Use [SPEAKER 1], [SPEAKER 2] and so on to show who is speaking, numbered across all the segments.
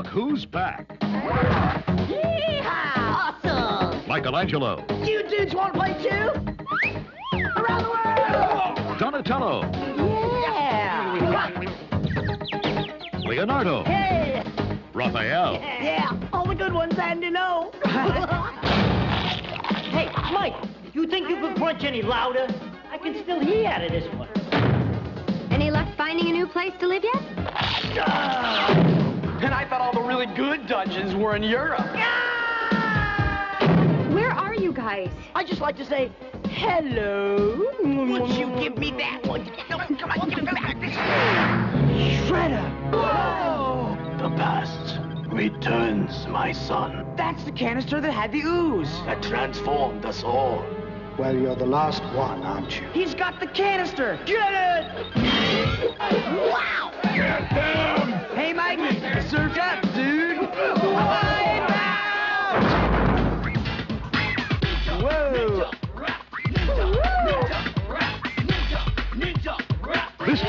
[SPEAKER 1] Look who's back.
[SPEAKER 2] Yeehaw! Awesome!
[SPEAKER 1] Michelangelo,
[SPEAKER 2] You dudes want to play too? Around the world!
[SPEAKER 1] Donatello,
[SPEAKER 2] Yeah!
[SPEAKER 1] Leonardo,
[SPEAKER 2] Hey!
[SPEAKER 1] Raphael,
[SPEAKER 2] Yeah! All the good ones, and you know.
[SPEAKER 3] Hey, Mike, you think you could crunch any louder? I can still hear out of this one.
[SPEAKER 4] Any luck finding a new place to live yet? Ah!
[SPEAKER 5] And I thought all the really good dungeons were in Europe.
[SPEAKER 4] Where are you guys?
[SPEAKER 2] I just like to say hello. Would you give me that one? Come on, come on, give me back this. Shredder. Whoa!
[SPEAKER 6] The past returns, my son,
[SPEAKER 5] That's the canister that had the ooze.
[SPEAKER 6] that transformed us all.
[SPEAKER 7] Well, you're the last one, aren't you?
[SPEAKER 5] He's got the canister. Get it!
[SPEAKER 2] Wow!
[SPEAKER 5] Hey, Mike,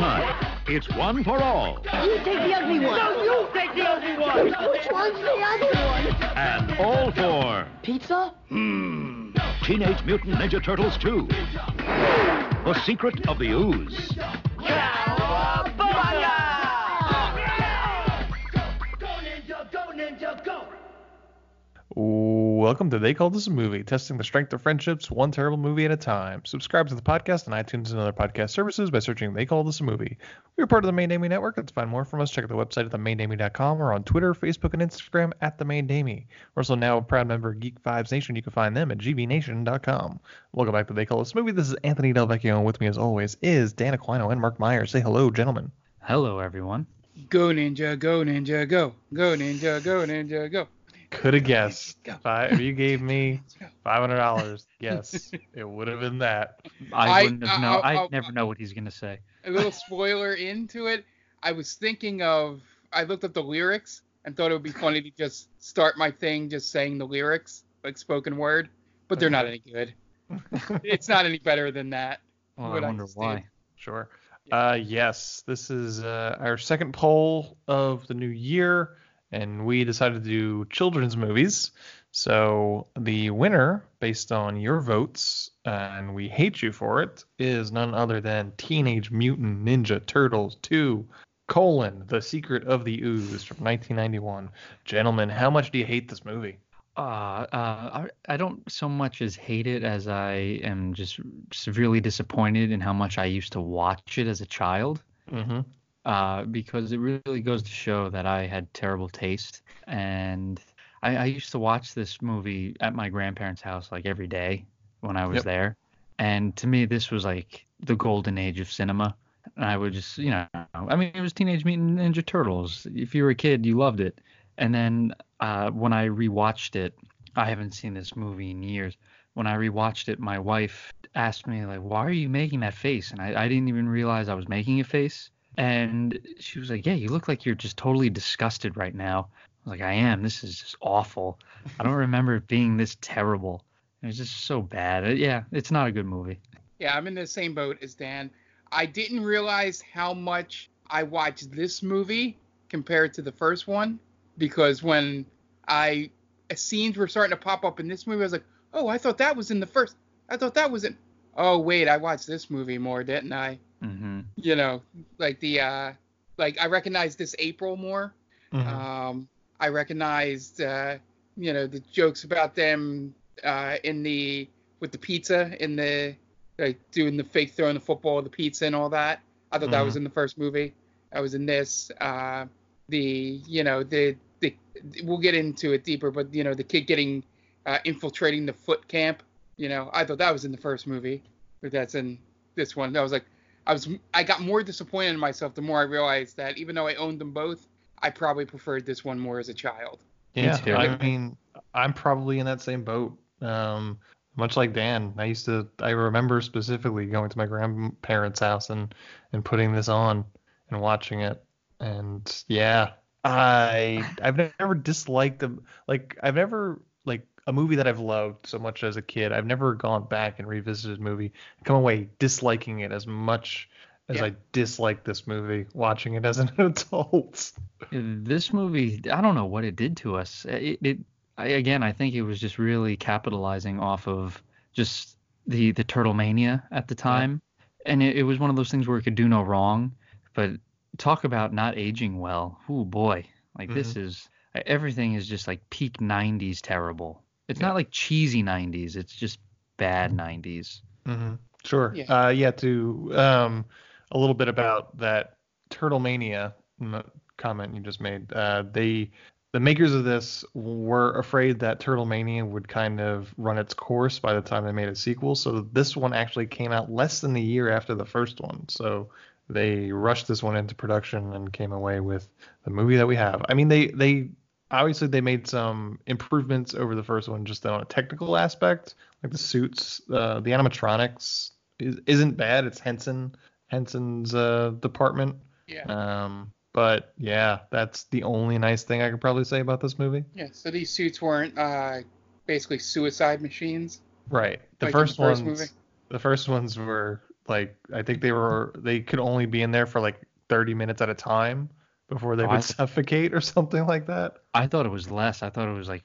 [SPEAKER 1] time, it's one for all.
[SPEAKER 2] You take the ugly one.
[SPEAKER 3] No, you take the ugly one!
[SPEAKER 2] Which one's the ugly one?
[SPEAKER 1] And all for
[SPEAKER 2] Pizza? Hmm.
[SPEAKER 1] Teenage Mutant Ninja Turtles 2. The Secret of the Ooze.
[SPEAKER 8] Welcome to They Call This a Movie, testing the strength of friendships one terrible movie at a time. Subscribe to the podcast on iTunes and other podcast services by searching They Call This a Movie. We are part of the Main Damie Network. and To find more from us, check out the website at themaindamie.com or on Twitter, Facebook, and Instagram at the Main Damie. We're also now a proud member of Geek Vibes Nation. You can find them at gbnation.com. Welcome back to They Call This a Movie. This is Anthony Delvecchio, and with me as always is Dan Aquino and Mark Myers. Say hello, gentlemen.
[SPEAKER 9] Hello, everyone.
[SPEAKER 10] Go ninja, go ninja, go. Go ninja, go ninja, go.
[SPEAKER 8] Could have guessed.
[SPEAKER 10] Go.
[SPEAKER 8] If, I, if you gave me $500, yes, it would have been that.
[SPEAKER 9] I,
[SPEAKER 10] I-
[SPEAKER 9] wouldn't have
[SPEAKER 10] I-
[SPEAKER 9] know.
[SPEAKER 10] I-
[SPEAKER 9] I
[SPEAKER 10] I-
[SPEAKER 9] never know what he's gonna say.
[SPEAKER 10] A little spoiler into it. I was thinking of I looked up the lyrics and thought it would be funny to just start my thing just saying the lyrics, like spoken word, but they're not any good. It's not any better than that.
[SPEAKER 9] Well, I
[SPEAKER 10] I
[SPEAKER 9] wonder
[SPEAKER 10] just
[SPEAKER 9] why.
[SPEAKER 8] Sure. Uh, yes, this is uh, our second poll of the new year, and we decided to do children's movies. So the winner, based on your votes, and we hate you for it, is none other than Teenage Mutant Ninja Turtles 2. Colon, The Secret of the Ooze from 1991. Gentlemen, how much do you hate this movie?
[SPEAKER 9] Uh, uh, I, I don't so much as hate it as I am just severely disappointed in how much I used to watch it as a child.
[SPEAKER 8] Mm-hmm.
[SPEAKER 9] Uh, because it really goes to show that I had terrible taste, and I, I used to watch this movie at my grandparents' house like every day when I was
[SPEAKER 8] Yep.
[SPEAKER 9] there, and to me this was like the golden age of cinema. And I would just, you know, I mean, it was Teenage Mutant Ninja Turtles. If you were a kid, you loved it. And then uh, when I rewatched it, I haven't seen this movie in years. When I rewatched it, my wife asked me like, "Why are you making that face?" And I, I didn't even realize I was making a face. And she was like, "Yeah, you look like you're just totally disgusted right now." I was like, "I am. This is just awful. I don't remember it being this terrible. It was just so bad. Uh, yeah, it's not a good movie."
[SPEAKER 10] Yeah, I'm in the same boat as Dan. I didn't realize how much I watched this movie compared to the first one because when I scenes were starting to pop up in this movie, I was like, "Oh, I thought that was in the first. I thought that was in. Oh, wait, I watched this movie more, didn't I?
[SPEAKER 9] Mm-hmm.
[SPEAKER 10] You know, like the uh, like I recognized this April more.
[SPEAKER 8] Mhm.
[SPEAKER 10] Um, I recognized, uh, you know, the jokes about them uh, in the with the pizza in the like doing the fake throwing the football, the pizza, and all that. I thought that was in the first movie. I was in this. Uh, the you know the the we'll get into it deeper, but you know the kid getting uh, infiltrating the foot camp. You know, I thought that was in the first movie, but that's in this one. I was like, I was I got more disappointed in myself the more I realized that even though I owned them both, I probably preferred this one more as a child.
[SPEAKER 8] Yeah,
[SPEAKER 9] too.
[SPEAKER 8] I mean, I'm probably in that same boat. Um, much like Dan, I used to. I remember specifically going to my grandparents' house and and putting this on and watching it. And yeah, I I've never disliked them. Like I've never like a movie that I've loved so much as a kid. I've never gone back and revisited a movie come away disliking it as much as
[SPEAKER 10] Yeah.
[SPEAKER 8] I dislike this movie watching it as an adult.
[SPEAKER 9] This movie, I don't know what it did to us. It, it I, again, I think it was just really capitalizing off of just the the turtle mania at the time, and it, it was one of those things where it could do no wrong. But talk about not aging well. Oh boy, like this mm-hmm. is everything is just like peak '90s terrible. It's not like cheesy '90s. It's just bad '90s.
[SPEAKER 8] hmm Sure.
[SPEAKER 10] Yeah.
[SPEAKER 8] Uh, yeah. To um, a little bit about that Turtle Mania comment you just made. Uh, they, the makers of this, were afraid that Turtle Mania would kind of run its course by the time they made a sequel. So this one actually came out less than a year after the first one. So they rushed this one into production and came away with the movie that we have. I mean, they they obviously they made some improvements over the first one just on a technical aspect like the suits uh, the animatronics is, isn't bad it's henson henson's uh, department
[SPEAKER 10] Yeah.
[SPEAKER 8] um but yeah that's the only nice thing i could probably say about this movie
[SPEAKER 10] Yeah. So these suits weren't uh, basically suicide machines.
[SPEAKER 8] right the
[SPEAKER 10] Like in the
[SPEAKER 8] first
[SPEAKER 10] first
[SPEAKER 8] ones
[SPEAKER 10] movie?
[SPEAKER 8] the first ones were like i think they were they could only be in there for like 30 minutes at a time before they
[SPEAKER 9] Oh,
[SPEAKER 8] would
[SPEAKER 9] I-
[SPEAKER 8] suffocate or something like that
[SPEAKER 9] I thought it was less. I thought it was like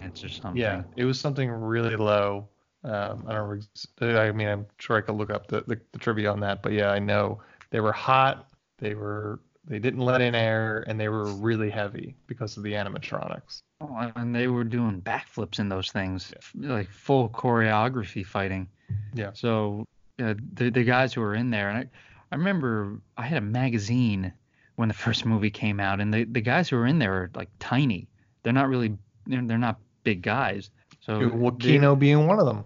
[SPEAKER 9] minutes or something.
[SPEAKER 8] Yeah, it was something really low. Um, I don't. I mean, I'm sure I could look up the, the, the trivia on that, but yeah, I know they were hot. They were. They didn't let in air, and they were really heavy because of the animatronics.
[SPEAKER 9] Oh, and they were doing backflips in those things, like full choreography fighting.
[SPEAKER 8] Yeah.
[SPEAKER 9] So uh, the the guys who were in there, and I, I remember I had a magazine when the first movie came out, and the the guys who were in there are like tiny. They're not really. They're, they're not big guys. So they-
[SPEAKER 8] Wakino being one of them.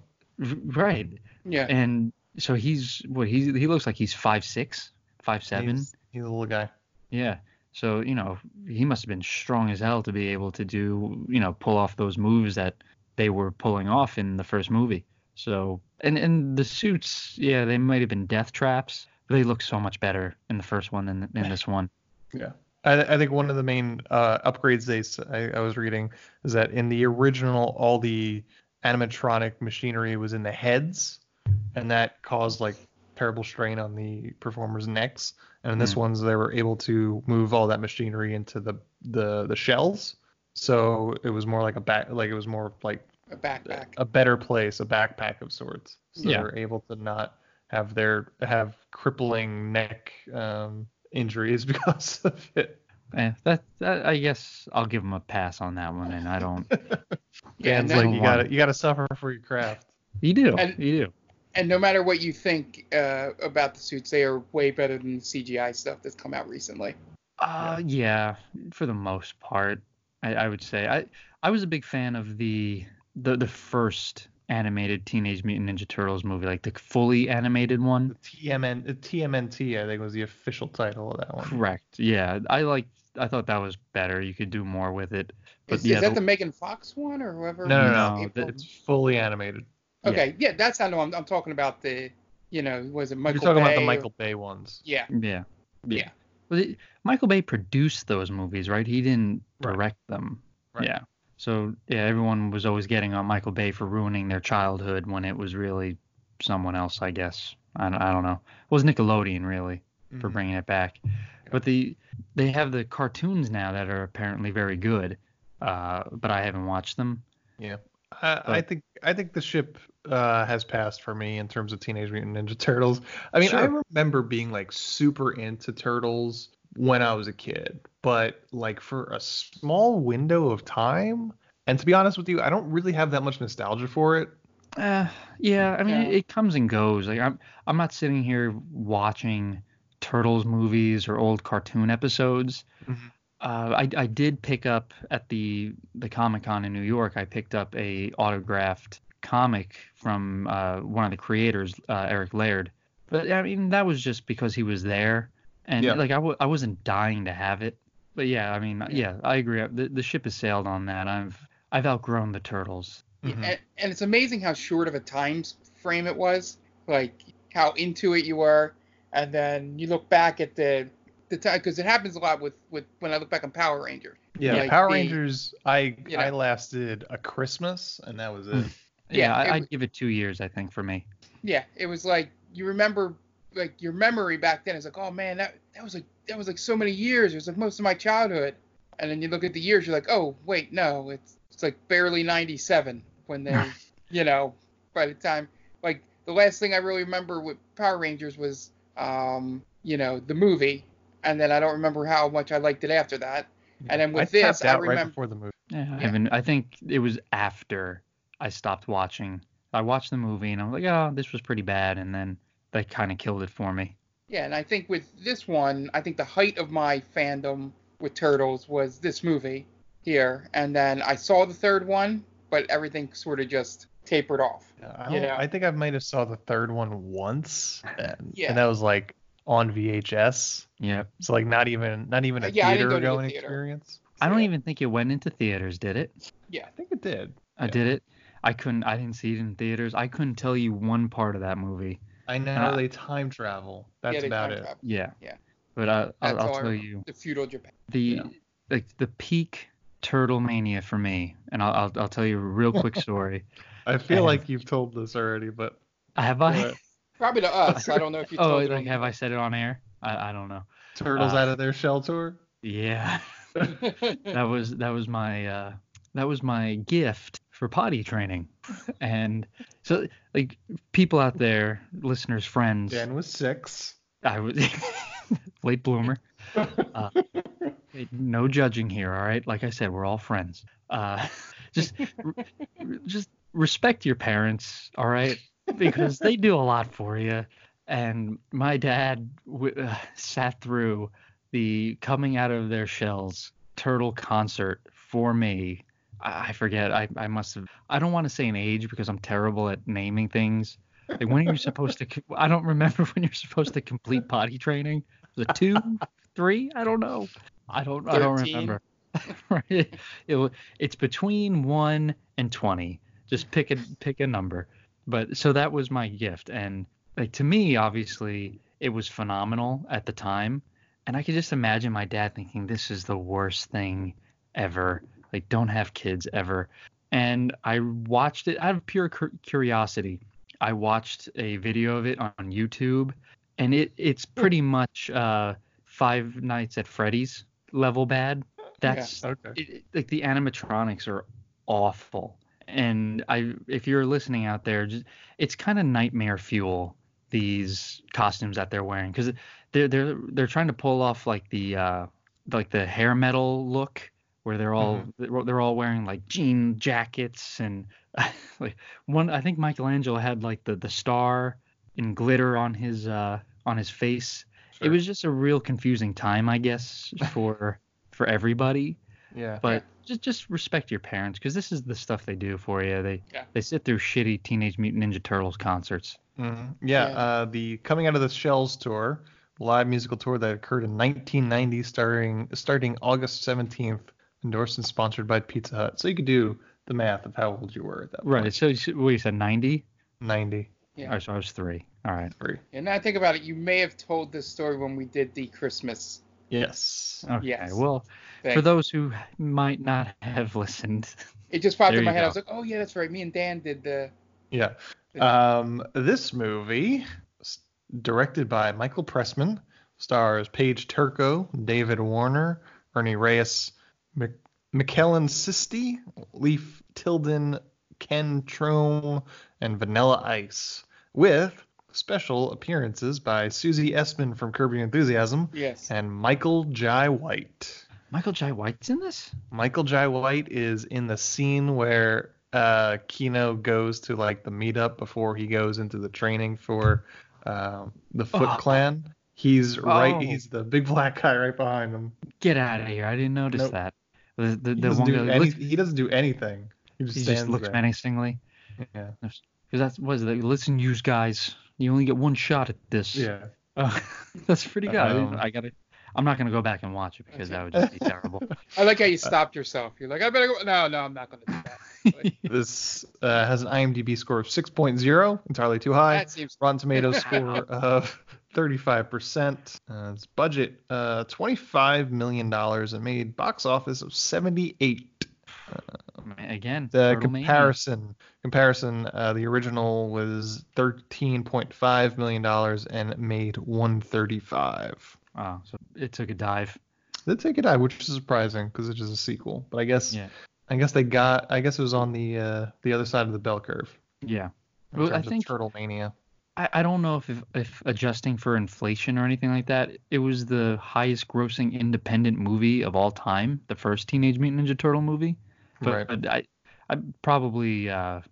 [SPEAKER 9] right.
[SPEAKER 10] Yeah.
[SPEAKER 9] And so he's what he he looks like he's five six, five seven.
[SPEAKER 8] He's, he's a little guy.
[SPEAKER 9] Yeah. So, you know, he must have been strong as hell to be able to do, you know, pull off those moves that they were pulling off in the first movie. So, and and the suits, yeah, they might have been death traps, they look so much better in the first one than in this one.
[SPEAKER 8] Yeah. I, I think one of the main uh, upgrades they I was reading is that in the original, all the animatronic machinery was in the heads, and that caused like terrible strain on the performers' necks. And in this
[SPEAKER 9] Hmm.
[SPEAKER 8] one's, they were able to move all that machinery into the the the shells, so it was more like a back, like it was more like
[SPEAKER 10] A backpack.
[SPEAKER 8] a better place, a backpack of sorts. So
[SPEAKER 9] Yeah.
[SPEAKER 8] they're able to not have their have crippling neck um, injuries because of it.
[SPEAKER 9] Eh, that, that I guess I'll give him a pass on that one, and I don't.
[SPEAKER 10] Yeah,
[SPEAKER 8] and
[SPEAKER 10] and
[SPEAKER 8] like you gotta you gotta suffer for your craft.
[SPEAKER 9] You do,
[SPEAKER 10] And-
[SPEAKER 9] you do.
[SPEAKER 10] And no matter what you think uh, about the suits, they are way better than the CGI stuff that's come out recently.
[SPEAKER 9] Uh, yeah, for the most part, I, I would say I I was a big fan of the the the first animated Teenage Mutant Ninja Turtles movie, like the fully animated
[SPEAKER 8] The
[SPEAKER 9] one.
[SPEAKER 8] TMN the TMNT I think was the official title of that one.
[SPEAKER 9] Correct. Yeah, I like. I thought that was better. You could do more with it. But
[SPEAKER 10] Is,
[SPEAKER 9] yeah,
[SPEAKER 10] is that
[SPEAKER 9] the-
[SPEAKER 10] the Megan Fox one or whoever?
[SPEAKER 8] No, no, no.
[SPEAKER 10] April?
[SPEAKER 8] It's fully animated.
[SPEAKER 10] Okay, yeah, that's how I know I'm, I'm talking about the, you know, was it Michael
[SPEAKER 8] You're talking about
[SPEAKER 10] Bay
[SPEAKER 8] the
[SPEAKER 10] or-
[SPEAKER 8] Michael Bay ones.
[SPEAKER 10] Yeah,
[SPEAKER 9] Yeah.
[SPEAKER 10] Yeah.
[SPEAKER 9] Well, it- Michael Bay produced those movies, right? He didn't
[SPEAKER 8] Right.
[SPEAKER 9] direct them.
[SPEAKER 8] Right.
[SPEAKER 9] Yeah. So yeah, everyone was always getting on Michael Bay for ruining their childhood when it was really someone else, I guess. I don't, I don't know. It was Nickelodeon really for
[SPEAKER 8] Mhm.
[SPEAKER 9] bringing it back. But the they have the cartoons now that are apparently very good, uh, but I haven't watched them.
[SPEAKER 8] Yeah. I,
[SPEAKER 9] I
[SPEAKER 8] think I think the ship uh, has passed for me in terms of Teenage Mutant Ninja Turtles. I mean, I remember being like super into turtles when I was a kid, but like for a small window of time, and to be honest with you, I don't really have that much nostalgia for it.
[SPEAKER 9] Uh, yeah, I mean,
[SPEAKER 10] Yeah.
[SPEAKER 9] It, it comes and goes. Like I'm, I'm not sitting here watching Turtles movies or old cartoon episodes.
[SPEAKER 8] Mhm.
[SPEAKER 9] Uh, I, I did pick up at the the Comic Con in New York. I picked up a autographed comic from uh, one of the creators, uh, Eric Laird. But I mean, that was just because he was there, and
[SPEAKER 8] Yeah.
[SPEAKER 9] like I w- I wasn't dying to have it. But yeah, I mean, yeah,
[SPEAKER 10] Yeah.
[SPEAKER 9] I agree. The, the ship has sailed on that. I've I've outgrown the turtles.
[SPEAKER 10] Yeah,
[SPEAKER 8] Mhm.
[SPEAKER 10] and, and it's amazing how short of a time frame it was. Like how into it you were, and then you look back at the the time because it happens a lot with with when I look back on Power Rangers.
[SPEAKER 8] Yeah,
[SPEAKER 10] Like
[SPEAKER 8] Power
[SPEAKER 10] the-
[SPEAKER 8] Rangers. I
[SPEAKER 10] you
[SPEAKER 8] I lasted a Christmas, and that was it.
[SPEAKER 9] Yeah,
[SPEAKER 10] Yeah, it
[SPEAKER 9] I,
[SPEAKER 10] w-
[SPEAKER 9] I'd give it two years, I think, for me.
[SPEAKER 10] Yeah, it was like you remember like your memory back then is like, oh man, that that was like that was like so many years. It was like most of my childhood. And then you look at the years, you're like, oh wait, no, it's it's like barely 97 when they're, you know, by the time like the last thing I really remember with Power Rangers was, um, you know, the movie, and then I don't remember how much I liked it after that. And then with
[SPEAKER 8] I
[SPEAKER 10] this,
[SPEAKER 8] tapped
[SPEAKER 10] I
[SPEAKER 8] out right
[SPEAKER 10] remember.
[SPEAKER 8] before the movie.
[SPEAKER 9] Yeah, I haven't. I think it was after I stopped watching. I watched the movie and I'm like, oh, this was pretty bad, and then that kind of killed it for me.
[SPEAKER 10] Yeah, and I think with this one, I think the height of my fandom with Turtles was this movie here, and then I saw the third one, but everything sort of just tapered off.
[SPEAKER 8] I, don't-
[SPEAKER 10] Yeah.
[SPEAKER 8] I think I might have saw the third one once, and,
[SPEAKER 10] Yeah.
[SPEAKER 8] and that was like on VHS.
[SPEAKER 9] Yeah.
[SPEAKER 8] So like not even not even a
[SPEAKER 10] uh, Yeah,
[SPEAKER 8] theater
[SPEAKER 10] go to the
[SPEAKER 8] going
[SPEAKER 10] theater.
[SPEAKER 8] experience.
[SPEAKER 9] I don't even think it went into theaters, did it?
[SPEAKER 10] Yeah.
[SPEAKER 8] I think it did.
[SPEAKER 9] I did it. I couldn't. I didn't see it in theaters. I couldn't tell you one part of that movie.
[SPEAKER 8] I know
[SPEAKER 9] Uh,
[SPEAKER 8] they time travel. That's
[SPEAKER 10] yeah,
[SPEAKER 8] about it.
[SPEAKER 10] travel.
[SPEAKER 9] Yeah.
[SPEAKER 10] Yeah.
[SPEAKER 9] But I, I'll, I'll tell you
[SPEAKER 10] The feudal Japan.
[SPEAKER 9] the
[SPEAKER 8] Yeah.
[SPEAKER 9] like the peak turtle mania for me, and I'll I'll, I'll tell you a real quick story.
[SPEAKER 8] I feel
[SPEAKER 9] And-
[SPEAKER 8] like you've told this already, but
[SPEAKER 9] Have I?
[SPEAKER 8] What?
[SPEAKER 10] Probably to us. I don't know if you
[SPEAKER 9] oh,
[SPEAKER 10] told it
[SPEAKER 9] like have I said it on air? I, I don't know.
[SPEAKER 8] turtles
[SPEAKER 9] Uh,
[SPEAKER 8] out of their shell tour.
[SPEAKER 9] Yeah. that was that was my uh that was my gift for potty training. And so like people out there listeners friends.
[SPEAKER 8] Dan was six.
[SPEAKER 9] i was late bloomer. Uh, no judging here all right? Like i said we're all friends. Uh just just respect your parents all right? Because they do a lot for you. And my dad w- uh, sat through the coming out of their shells turtle concert for me. I, forget. I, I must have. I don't want to say an age because I'm terrible at naming things. Like when are you supposed to? I don't remember when you're supposed to complete potty training. Was it two, three? I don't know. I don't. I don't remember. right. It, wa- it's between one and twenty. Just pick a pick a number. But so that was my gift, and like to me, obviously, it was phenomenal at the time. And I could just imagine my dad thinking, this is the worst thing ever. Like, don't have kids ever. And I watched it out of pure curiosity. I watched a video of it on YouTube, and it it's pretty much uh, Five Nights at Freddy's level bad. That's
[SPEAKER 8] Okay.
[SPEAKER 9] it, it- like the animatronics are awful. And I, if you're listening out there, just it's kind of nightmare fuel these costumes that they're wearing because they're they're they're trying to pull off like the uh like the hair metal look where they're all they're, they're all wearing like jean jackets and like one I think Michelangelo had like the the star in glitter on his uh on his face. It was just a real confusing time, I guess, for for everybody.
[SPEAKER 8] Yeah.
[SPEAKER 9] But just just respect your parents because this is the stuff they do for you. They
[SPEAKER 10] Yeah.
[SPEAKER 9] they sit through shitty Teenage Mutant Ninja Turtles concerts.
[SPEAKER 8] Mhm. Yeah,
[SPEAKER 10] Yeah.
[SPEAKER 8] Uh, the Coming Out of the Shells tour, live musical tour that occurred in 1990, starting starting August 17th, endorsed and sponsored by Pizza Hut. So you could do the math of how old you were at that point. Right.
[SPEAKER 9] So you said- what you said, 90?
[SPEAKER 8] 90.
[SPEAKER 10] Yeah.
[SPEAKER 9] Oh, so I was three. All right.
[SPEAKER 8] Three.
[SPEAKER 10] And now I think about it, you may have told this story when we did the Christmas
[SPEAKER 8] Yes.
[SPEAKER 9] Okay.
[SPEAKER 10] Yes.
[SPEAKER 9] Well,
[SPEAKER 10] thing.
[SPEAKER 9] for those who might not have listened,
[SPEAKER 10] it just popped in my
[SPEAKER 9] you
[SPEAKER 10] head. I was like, oh yeah, that's right. Me and Dan did the.
[SPEAKER 8] Yeah. Um, this movie, directed by Michael Pressman, stars Paige Turco, David Warner, Ernie Reyes, Mc- Michelan Sisti, Leif Tilden, Kenn Troum, and Vanilla Ice, with special appearances by Susie Essman from Curb Your Enthusiasm
[SPEAKER 10] Yes.
[SPEAKER 8] and Michael Jai White.
[SPEAKER 9] Michael Jai White's in this?
[SPEAKER 8] Michael Jai White is in the scene where uh, Keno goes to like the meetup before he goes into the training for um, the Foot
[SPEAKER 9] Oh.
[SPEAKER 8] Clan. He's right.
[SPEAKER 9] Oh.
[SPEAKER 8] He's the big black guy right behind him.
[SPEAKER 9] Get out of here. I didn't notice
[SPEAKER 8] Nope.
[SPEAKER 9] that. The, the,
[SPEAKER 8] He
[SPEAKER 9] the
[SPEAKER 8] doesn't,
[SPEAKER 9] one
[SPEAKER 8] do
[SPEAKER 9] guy
[SPEAKER 8] any,
[SPEAKER 9] looks,
[SPEAKER 8] he doesn't do anything. He just
[SPEAKER 9] he
[SPEAKER 8] stands
[SPEAKER 9] just looks
[SPEAKER 8] there.
[SPEAKER 9] menacingly.
[SPEAKER 8] Yeah.
[SPEAKER 9] Because that's, what is it? Listen, use guys. You only get one shot at this.
[SPEAKER 8] Yeah.
[SPEAKER 9] Oh, that's pretty good. I
[SPEAKER 8] Um,
[SPEAKER 9] I gotta. I'm not gonna go back and watch it because that would just be terrible.
[SPEAKER 10] I like how you stopped yourself. You're like, I better go. No, no, I'm not going to do that.
[SPEAKER 8] This uh, has an IMDb score of 6.0, entirely too high.
[SPEAKER 10] that seems.
[SPEAKER 8] Rotten Tomatoes score of 35%. Uh, its budget, uh, $25 million and made box office of 78.
[SPEAKER 9] and again.
[SPEAKER 8] The
[SPEAKER 9] Turtle Mania.
[SPEAKER 8] comparison comparison uh, the original was 13.5 million dollars and made 135.
[SPEAKER 9] Oh, so it took a dive.
[SPEAKER 8] They take a dive, which is surprising because it is a sequel. But I guess
[SPEAKER 9] Yeah.
[SPEAKER 8] I guess they got I guess it was on the uh, the other side of the bell curve.
[SPEAKER 9] Yeah.
[SPEAKER 8] In
[SPEAKER 9] Well, I
[SPEAKER 8] terms of
[SPEAKER 9] think
[SPEAKER 8] Turtle Mania.
[SPEAKER 9] I, I don't know if, if if adjusting for inflation or anything like that, it was the highest grossing independent movie of all time, the first Teenage Mutant Ninja Turtle movie. But,
[SPEAKER 8] Right.
[SPEAKER 9] but I I probably uh,
[SPEAKER 8] I think-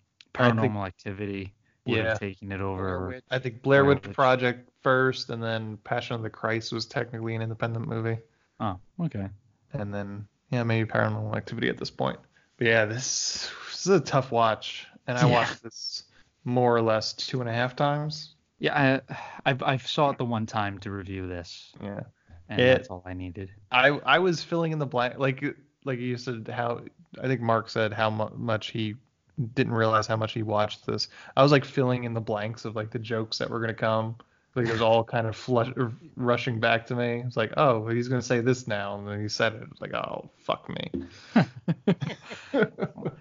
[SPEAKER 9] Paranormal Activity would
[SPEAKER 8] Yeah.
[SPEAKER 9] have taken it over.
[SPEAKER 10] Blair Witch.
[SPEAKER 8] I think Blair
[SPEAKER 9] Blair
[SPEAKER 8] Witch
[SPEAKER 9] Witch.
[SPEAKER 8] Project first, and then Passion of the Christ was technically an independent movie,
[SPEAKER 9] Oh, okay.
[SPEAKER 8] and then yeah, maybe Paranormal Activity at this point. Yeah, this, this is a tough watch, and I
[SPEAKER 9] Yeah.
[SPEAKER 8] watched this more or less two and a half times.
[SPEAKER 9] Yeah, I I've, I saw it the one time to review this,
[SPEAKER 8] Yeah,
[SPEAKER 9] and
[SPEAKER 8] It-
[SPEAKER 9] that's all I needed.
[SPEAKER 8] I I was filling in the blank, like like you said how I think Mark said how mu- much he didn't realize how much he watched this. I was like filling in the blanks of like the jokes that were gonna come. Like it was all kind of flush, er, rushing back to me. It's like, oh, he's gonna say this now, and then he said it. It's like, oh, fuck me.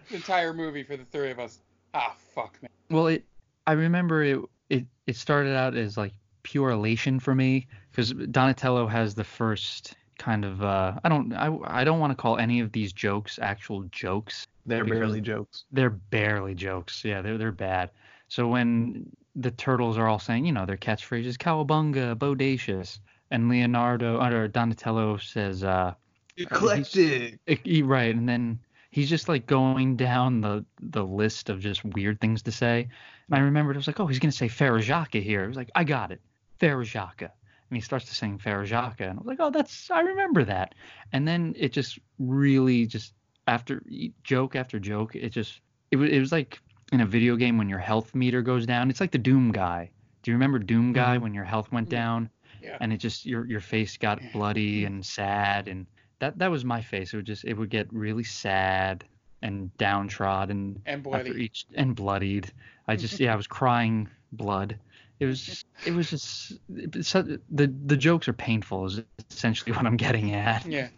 [SPEAKER 10] The entire movie for the three of us. Ah, fuck me.
[SPEAKER 9] Well, it I remember it it it started out as like pure elation for me because Donatello has the first kind of uh I don't I I don't want to call any of these jokes actual jokes.
[SPEAKER 8] They're barely jokes.
[SPEAKER 9] They're barely jokes. Yeah, they're they're bad. So when the turtles are all saying, you know, their catchphrases, cowabunga, bodacious, and Leonardo or Donatello says, uh,
[SPEAKER 8] Eclectic.
[SPEAKER 9] Ec- e- Right, and then he's just like going down the the list of just weird things to say. And I remembered I was like, oh, he's gonna say Farajaka here. I was like, I got it, Farajaka. And he starts to sing Farajaka, and I was like, oh, that's I remember that. And then it just really just after joke after joke, it just it was it was like in a video game when your health meter goes down. It's like the Doom guy. Do you remember Doom guy mm-hmm. when your health went down?
[SPEAKER 10] Yeah.
[SPEAKER 9] and it just your your face got bloody and sad and that that was my face it would just it would get really sad and downtrodden
[SPEAKER 10] And
[SPEAKER 9] after
[SPEAKER 10] bloody.
[SPEAKER 9] each and bloodied i just yeah i was crying blood it was it was just it was so- the the jokes are painful is essentially what i'm getting at
[SPEAKER 10] Yeah.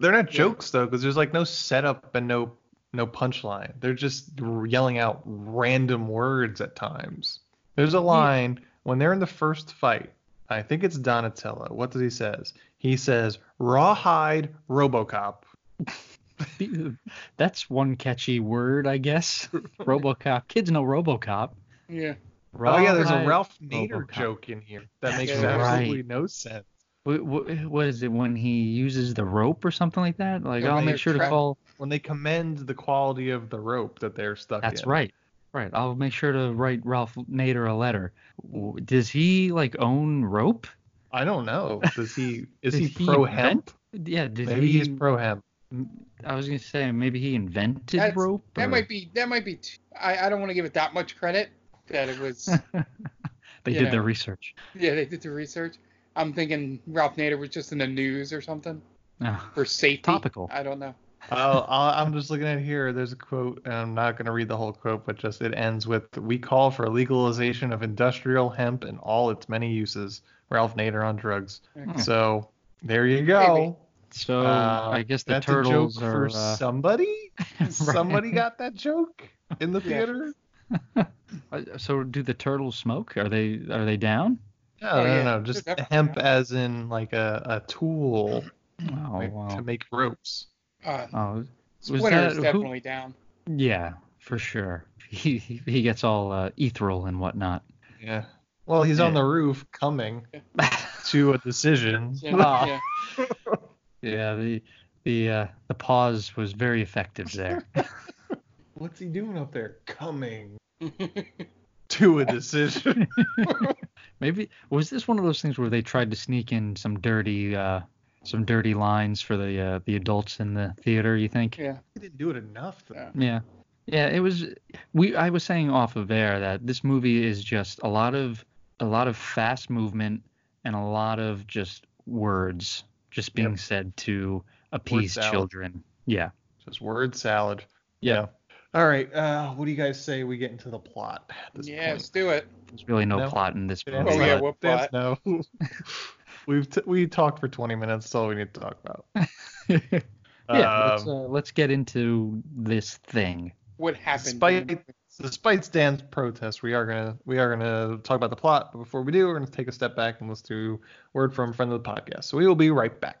[SPEAKER 8] They're not jokes though, because there's like no setup and no no punchline. They're just yelling out random words at times. There's a line when they're in the first fight. I think it's Donatello. What does he says? He says rawhide RoboCop.
[SPEAKER 9] that's one catchy word i guess robocop kids know robocop
[SPEAKER 10] Yeah.
[SPEAKER 8] Oh yeah, there's a Ralph Nader
[SPEAKER 9] RoboCop.
[SPEAKER 8] joke in here that makes
[SPEAKER 10] Yeah.
[SPEAKER 8] absolutely
[SPEAKER 9] Right.
[SPEAKER 8] no sense.
[SPEAKER 9] What, what, what is it when he uses the rope or something like that? Like
[SPEAKER 10] Yeah,
[SPEAKER 9] I'll make
[SPEAKER 10] you're
[SPEAKER 9] sure to call.
[SPEAKER 8] When they commend the quality of the rope that they're stuck in.
[SPEAKER 9] That's
[SPEAKER 8] in.
[SPEAKER 9] right, right. I'll make sure to write Ralph Nader a letter. Does he like own rope?
[SPEAKER 8] I don't know. Does he is
[SPEAKER 9] Did
[SPEAKER 8] he
[SPEAKER 9] he
[SPEAKER 8] pro
[SPEAKER 9] invent-
[SPEAKER 8] hemp?
[SPEAKER 9] Yeah. Did
[SPEAKER 8] Maybe
[SPEAKER 9] he?
[SPEAKER 8] he's pro hemp.
[SPEAKER 9] I was gonna say maybe he invented
[SPEAKER 10] That's-
[SPEAKER 9] rope.
[SPEAKER 10] That
[SPEAKER 9] or-
[SPEAKER 10] might be. That might be. T- I I don't want to give it that much credit. That it was.
[SPEAKER 9] They
[SPEAKER 10] you
[SPEAKER 9] did their
[SPEAKER 10] know.
[SPEAKER 9] research.
[SPEAKER 10] yeah, they did the research. I'm thinking Ralph Nader was just in the news or something for safety.
[SPEAKER 9] Topical.
[SPEAKER 10] I don't know.
[SPEAKER 8] I'll, I'll, I'm just looking at here. There's a quote, and I'm not going to read the whole quote, but just it ends with "We call for legalization of industrial hemp and all its many uses." Ralph Nader on drugs.
[SPEAKER 10] Hmm.
[SPEAKER 8] So there you go.
[SPEAKER 9] So
[SPEAKER 8] Uh,
[SPEAKER 9] I guess the
[SPEAKER 8] that's
[SPEAKER 9] turtles
[SPEAKER 8] a joke
[SPEAKER 9] are.
[SPEAKER 8] for
[SPEAKER 9] uh,
[SPEAKER 8] somebody. Somebody got that joke in the theater.
[SPEAKER 9] Uh, So do the turtles smoke? Are they are they down?
[SPEAKER 8] No,
[SPEAKER 10] Oh,
[SPEAKER 8] no,
[SPEAKER 10] yeah.
[SPEAKER 8] no, just hemp
[SPEAKER 10] down.
[SPEAKER 8] as in like a, a tool
[SPEAKER 9] Oh
[SPEAKER 8] like,
[SPEAKER 9] wow.
[SPEAKER 8] to make ropes.
[SPEAKER 10] Uh,
[SPEAKER 9] Oh, was
[SPEAKER 10] Splinter is
[SPEAKER 9] that- who-
[SPEAKER 10] definitely down.
[SPEAKER 9] Yeah, for sure. He he he gets all uh, ethereal and whatnot.
[SPEAKER 8] Yeah. Well, he's on the roof coming to a decision.
[SPEAKER 10] Yeah,
[SPEAKER 9] Ah.
[SPEAKER 10] yeah.
[SPEAKER 9] Yeah, the the uh, the pause was very effective there.
[SPEAKER 8] What's he doing up there? Coming to a decision.
[SPEAKER 9] Maybe was this one of those things where they tried to sneak in some dirty uh, some dirty lines for the uh, the adults in the theater? You think?
[SPEAKER 10] yeah.
[SPEAKER 8] he didn't do it enough. Though.
[SPEAKER 10] Yeah.
[SPEAKER 9] Yeah. Yeah, it was we I was saying off of air that this movie is just a lot of a lot of fast movement and a lot of just words just being
[SPEAKER 8] Yep.
[SPEAKER 9] said to appease children. Yeah.
[SPEAKER 8] Just word salad.
[SPEAKER 9] Yeah.
[SPEAKER 8] All right. Uh, what do you guys say we get into the plot at this
[SPEAKER 10] Yeah, let's do it.
[SPEAKER 9] There's really no,
[SPEAKER 8] No.
[SPEAKER 9] plot in this movie.
[SPEAKER 10] Oh, yeah,
[SPEAKER 8] no.
[SPEAKER 10] what
[SPEAKER 8] Dance no. We've t- we talked for 20 minutes. That's all we need to talk about.
[SPEAKER 9] Yeah, let's,
[SPEAKER 8] Um,
[SPEAKER 9] uh, let's get into this thing.
[SPEAKER 10] What happened?
[SPEAKER 8] Despite despite Stan's protest, we are gonna we are gonna talk about the plot. But before we do, we're gonna take a step back and let's do word from a friend of the podcast. So we will be right back.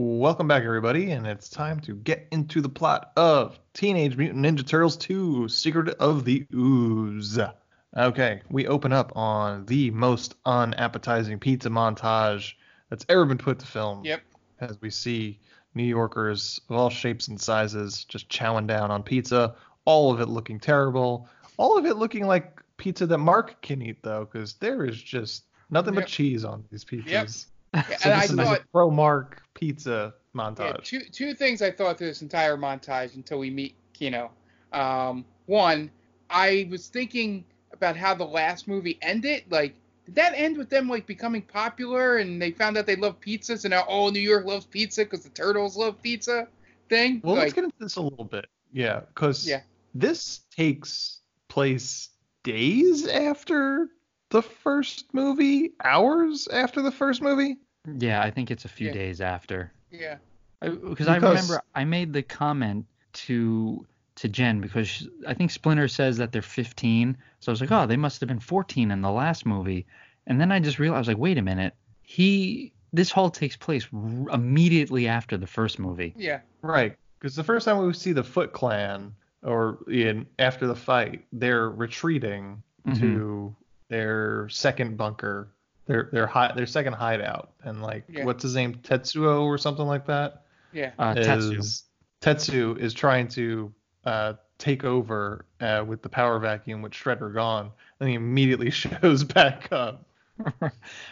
[SPEAKER 8] Welcome back, everybody, and it's time to get into the plot of Teenage Mutant Ninja Turtles 2: Secret of the Ooze. Okay, we open up on the most unappetizing pizza montage that's ever been put to film.
[SPEAKER 10] Yep.
[SPEAKER 8] As we see New Yorkers of all shapes and sizes just chowing down on pizza, all of it looking terrible, all of it looking like pizza that Mark can eat though, because there is just nothing but cheese on these pizzas.
[SPEAKER 10] Yep.
[SPEAKER 8] So
[SPEAKER 10] and I
[SPEAKER 8] this is
[SPEAKER 10] thought
[SPEAKER 8] a pro Mark pizza montage.
[SPEAKER 10] yeah, two two things I thought through this entire montage until we meet Keno. Um, one, I was thinking about how the last movie ended. Like, did that end with them like becoming popular and they found out they love pizzas and now all New York loves pizza because the turtles love pizza thing?
[SPEAKER 8] Well,
[SPEAKER 10] like,
[SPEAKER 8] let's get into this a little bit. Yeah, because
[SPEAKER 10] Yeah.
[SPEAKER 8] this takes place days after the first movie, hours after the first movie.
[SPEAKER 9] Yeah, I think it's a few
[SPEAKER 10] Yeah.
[SPEAKER 9] days after.
[SPEAKER 10] yeah.
[SPEAKER 9] Because I remember I made the comment to to Jen because she, I think Splinter says that they're 15. So I was like, oh, they must have been 14 in the last movie. And then I just realized, like, wait a minute, he this all takes place r- immediately after the first movie.
[SPEAKER 10] Yeah.
[SPEAKER 8] Right, because the first time we see the Foot Clan, or in after the fight, they're retreating
[SPEAKER 9] Mm-hmm.
[SPEAKER 8] to their second bunker, their their hi- their second hideout, and like
[SPEAKER 10] Yeah.
[SPEAKER 8] what's his name, Tetsuo or something like that.
[SPEAKER 10] Yeah.
[SPEAKER 9] Uh, Tetsu.
[SPEAKER 8] is Tetsu is trying to uh, take over uh, with the power vacuum with Shredder gone, and he immediately shows back up.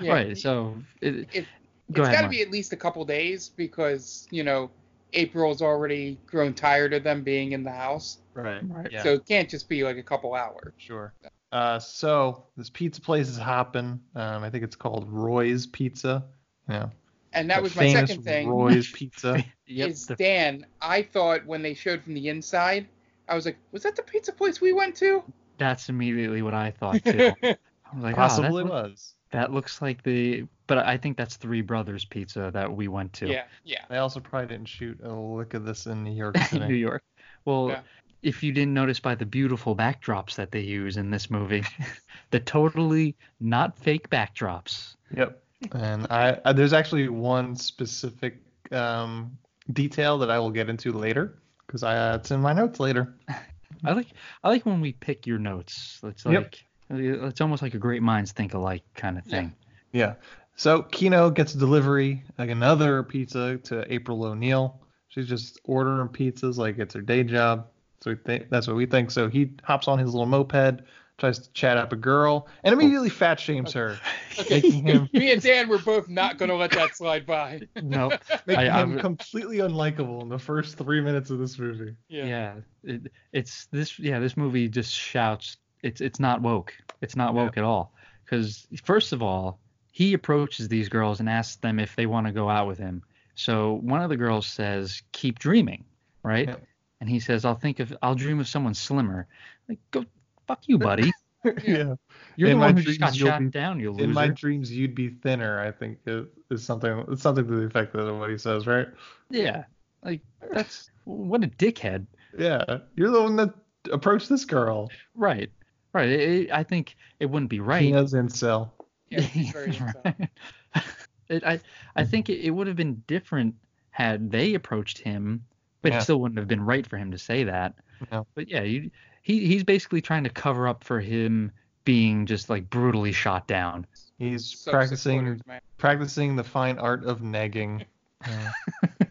[SPEAKER 10] Yeah.
[SPEAKER 9] Right. So it,
[SPEAKER 10] It,
[SPEAKER 9] go
[SPEAKER 10] it's
[SPEAKER 9] ahead.
[SPEAKER 10] got to be at least a couple days because you know April's already grown tired of them being in the house,
[SPEAKER 8] Right.
[SPEAKER 9] Right.
[SPEAKER 8] Yeah.
[SPEAKER 10] so it can't just be like a couple hours.
[SPEAKER 8] Sure. Uh, so this pizza place is hopping. Um, I think it's called Roy's Pizza. Yeah.
[SPEAKER 10] And that
[SPEAKER 8] The
[SPEAKER 10] was my second thing.
[SPEAKER 8] Roy's Pizza.
[SPEAKER 9] Yep,
[SPEAKER 10] is Dan. I thought when they showed from the inside, I was like, was that the pizza place we went to?
[SPEAKER 9] that's immediately what I thought too. I was like, that,
[SPEAKER 8] Possibly
[SPEAKER 9] look-
[SPEAKER 8] was.
[SPEAKER 9] that looks like the, but I think that's Three Brothers Pizza that we went to.
[SPEAKER 10] Yeah, yeah.
[SPEAKER 8] They also probably didn't shoot a lick of this in New York City.
[SPEAKER 9] New York. Well,
[SPEAKER 10] Yeah.
[SPEAKER 9] If you didn't notice by the beautiful backdrops that they use in this movie, the totally not fake backdrops.
[SPEAKER 8] Yep. And I, I there's actually one specific um, detail that I will get into later because I uh, it's in my notes later.
[SPEAKER 9] I like I like when we pick your notes. It's
[SPEAKER 8] Yep.
[SPEAKER 9] like it's almost like a great minds think alike kind of thing.
[SPEAKER 8] Yeah. So Keno gets a delivery, like another pizza to April O'Neil. She's just ordering pizzas like it's her day job. So we think that's what we think. So he hops on his little moped, tries to chat up a girl, and immediately oh. fat shames her, making him
[SPEAKER 10] Me and Dan were both not going to let that slide by.
[SPEAKER 9] No,
[SPEAKER 8] making
[SPEAKER 9] I- I
[SPEAKER 8] him completely unlikable in the first three minutes of this movie.
[SPEAKER 9] yeah, it, it's this yeah this movie just shouts it's it's not woke. It's not woke at all. Because first of all, he approaches these girls and asks them if they want to go out with him. So one of the girls says, "Keep dreaming," right?
[SPEAKER 8] Yep.
[SPEAKER 9] And he says, "I'll think of I'll dream of someone slimmer." Like, go fuck you, buddy.
[SPEAKER 8] yeah.
[SPEAKER 9] You're
[SPEAKER 8] In
[SPEAKER 9] the one who just got
[SPEAKER 8] you'll
[SPEAKER 9] shot
[SPEAKER 8] be-
[SPEAKER 9] down, you
[SPEAKER 8] In my dreams, you'd be thinner. I think is, is something. It's something to the effect of what he says, right?
[SPEAKER 9] Yeah, like that's what a dickhead.
[SPEAKER 8] Yeah. You're the one that approached this girl.
[SPEAKER 9] Right, right. It, it- I think it wouldn't be right.
[SPEAKER 8] Keno's incel.
[SPEAKER 10] Yeah, he's very
[SPEAKER 9] Right. it, I I think it, it would have been different had they approached him, but
[SPEAKER 8] Yeah.
[SPEAKER 9] it still wouldn't have been right for him to say that.
[SPEAKER 8] No.
[SPEAKER 9] But yeah, you, he he's basically trying to cover up for him being just like brutally shot down.
[SPEAKER 8] He's
[SPEAKER 10] Sub
[SPEAKER 8] practicing
[SPEAKER 10] man.
[SPEAKER 8] practicing the fine art of nagging. Yeah.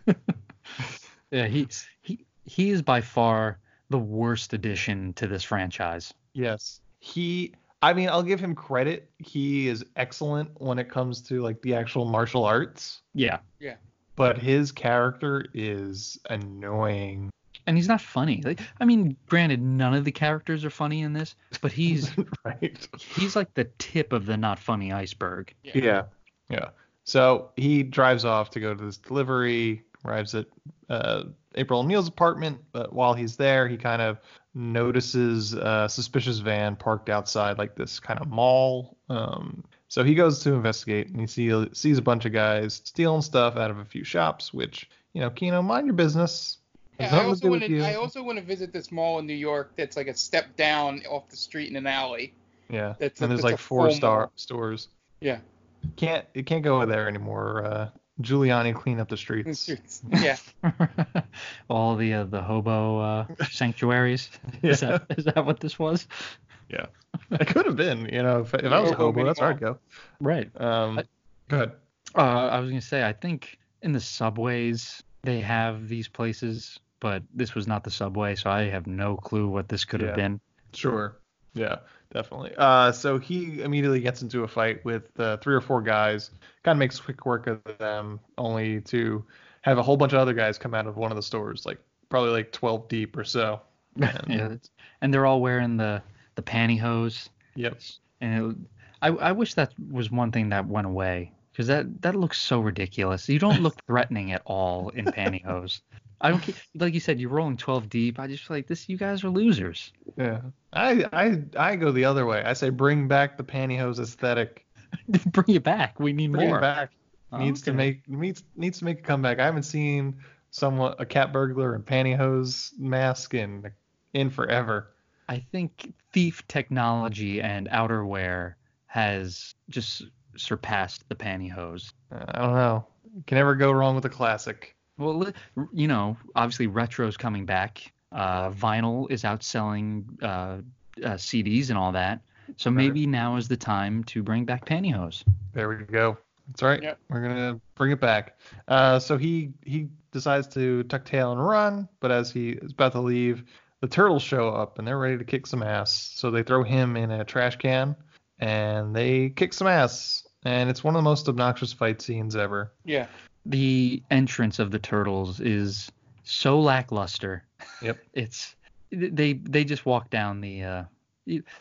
[SPEAKER 9] Yeah, he he he is by far the worst addition to this franchise.
[SPEAKER 8] yes. He I mean, I'll give him credit. He is excellent when it comes to like the actual martial arts,
[SPEAKER 9] Yeah.
[SPEAKER 10] Yeah.
[SPEAKER 8] But his character is annoying.
[SPEAKER 9] And he's not funny. Like, I mean, granted, none of the characters are funny in this, but he's
[SPEAKER 8] right.
[SPEAKER 9] he's like the tip of the not funny iceberg.
[SPEAKER 8] Yeah. Yeah. So he drives off to go to this delivery, arrives at uh, April O'Neil's apartment, but while he's there, he kind of notices a suspicious van parked outside like this kind of mall. Um, so he goes to investigate and he see, sees a bunch of guys stealing stuff out of a few shops, which, you know, Keno, mind your business.
[SPEAKER 10] Yeah, I
[SPEAKER 8] nothing to
[SPEAKER 10] also want to. I also want to visit this mall in New York that's like a step down off the street in an alley.
[SPEAKER 8] Yeah.
[SPEAKER 10] That's a-
[SPEAKER 8] and there's
[SPEAKER 10] that's
[SPEAKER 8] like four star
[SPEAKER 10] mall.
[SPEAKER 8] stores.
[SPEAKER 10] Yeah.
[SPEAKER 8] Can't it can't go there anymore. Uh, Giuliani clean up the streets.
[SPEAKER 10] Yeah.
[SPEAKER 9] All the uh, the hobo uh, sanctuaries. Is that is that what this was?
[SPEAKER 8] Yeah. It could have been, you know, if, if I was a
[SPEAKER 10] Hobo
[SPEAKER 8] hobo, that's where I'd go.
[SPEAKER 9] Right.
[SPEAKER 8] Um, go ahead.
[SPEAKER 9] Uh, I was gonna say I think in the subways they have these places, but this was not the subway, so I have no clue what this could have been.
[SPEAKER 8] Sure. Yeah, definitely. Uh, so he immediately gets into a fight with uh, three or four guys. Kind of makes quick work of them, only to have a whole bunch of other guys come out of one of the stores, like probably like 12 deep or so. And,
[SPEAKER 9] Yeah, and they're all wearing the the pantyhose.
[SPEAKER 8] Yep.
[SPEAKER 9] And it, I I wish that was one thing that went away because that that looks so ridiculous. You don't look threatening at all in pantyhose. I don't. Like you said, you're rolling 12 deep. I just feel like this. You guys are losers.
[SPEAKER 8] Yeah. I I I go the other way. I say bring back the pantyhose aesthetic.
[SPEAKER 9] Bring it back. We need
[SPEAKER 8] Bring
[SPEAKER 9] more.
[SPEAKER 8] it back. Needs to make needs needs to make a comeback. I haven't seen someone a cat burglar and pantyhose mask in in forever.
[SPEAKER 9] I think thief technology and outerwear has just surpassed the pantyhose.
[SPEAKER 8] Uh, I don't know. Can never go wrong with a classic.
[SPEAKER 9] Well, you know, obviously retro's coming back. Uh, vinyl is outselling uh, uh, CDs and all that. So maybe now is the time to bring back pantyhose.
[SPEAKER 8] There we go. That's right.
[SPEAKER 10] Yep.
[SPEAKER 8] We're gonna bring it back. Uh, so he he decides to tuck tail and run, but as he is about to leave, the turtles show up and they're ready to kick some ass. So they throw him in a trash can and they kick some ass. And it's one of the most obnoxious fight scenes ever.
[SPEAKER 10] Yeah.
[SPEAKER 9] The entrance of the turtles is so lackluster.
[SPEAKER 8] Yep.
[SPEAKER 9] It's they they just walk down the uh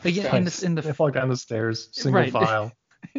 [SPEAKER 9] again in the in the
[SPEAKER 8] they fall down the stairs, single
[SPEAKER 9] Right.
[SPEAKER 8] file.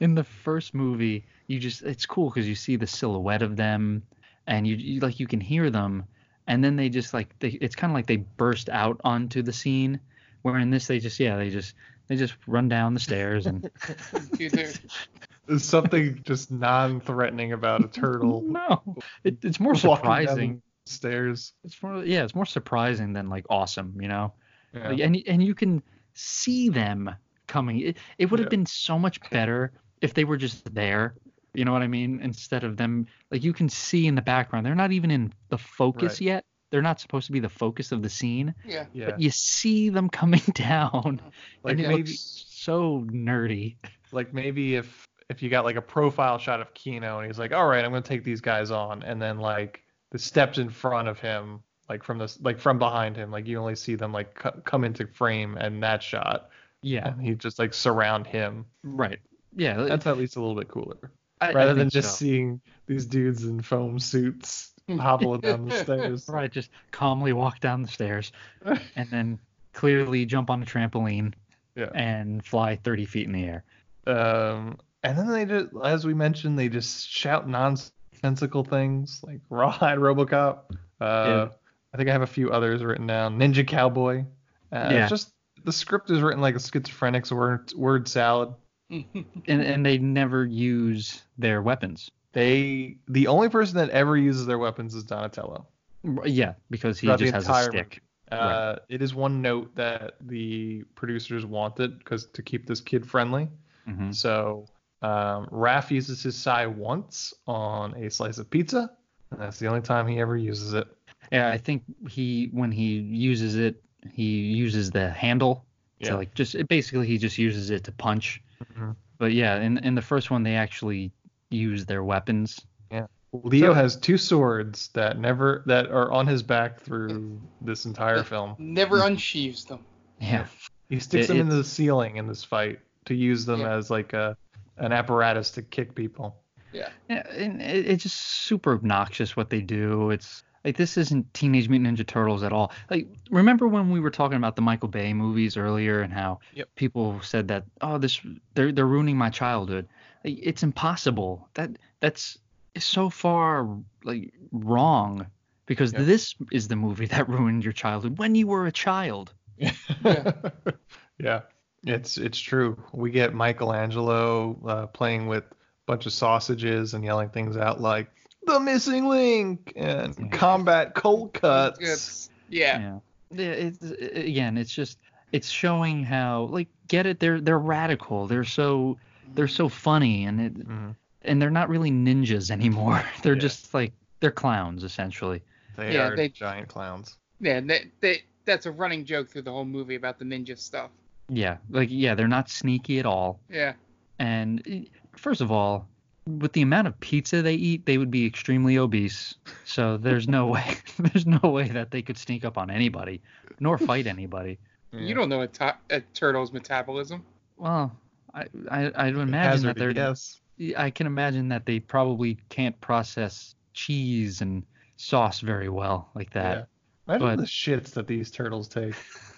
[SPEAKER 9] in the first movie, you just it's cool because you see the silhouette of them, and you, you like you can hear them, and then they just like they it's kind of like they burst out onto the scene. Where in this they just yeah they just they just run down the stairs and
[SPEAKER 8] There's something just non-threatening about a turtle
[SPEAKER 9] no it, it's more surprising.
[SPEAKER 8] stairs.
[SPEAKER 9] It's more yeah it's more surprising than like awesome you know.
[SPEAKER 8] Yeah.
[SPEAKER 9] Like, and and you can see them coming. It, it would have
[SPEAKER 8] Yeah.
[SPEAKER 9] been so much better if they were just there. You know what I mean? Instead of them, like you can see in the background, they're not even in the focus
[SPEAKER 8] Right.
[SPEAKER 9] yet. They're not supposed to be the focus of the scene,
[SPEAKER 10] yeah.
[SPEAKER 8] Yeah.
[SPEAKER 9] but you see them coming down,
[SPEAKER 8] Like
[SPEAKER 9] and it
[SPEAKER 8] maybe
[SPEAKER 9] looks so nerdy.
[SPEAKER 8] like maybe if if you got like a profile shot of Keno and he's like, all right, I'm gonna take these guys on, and then like the steps in front of him, like from this, like from behind him, like you only see them like co- come into frame and that shot,
[SPEAKER 9] Yeah,
[SPEAKER 8] and he just like surround him.
[SPEAKER 9] right. Yeah,
[SPEAKER 8] That's at least a little bit cooler,
[SPEAKER 9] I- I
[SPEAKER 8] rather than just
[SPEAKER 9] so.
[SPEAKER 8] seeing these dudes in foam suits hobbling down the stairs.
[SPEAKER 9] Right, just calmly walk down the stairs, and then clearly jump on a trampoline
[SPEAKER 8] Yeah.
[SPEAKER 9] and fly 30 feet in the air.
[SPEAKER 8] Um, and then they just, as we mentioned, they just shout nonsensical things like Rawhide RoboCop. Uh,
[SPEAKER 9] Yeah.
[SPEAKER 8] I think I have a few others written down. Ninja Cowboy. Uh,
[SPEAKER 9] Yeah.
[SPEAKER 8] It's just the script is written like a schizophrenic's word word salad.
[SPEAKER 9] and and they never use their weapons.
[SPEAKER 8] They the only person that ever uses their weapons is Donatello.
[SPEAKER 9] Yeah, because he just has a stick.
[SPEAKER 8] Uh, It is one note that the producers wanted because to keep this kid friendly.
[SPEAKER 9] Mhm.
[SPEAKER 8] So um, Raph uses his sai once on a slice of pizza, and that's the only time he ever uses it.
[SPEAKER 9] Yeah, I think he when he uses it, he uses the handle.
[SPEAKER 8] Yeah.
[SPEAKER 9] So like just it, basically he just uses it to punch.
[SPEAKER 8] Mhm.
[SPEAKER 9] But yeah, in in the first one they actually use their weapons.
[SPEAKER 8] Yeah. Leo
[SPEAKER 9] So-
[SPEAKER 8] has two swords that never that are on his back through this entire film.
[SPEAKER 10] Never unsheaves them.
[SPEAKER 9] Yeah.
[SPEAKER 8] He sticks
[SPEAKER 9] It-
[SPEAKER 8] them into the ceiling in this fight to use them
[SPEAKER 10] Yeah.
[SPEAKER 8] as like a an apparatus to kick people.
[SPEAKER 10] Yeah.
[SPEAKER 9] Yeah, and it, it's just super obnoxious what they do. It's like this isn't Teenage Mutant Ninja Turtles at all. Like remember when we were talking about the Michael Bay movies earlier and how
[SPEAKER 8] Yep.
[SPEAKER 9] people said that oh this they're they're ruining my childhood. Like, it's impossible. That that's so far like wrong because
[SPEAKER 8] Yep.
[SPEAKER 9] this is the movie that ruined your childhood when you were a child.
[SPEAKER 8] yeah, yeah. it's it's true. We get Michelangelo uh, playing with a bunch of sausages and yelling things out like the missing link and
[SPEAKER 9] Yeah.
[SPEAKER 8] combat cold cuts.
[SPEAKER 10] It's, yeah.
[SPEAKER 9] Yeah. Yeah, it's again, it's just it's showing how like get it they're they're radical. They're so they're so funny and it
[SPEAKER 8] Mhm.
[SPEAKER 9] and they're not really ninjas anymore. They're
[SPEAKER 8] Yeah.
[SPEAKER 9] just like they're clowns essentially.
[SPEAKER 8] They
[SPEAKER 10] Yeah,
[SPEAKER 8] are
[SPEAKER 10] they-
[SPEAKER 8] giant clowns.
[SPEAKER 10] Yeah. They, they, that's a running joke through the whole movie about the ninja stuff.
[SPEAKER 9] Yeah, like yeah, they're not sneaky at all.
[SPEAKER 10] Yeah.
[SPEAKER 9] And first of all, with the amount of pizza they eat, they would be extremely obese. So there's no way there's no way that they could sneak up on anybody nor fight anybody.
[SPEAKER 10] You don't know a, to- a turtle's metabolism.
[SPEAKER 9] Well, I I I'd imagine that they're
[SPEAKER 8] yes.
[SPEAKER 9] I can imagine that they probably can't process cheese and sauce very well like that.
[SPEAKER 8] Imagine
[SPEAKER 9] but-
[SPEAKER 8] the shits that these turtles take.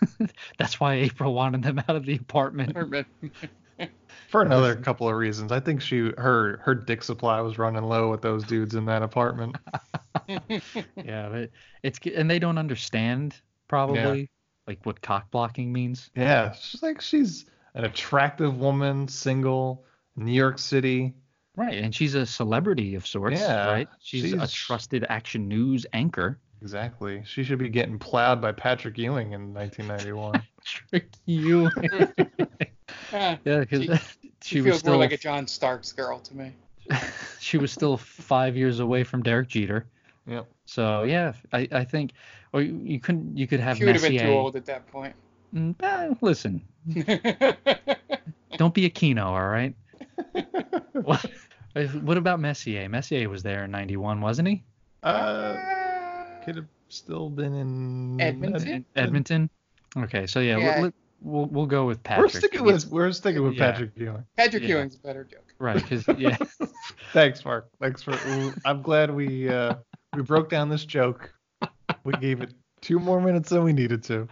[SPEAKER 9] That's why April wanted them out of the apartment.
[SPEAKER 8] For another couple of reasons. I think she her her dick supply was running low with those dudes in that apartment.
[SPEAKER 9] yeah, but it's and they don't understand probably like what cock blocking means.
[SPEAKER 8] Yeah, she's like she's an attractive woman, single, New York City.
[SPEAKER 9] Right, and she's a celebrity of sorts,
[SPEAKER 8] Yeah,
[SPEAKER 9] right? She's, a trusted action news anchor.
[SPEAKER 8] Exactly. She should be getting plowed by Patrick Ewing in 1991.
[SPEAKER 9] Trick you.
[SPEAKER 10] Ah,
[SPEAKER 9] yeah, because
[SPEAKER 10] She-
[SPEAKER 9] she,
[SPEAKER 10] She
[SPEAKER 9] was
[SPEAKER 10] feels
[SPEAKER 9] still
[SPEAKER 10] more like a John Starks girl to me.
[SPEAKER 9] she was still five years away from Derek Jeter.
[SPEAKER 8] Yep.
[SPEAKER 9] So yeah, I, I think, or you, you couldn't you could have
[SPEAKER 10] She would have been
[SPEAKER 9] Messier.
[SPEAKER 10] too old at that point.
[SPEAKER 9] Mm, eh, listen, don't be a Keno, all right? what, what about Messier? Messier was there in '91, wasn't he?
[SPEAKER 8] Uh, could have still been in
[SPEAKER 10] Edmonton?
[SPEAKER 9] Edmonton. Okay, so yeah,
[SPEAKER 10] Yeah.
[SPEAKER 9] We'll, we'll we'll go with Patrick.
[SPEAKER 8] We're
[SPEAKER 9] Patrick.
[SPEAKER 8] sticking with we're sticking with
[SPEAKER 9] Yeah.
[SPEAKER 8] Patrick Ewing.
[SPEAKER 10] Patrick
[SPEAKER 9] Yeah.
[SPEAKER 10] Ewing's a better joke.
[SPEAKER 9] right, because yeah,
[SPEAKER 8] Thanks, Mark. Thanks for. I'm glad we uh, we broke down this joke. We gave it two more minutes than we needed to.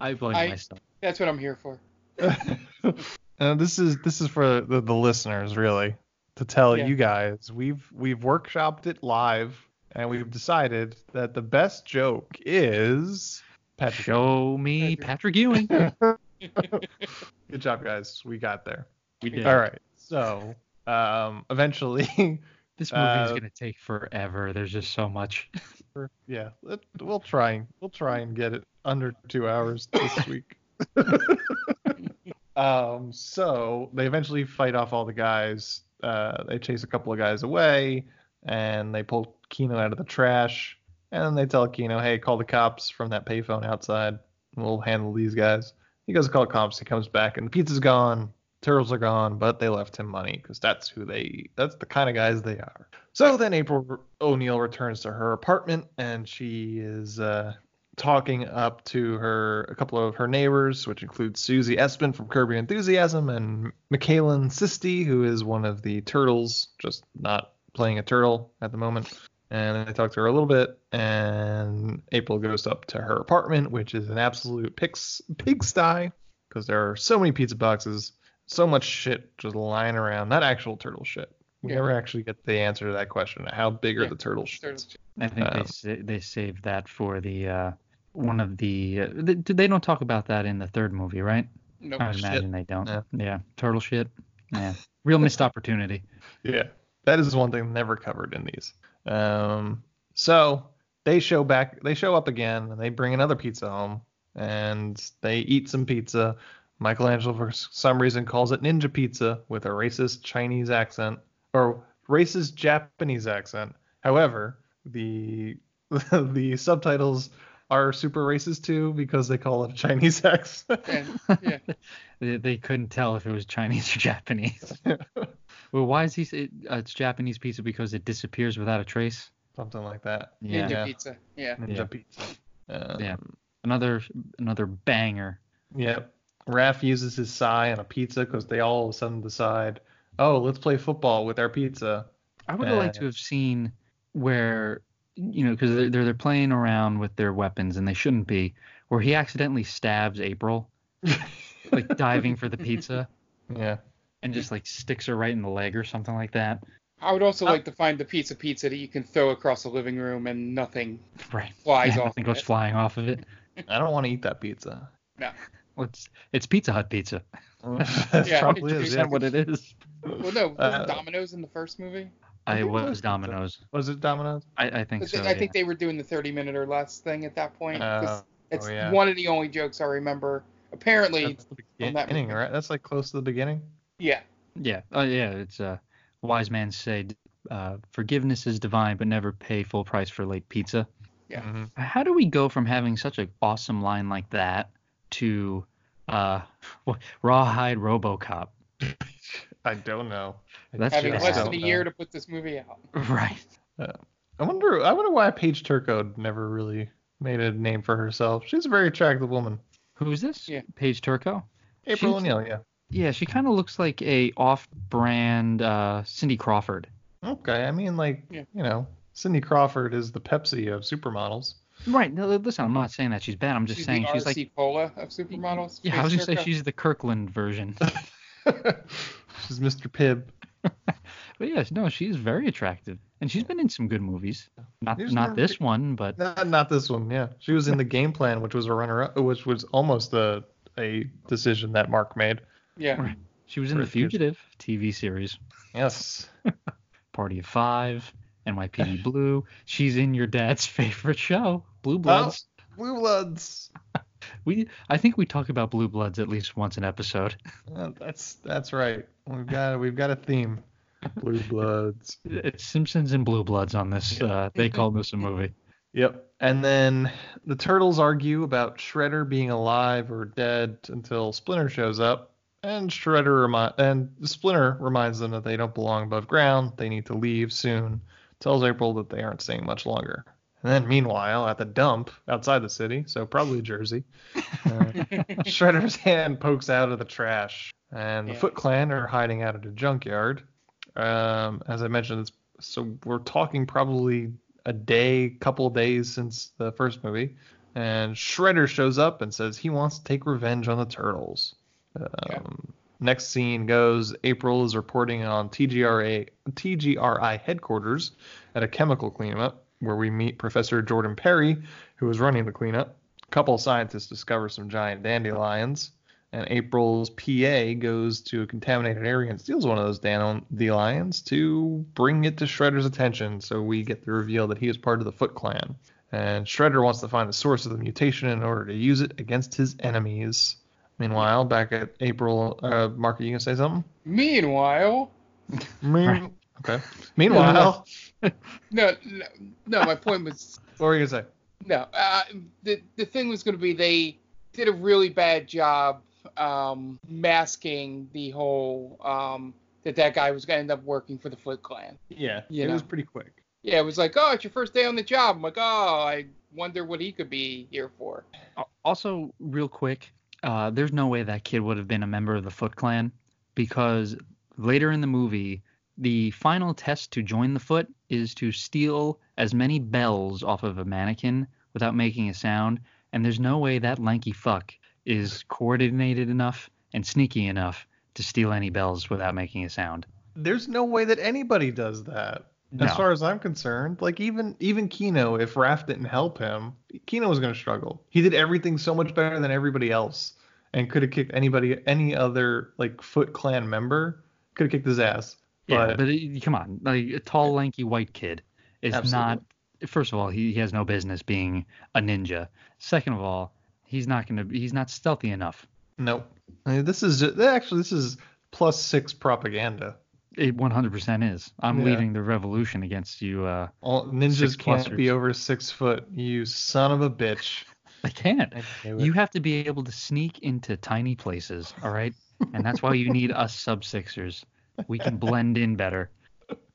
[SPEAKER 9] I blame
[SPEAKER 10] I-
[SPEAKER 9] myself.
[SPEAKER 10] That's what I'm here for.
[SPEAKER 8] uh, this is this is for the, the listeners really to tell
[SPEAKER 10] Yeah.
[SPEAKER 8] you guys we've we've workshopped it live and we've decided that the best joke is Patrick.
[SPEAKER 9] Show me Patrick Ewing.
[SPEAKER 8] Good job, guys. We got there.
[SPEAKER 9] We did.
[SPEAKER 8] All right. So um, eventually,
[SPEAKER 9] This movie is
[SPEAKER 8] Uh,
[SPEAKER 9] gonna take forever. There's just so much.
[SPEAKER 8] yeah, let, we'll try and we'll try and get it under two hours this week. um, so they eventually fight off all the guys. Uh, they chase a couple of guys away, and they pull Keno out of the trash. And then they tell Keno, "Hey, call the cops from that payphone outside. We'll handle these guys." He goes to call the cops. He comes back, and the pizza's gone. Turtles are gone, but they left him money because that's who they. That's the kind of guys they are. So then April O'Neil returns to her apartment, and she is uh, talking up to her a couple of her neighbors, which includes Susie Espin from Your Enthusiasm and Michelan Sisti, who is one of the turtles, just not playing a turtle at the moment. And I talk to her a little bit, and April goes up to her apartment, which is an absolute pigs, pigsty, because there are so many pizza boxes, so much shit just lying around. Not actual turtle shit. We
[SPEAKER 10] Yeah.
[SPEAKER 8] never actually get the answer to that question. How big are
[SPEAKER 10] Yeah.
[SPEAKER 8] the turtle shits?
[SPEAKER 10] Turtles.
[SPEAKER 9] I think they
[SPEAKER 8] Um,
[SPEAKER 9] sa- they saved that for the uh, one of the. Uh, they, they don't talk about that in the third movie, right?
[SPEAKER 10] Nope.
[SPEAKER 9] I would
[SPEAKER 8] shit.
[SPEAKER 9] imagine they don't.
[SPEAKER 8] Yeah.
[SPEAKER 9] Yeah. turtle shit. Yeah, real missed opportunity.
[SPEAKER 8] Yeah, that is one thing never covered in these. Um, so they show back, they show up again, and they bring another pizza home, and they eat some pizza. Michelangelo, for some reason, calls it ninja pizza with a racist Chinese accent or racist Japanese accent. However, the the subtitles are super racist too because they call it a Chinese accent.
[SPEAKER 10] And, yeah.
[SPEAKER 9] They, they couldn't tell if it was Chinese or Japanese. Well, why is he? say- Uh, it's Japanese pizza because it disappears without a trace.
[SPEAKER 8] Something like that.
[SPEAKER 9] Yeah.
[SPEAKER 10] Ninja pizza. Yeah.
[SPEAKER 8] Ninja
[SPEAKER 9] Yeah.
[SPEAKER 8] pizza. Um,
[SPEAKER 9] Yeah. Another another banger.
[SPEAKER 8] Yep. Raph uses his sai on a pizza because they all of a sudden decide, oh, let's play football with our pizza.
[SPEAKER 9] I would have liked to have seen where you know because they're, they're they're playing around with their weapons and they shouldn't be where he accidentally stabs April like diving for the pizza
[SPEAKER 8] Yeah.
[SPEAKER 9] And just like sticks her right in the leg or something like that.
[SPEAKER 10] I would also
[SPEAKER 9] Uh,
[SPEAKER 10] like to find the pizza pizza that you can throw across the living room and nothing
[SPEAKER 9] Right.
[SPEAKER 10] flies
[SPEAKER 9] Yeah,
[SPEAKER 10] off.
[SPEAKER 9] nothing
[SPEAKER 10] of
[SPEAKER 9] goes
[SPEAKER 10] it.
[SPEAKER 9] flying off of it.
[SPEAKER 8] I don't want to eat that pizza.
[SPEAKER 10] No.
[SPEAKER 9] Well, it's it's Pizza Hut pizza.
[SPEAKER 8] That's
[SPEAKER 10] Yeah,
[SPEAKER 8] probably
[SPEAKER 10] it's
[SPEAKER 8] is.
[SPEAKER 9] Is
[SPEAKER 8] Yeah.
[SPEAKER 9] what it is?
[SPEAKER 10] Well, no, was
[SPEAKER 8] Uh,
[SPEAKER 10] Domino's in the first movie?
[SPEAKER 9] I
[SPEAKER 8] think it
[SPEAKER 9] was
[SPEAKER 8] was
[SPEAKER 9] Domino's.
[SPEAKER 8] Was it Domino's?
[SPEAKER 9] I, I think so.
[SPEAKER 10] I think
[SPEAKER 9] yeah.
[SPEAKER 10] they were doing the 30 minute or less thing at that point. 'cause
[SPEAKER 8] Oh,
[SPEAKER 10] it's
[SPEAKER 8] oh, yeah.
[SPEAKER 10] one of the only jokes I remember. Apparently,
[SPEAKER 8] That's the
[SPEAKER 10] on that
[SPEAKER 8] beginning, right? That's like close to the beginning.
[SPEAKER 10] Yeah.
[SPEAKER 9] Yeah. Oh yeah. It's uh, wise man say uh, forgiveness is divine, but never pay full price for late pizza.
[SPEAKER 10] Yeah.
[SPEAKER 8] Mhm.
[SPEAKER 9] How do we go from having such an awesome line like that to uh, what- rawhide RoboCop?
[SPEAKER 8] I don't know.
[SPEAKER 9] That's
[SPEAKER 10] Having
[SPEAKER 9] just
[SPEAKER 10] less
[SPEAKER 8] don't
[SPEAKER 10] than a
[SPEAKER 8] know.
[SPEAKER 10] year to put this movie out.
[SPEAKER 9] right.
[SPEAKER 8] I wonder. I wonder why Paige Turco never really made a name for herself. She's a very attractive woman.
[SPEAKER 9] Who is this?
[SPEAKER 10] Yeah.
[SPEAKER 9] Paige Turco.
[SPEAKER 8] April O'Neil. Yeah.
[SPEAKER 9] Yeah, she kind of looks like a off-brand uh, Cindy Crawford.
[SPEAKER 8] Okay. I mean, like
[SPEAKER 10] Yeah.
[SPEAKER 8] you know, Cindy Crawford is the Pepsi of supermodels.
[SPEAKER 9] Right. No, listen, I'm not saying that she's bad. I'm just
[SPEAKER 10] she's
[SPEAKER 9] saying
[SPEAKER 10] the
[SPEAKER 9] she's
[SPEAKER 10] RC
[SPEAKER 9] like.
[SPEAKER 10] Cola of supermodels.
[SPEAKER 9] Yeah, I was
[SPEAKER 10] Paige
[SPEAKER 9] gonna say she's the Kirkland version.
[SPEAKER 8] She's Mr. Pibb.
[SPEAKER 9] But yes, no, she's very attractive, and she's been in some good movies. Not
[SPEAKER 8] There's
[SPEAKER 9] not
[SPEAKER 8] no-
[SPEAKER 9] this one, but
[SPEAKER 8] Not, not this one. Yeah. She was in the game plan, which was a runner-up, which was almost a a decision that Mark made.
[SPEAKER 10] Yeah.
[SPEAKER 9] she was in the
[SPEAKER 8] For kids.
[SPEAKER 9] Fugitive TV series,
[SPEAKER 8] Yes.
[SPEAKER 9] Party of Five, NYPD Blue. She's in your dad's favorite show, Blue Bloods.
[SPEAKER 8] Blue Bloods.
[SPEAKER 9] We I think we talk about Blue Bloods at least once an episode.
[SPEAKER 8] Uh, that's that's right. We've got we've got a theme. Blue Bloods.
[SPEAKER 9] It's Simpsons and Blue Bloods on this. Uh, they called this a movie.
[SPEAKER 8] Yep. And then the turtles argue about Shredder being alive or dead until Splinter shows up, and Shredder remi- and Splinter reminds them that they don't belong above ground. They need to leave soon. Tells April that they aren't staying much longer. And then meanwhile, at the dump outside the city, so probably Jersey, uh, Shredder's hand pokes out of the trash, and the
[SPEAKER 10] Yeah.
[SPEAKER 8] Foot Clan are hiding out at a junkyard. Um, as I mentioned, it's, so we're talking probably a day, couple days since the first movie, and Shredder shows up and says he wants to take revenge on the turtles. Um, Next scene goes April is reporting on TGRA TGRI headquarters at a chemical cleanup where we meet Professor Jordan Perry, who is running the cleanup. A couple scientists discover some giant dandelions, and April's PA goes to a contaminated area and steals one of those dandelions to bring it to Shredder's attention. So we get the reveal that he is part of the Foot Clan, and Shredder wants to find the source of the mutation in order to use it against his enemies. Meanwhile, back at April, uh, Mark, are you gonna say something?
[SPEAKER 10] Meanwhile,
[SPEAKER 8] Mean- Okay. Meanwhile,
[SPEAKER 10] no, no, no, my point was
[SPEAKER 8] what were you gonna say?
[SPEAKER 10] no. Uh, the the thing was going to be they did a really bad job um, masking the whole um, that that guy was going to end up working for the Foot Clan.
[SPEAKER 8] Yeah,
[SPEAKER 10] You
[SPEAKER 8] it
[SPEAKER 10] know.
[SPEAKER 8] was pretty quick.
[SPEAKER 10] Yeah, it was like, oh, it's your first day on the job. I'm like, oh, I wonder what he could be here for.
[SPEAKER 9] Also, real quick, uh, there's no way that kid would have been a member of the Foot Clan because later in the movie, the final test to join the Foot is to steal as many bells off of a mannequin without making a sound. And there's no way that lanky fuck is coordinated enough and sneaky enough to steal any bells without making a sound.
[SPEAKER 8] There's no way that anybody does that.
[SPEAKER 9] No.
[SPEAKER 8] As far as I'm concerned, like even even Keno, if Raph didn't help him, Keno was gonna struggle. He did everything so much better than everybody else, and could have kicked anybody, any other like Foot Clan member, could have kicked his ass.
[SPEAKER 9] Yeah,
[SPEAKER 8] But,
[SPEAKER 9] but it, come on, like a tall, lanky white kid is
[SPEAKER 8] Absolutely.
[SPEAKER 9] not. First of all, he, he has no business being a ninja. Second of all, he's not gonna. He's not stealthy enough.
[SPEAKER 8] nope. I mean, this is just, actually this is plus six propaganda.
[SPEAKER 9] It 100% is. I'm
[SPEAKER 8] Yeah.
[SPEAKER 9] leading the revolution against you. Uh,
[SPEAKER 8] All ninjas can't
[SPEAKER 9] clusters.
[SPEAKER 8] be over six foot. You son of a bitch.
[SPEAKER 9] I can't.
[SPEAKER 8] I knew it.
[SPEAKER 9] You have to be able to sneak into tiny places. All right, and that's why you need us sub sixers. We can blend in better.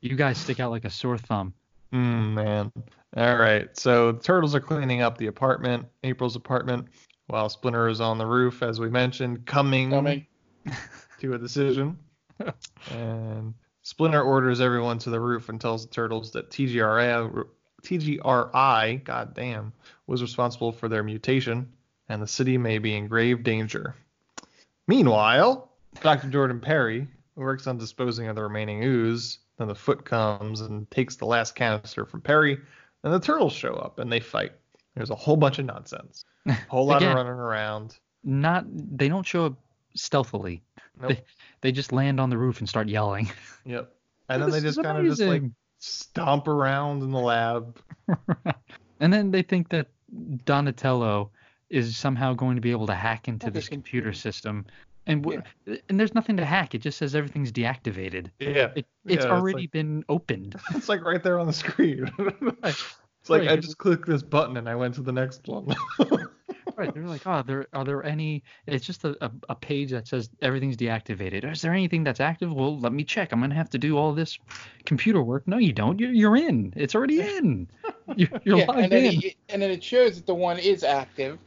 [SPEAKER 9] You guys stick out like a sore thumb.
[SPEAKER 8] Mm, man. All right. So the turtles are cleaning up the apartment, April's apartment. while Splinter is on the roof, as we mentioned, coming,
[SPEAKER 10] Coming.
[SPEAKER 8] to a decision. And Splinter orders everyone to the roof and tells the turtles that TGRI, TGRI, goddamn, was responsible for their mutation, and the city may be in grave danger. Meanwhile, Dr. Jordan Perry works on disposing of the remaining ooze. Then the foot comes and takes the last canister from Perry, and the turtles show up and they fight. There's a whole bunch of nonsense, a whole lot
[SPEAKER 9] Again.
[SPEAKER 8] of running around.
[SPEAKER 9] Not they don't show up stealthily.
[SPEAKER 8] Nope.
[SPEAKER 9] They, they just land on the roof and start yelling.
[SPEAKER 8] Yep. And then they just kind of just like stomp around in the lab.
[SPEAKER 9] and then they think that Donatello is somehow going to be able to hack into this computer system. And w- and there's nothing to hack. It just says everything's deactivated.
[SPEAKER 8] Yeah.
[SPEAKER 9] It,
[SPEAKER 8] Yeah,
[SPEAKER 9] it's
[SPEAKER 8] it's
[SPEAKER 9] already
[SPEAKER 8] like-
[SPEAKER 9] been opened.
[SPEAKER 8] It's like right there on the screen. it's like I just clicked this button and I went to the next one.
[SPEAKER 9] Right. They're like, oh, there are there any? It's just a, a, a page that says everything's deactivated. Is there anything that's active? Well, let me check. I'm gonna have to do all this computer work. No, you don't. You're, you're in. It's already in. You're, you're
[SPEAKER 10] yeah,
[SPEAKER 9] logged
[SPEAKER 10] and then,
[SPEAKER 9] in.
[SPEAKER 10] he, and then it shows that the one is active,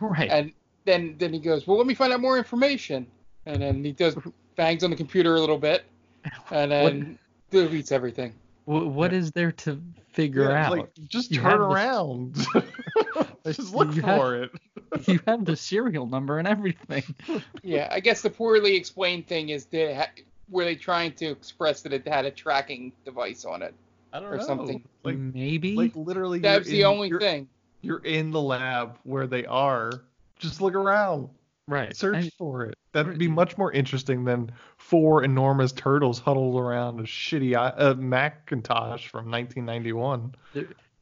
[SPEAKER 9] right.
[SPEAKER 10] and then then he goes, well, let me find out more information, and then he does bangs on the computer a little bit, and then deletes everything.
[SPEAKER 9] Wh- what is there to figure
[SPEAKER 8] Yeah,
[SPEAKER 9] out?
[SPEAKER 8] Like just
[SPEAKER 9] You
[SPEAKER 8] turn around. just look
[SPEAKER 9] You
[SPEAKER 8] for
[SPEAKER 9] have-
[SPEAKER 8] it.
[SPEAKER 9] you have the serial number and everything.
[SPEAKER 10] Yeah, I guess the poorly explained thing is that ha- were they trying to express that it had a tracking device on it
[SPEAKER 8] I don't
[SPEAKER 10] or
[SPEAKER 8] know.
[SPEAKER 10] something?
[SPEAKER 8] Like
[SPEAKER 9] Maybe.
[SPEAKER 8] like literally
[SPEAKER 10] That's the
[SPEAKER 8] in-
[SPEAKER 10] only
[SPEAKER 8] you're-
[SPEAKER 10] thing.
[SPEAKER 8] You're in the lab where they are. Just look around.
[SPEAKER 9] right.
[SPEAKER 8] Search
[SPEAKER 9] I-
[SPEAKER 8] for it. That'd be much more interesting than four enormous turtles huddled around a shitty i- uh, Macintosh from 1991.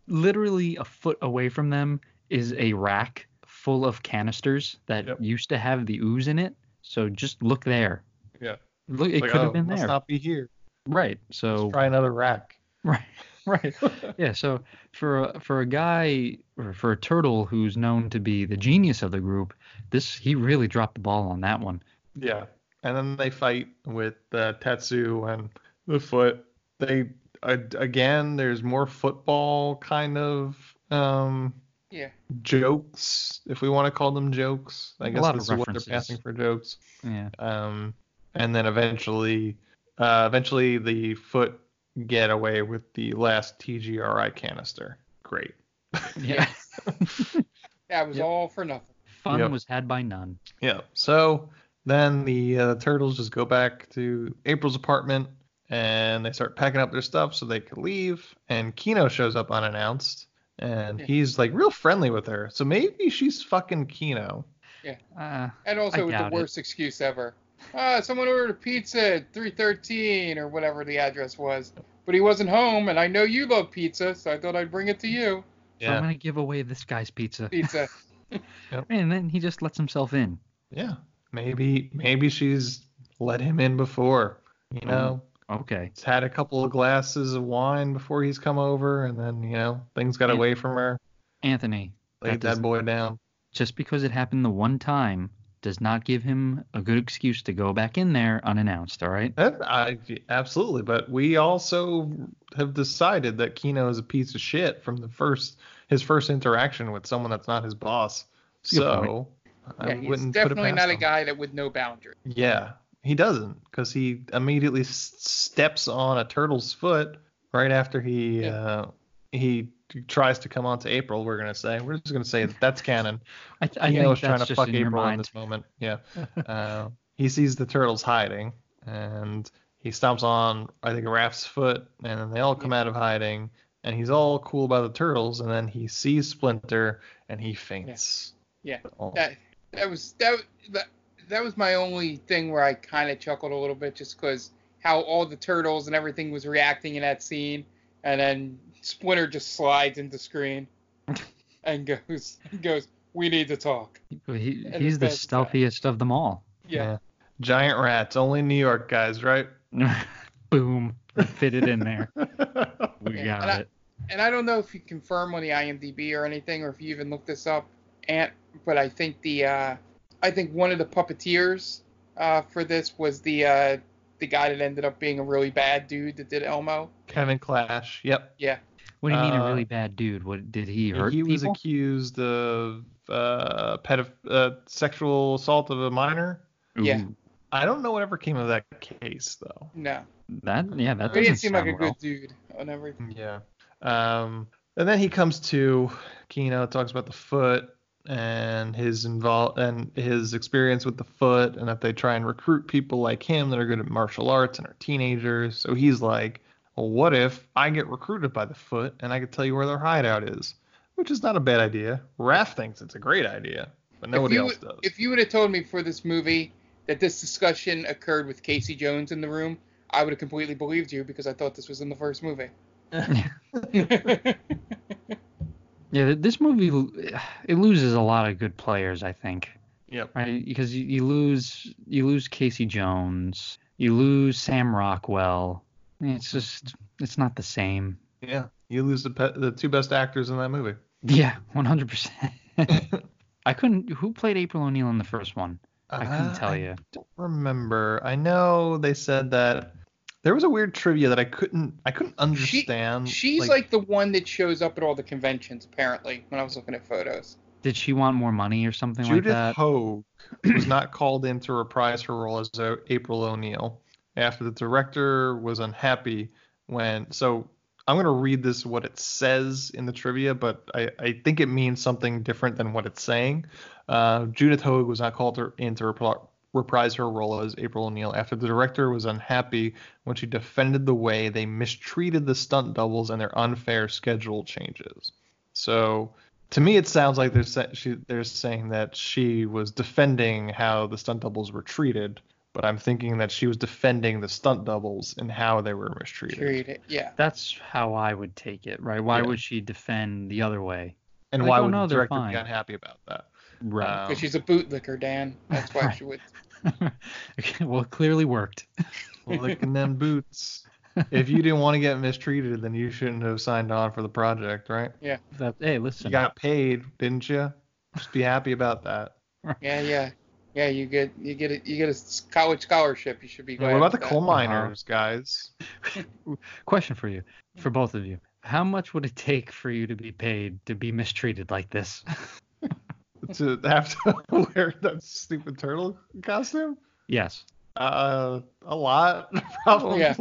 [SPEAKER 9] literally a foot away from them is a rack full of canisters that
[SPEAKER 8] Yep.
[SPEAKER 9] used to have the ooze in it. So just look there.
[SPEAKER 8] Yeah.
[SPEAKER 9] Look, it
[SPEAKER 8] Like,
[SPEAKER 9] could
[SPEAKER 8] oh,
[SPEAKER 9] have been
[SPEAKER 8] must
[SPEAKER 9] there.
[SPEAKER 8] not be here.
[SPEAKER 9] Right. So
[SPEAKER 8] Let's try another rack.
[SPEAKER 9] right, right. yeah. So for a, for a guy or for a turtle who's known to be the genius of the group, this he really dropped the ball on that one.
[SPEAKER 8] Yeah. And then they fight with uh, Tetsu and the foot. They uh, again, there's more football kind of um,
[SPEAKER 10] Yeah.
[SPEAKER 8] jokes, if we want to call them jokes. i guess
[SPEAKER 9] lot
[SPEAKER 8] this
[SPEAKER 9] of
[SPEAKER 8] is what they're passing for jokes.
[SPEAKER 9] Yeah.
[SPEAKER 8] Um, and then eventually, uh, eventually the foot get away with the last TGRI canister. Great.
[SPEAKER 9] Yeah.
[SPEAKER 10] That was
[SPEAKER 9] Yep.
[SPEAKER 10] all for nothing.
[SPEAKER 9] Fun
[SPEAKER 8] Yep.
[SPEAKER 9] was had by none.
[SPEAKER 8] Yeah. So then the uh, turtles just go back to April's apartment and they start packing up their stuff so they could leave. And Keno shows up unannounced and
[SPEAKER 10] Yeah.
[SPEAKER 8] he's like real friendly with her. So maybe she's fucking Keno.
[SPEAKER 9] Uh,
[SPEAKER 10] And
[SPEAKER 9] I
[SPEAKER 10] also with the
[SPEAKER 9] doubt it.
[SPEAKER 10] worst excuse ever. Ah, someone ordered a pizza at 313 or whatever the address was. But he wasn't home, and I know you love pizza, so I thought I'd bring it to you.
[SPEAKER 9] So I'm gonna give away this guy's pizza.
[SPEAKER 10] Pizza.
[SPEAKER 9] And then he just lets himself in.
[SPEAKER 8] Yeah. Maybe maybe she's let him in before. You know,
[SPEAKER 9] Okay.
[SPEAKER 8] he's had a couple of glasses of wine before he's come over, and then you know things got
[SPEAKER 9] Yeah.
[SPEAKER 8] away from her.
[SPEAKER 9] Anthony,
[SPEAKER 8] Laid
[SPEAKER 9] that
[SPEAKER 8] that, boy down.
[SPEAKER 9] just because it happened the one time does not give him a good excuse to go back in there unannounced, all right?
[SPEAKER 8] That, I, absolutely, but we also have decided that Keno is a piece of shit from the first his first interaction with someone that's not his boss.
[SPEAKER 9] Good
[SPEAKER 8] So I
[SPEAKER 10] Yeah, he's
[SPEAKER 8] wouldn't put it
[SPEAKER 10] definitely
[SPEAKER 8] past
[SPEAKER 10] not a guy that with no boundaries.
[SPEAKER 8] Yeah, he doesn't because he immediately s- steps on a turtle's foot right after he
[SPEAKER 10] Yeah.
[SPEAKER 8] uh, he tries to come on to April. We're gonna say we're just gonna say that that's canon.
[SPEAKER 9] I, I
[SPEAKER 8] Keno
[SPEAKER 9] think
[SPEAKER 8] is trying
[SPEAKER 9] that's
[SPEAKER 8] to
[SPEAKER 9] just
[SPEAKER 8] fuck
[SPEAKER 9] in your
[SPEAKER 8] April in
[SPEAKER 9] mind.
[SPEAKER 8] this moment. Yeah. uh, he sees the turtles hiding and he stomps on I think Raph's foot and then they all come out of hiding and he's all cool about the turtles and then he sees Splinter and he faints.
[SPEAKER 10] Yeah.
[SPEAKER 8] Oh.
[SPEAKER 10] That that was that that, that was my only thing where I kind of chuckled a little bit just because how all the turtles and everything was reacting in that scene, and then Splinter just slides into screen and goes goes, "We need to talk."
[SPEAKER 9] He, he's the
[SPEAKER 10] it's bad.
[SPEAKER 9] stealthiest of them all.
[SPEAKER 10] Yeah.
[SPEAKER 8] Giant rats, only New York guys, right?
[SPEAKER 9] Boom. Fit it in there. We
[SPEAKER 10] Yeah,
[SPEAKER 9] got
[SPEAKER 10] and I-
[SPEAKER 9] it.
[SPEAKER 10] And I don't know if you confirm on the IMDb or anything, or if you even looked this up, Ant. But I think the uh, I think one of the puppeteers uh, for this was the uh, the guy that ended up being a really bad dude that did Elmo.
[SPEAKER 8] Kevin Clash. Yep.
[SPEAKER 10] Yeah.
[SPEAKER 9] What do you mean a
[SPEAKER 8] Uh,
[SPEAKER 9] really bad dude? What did he hurt
[SPEAKER 8] he was
[SPEAKER 9] people?
[SPEAKER 8] accused of uh, pedoph- uh, sexual assault of a minor.
[SPEAKER 10] Yeah.
[SPEAKER 9] Ooh,
[SPEAKER 8] I don't know whatever came of that case though.
[SPEAKER 10] No.
[SPEAKER 9] That yeah, that
[SPEAKER 10] He
[SPEAKER 9] doesn't
[SPEAKER 10] didn't seem like a
[SPEAKER 9] well.
[SPEAKER 10] good dude on everything.
[SPEAKER 8] Yeah. Um, and then he comes to Keno, talks about the foot and his invol- and his experience with the foot, and that they try and recruit people like him that are good at martial arts and are teenagers. So he's like, well, what if I get recruited by the foot and I can tell you where their hideout is? Which is not a bad idea. Raph thinks it's a great idea, but nobody
[SPEAKER 10] if you,
[SPEAKER 8] else does.
[SPEAKER 10] If you would have told me for this movie that this discussion occurred with Casey Jones in the room, I would have completely believed you because I thought this was in the first movie.
[SPEAKER 9] Yeah, this movie it loses a lot of good players, I think.
[SPEAKER 8] Yep.
[SPEAKER 9] Right, because you, you lose you lose Casey Jones, you lose Sam Rockwell. It's just it's not the same.
[SPEAKER 8] Yeah. You lose the pe- the two best actors in that movie.
[SPEAKER 9] Yeah, 100%. I couldn't. Who played April O'Neil in the first one? I couldn't tell
[SPEAKER 8] Uh,
[SPEAKER 9] you.
[SPEAKER 8] don't remember. I know they said that there was a weird trivia that I couldn't I couldn't understand.
[SPEAKER 10] She's like, the one that shows up at all the conventions, apparently, when I was looking at photos.
[SPEAKER 9] Did she want more money or something
[SPEAKER 8] Judith
[SPEAKER 9] like that?
[SPEAKER 8] Judith Hoag was not called in to reprise her role as April O'Neil after the director was unhappy when. So I'm going to read this what it says in the trivia, but I, I think it means something different than what it's saying. Uh, Judith Hoag was not called her in to repl- reprise her role as April O'Neil after the director was unhappy when she defended the way they mistreated the stunt doubles and their unfair schedule changes. So to me, it sounds like they're sa- she, they're saying that she was defending how the stunt doubles were treated, but I'm thinking that she was defending the stunt doubles and how they were mistreated.
[SPEAKER 10] Treat it, yeah.
[SPEAKER 9] That's how I would take it, right? Why
[SPEAKER 8] Yeah.
[SPEAKER 9] would she defend the other way?
[SPEAKER 8] And
[SPEAKER 9] Like,
[SPEAKER 8] why
[SPEAKER 9] oh,
[SPEAKER 8] would
[SPEAKER 9] no,
[SPEAKER 8] the director
[SPEAKER 9] fine.
[SPEAKER 8] be unhappy about that?
[SPEAKER 9] Right.
[SPEAKER 8] Um,
[SPEAKER 10] Because she's a bootlicker, Dan. That's why she would.
[SPEAKER 9] okay, well, it clearly worked.
[SPEAKER 8] licking them boots. If you didn't want to get mistreated, then you shouldn't have signed on for the project, right?
[SPEAKER 10] Yeah.
[SPEAKER 9] That, hey, listen.
[SPEAKER 8] You got paid, didn't you? Just be happy about that.
[SPEAKER 10] Yeah, yeah. Yeah, you get you get a you get a college scholarship. You should be glad.
[SPEAKER 8] what about the
[SPEAKER 10] with
[SPEAKER 8] coal
[SPEAKER 10] that.
[SPEAKER 8] miners, guys?
[SPEAKER 9] Question for you, for both of you. How much would it take for you to be paid to be mistreated like this?
[SPEAKER 8] To have to wear that stupid turtle costume?
[SPEAKER 9] yes.
[SPEAKER 8] Uh, a lot, probably.
[SPEAKER 10] Yeah.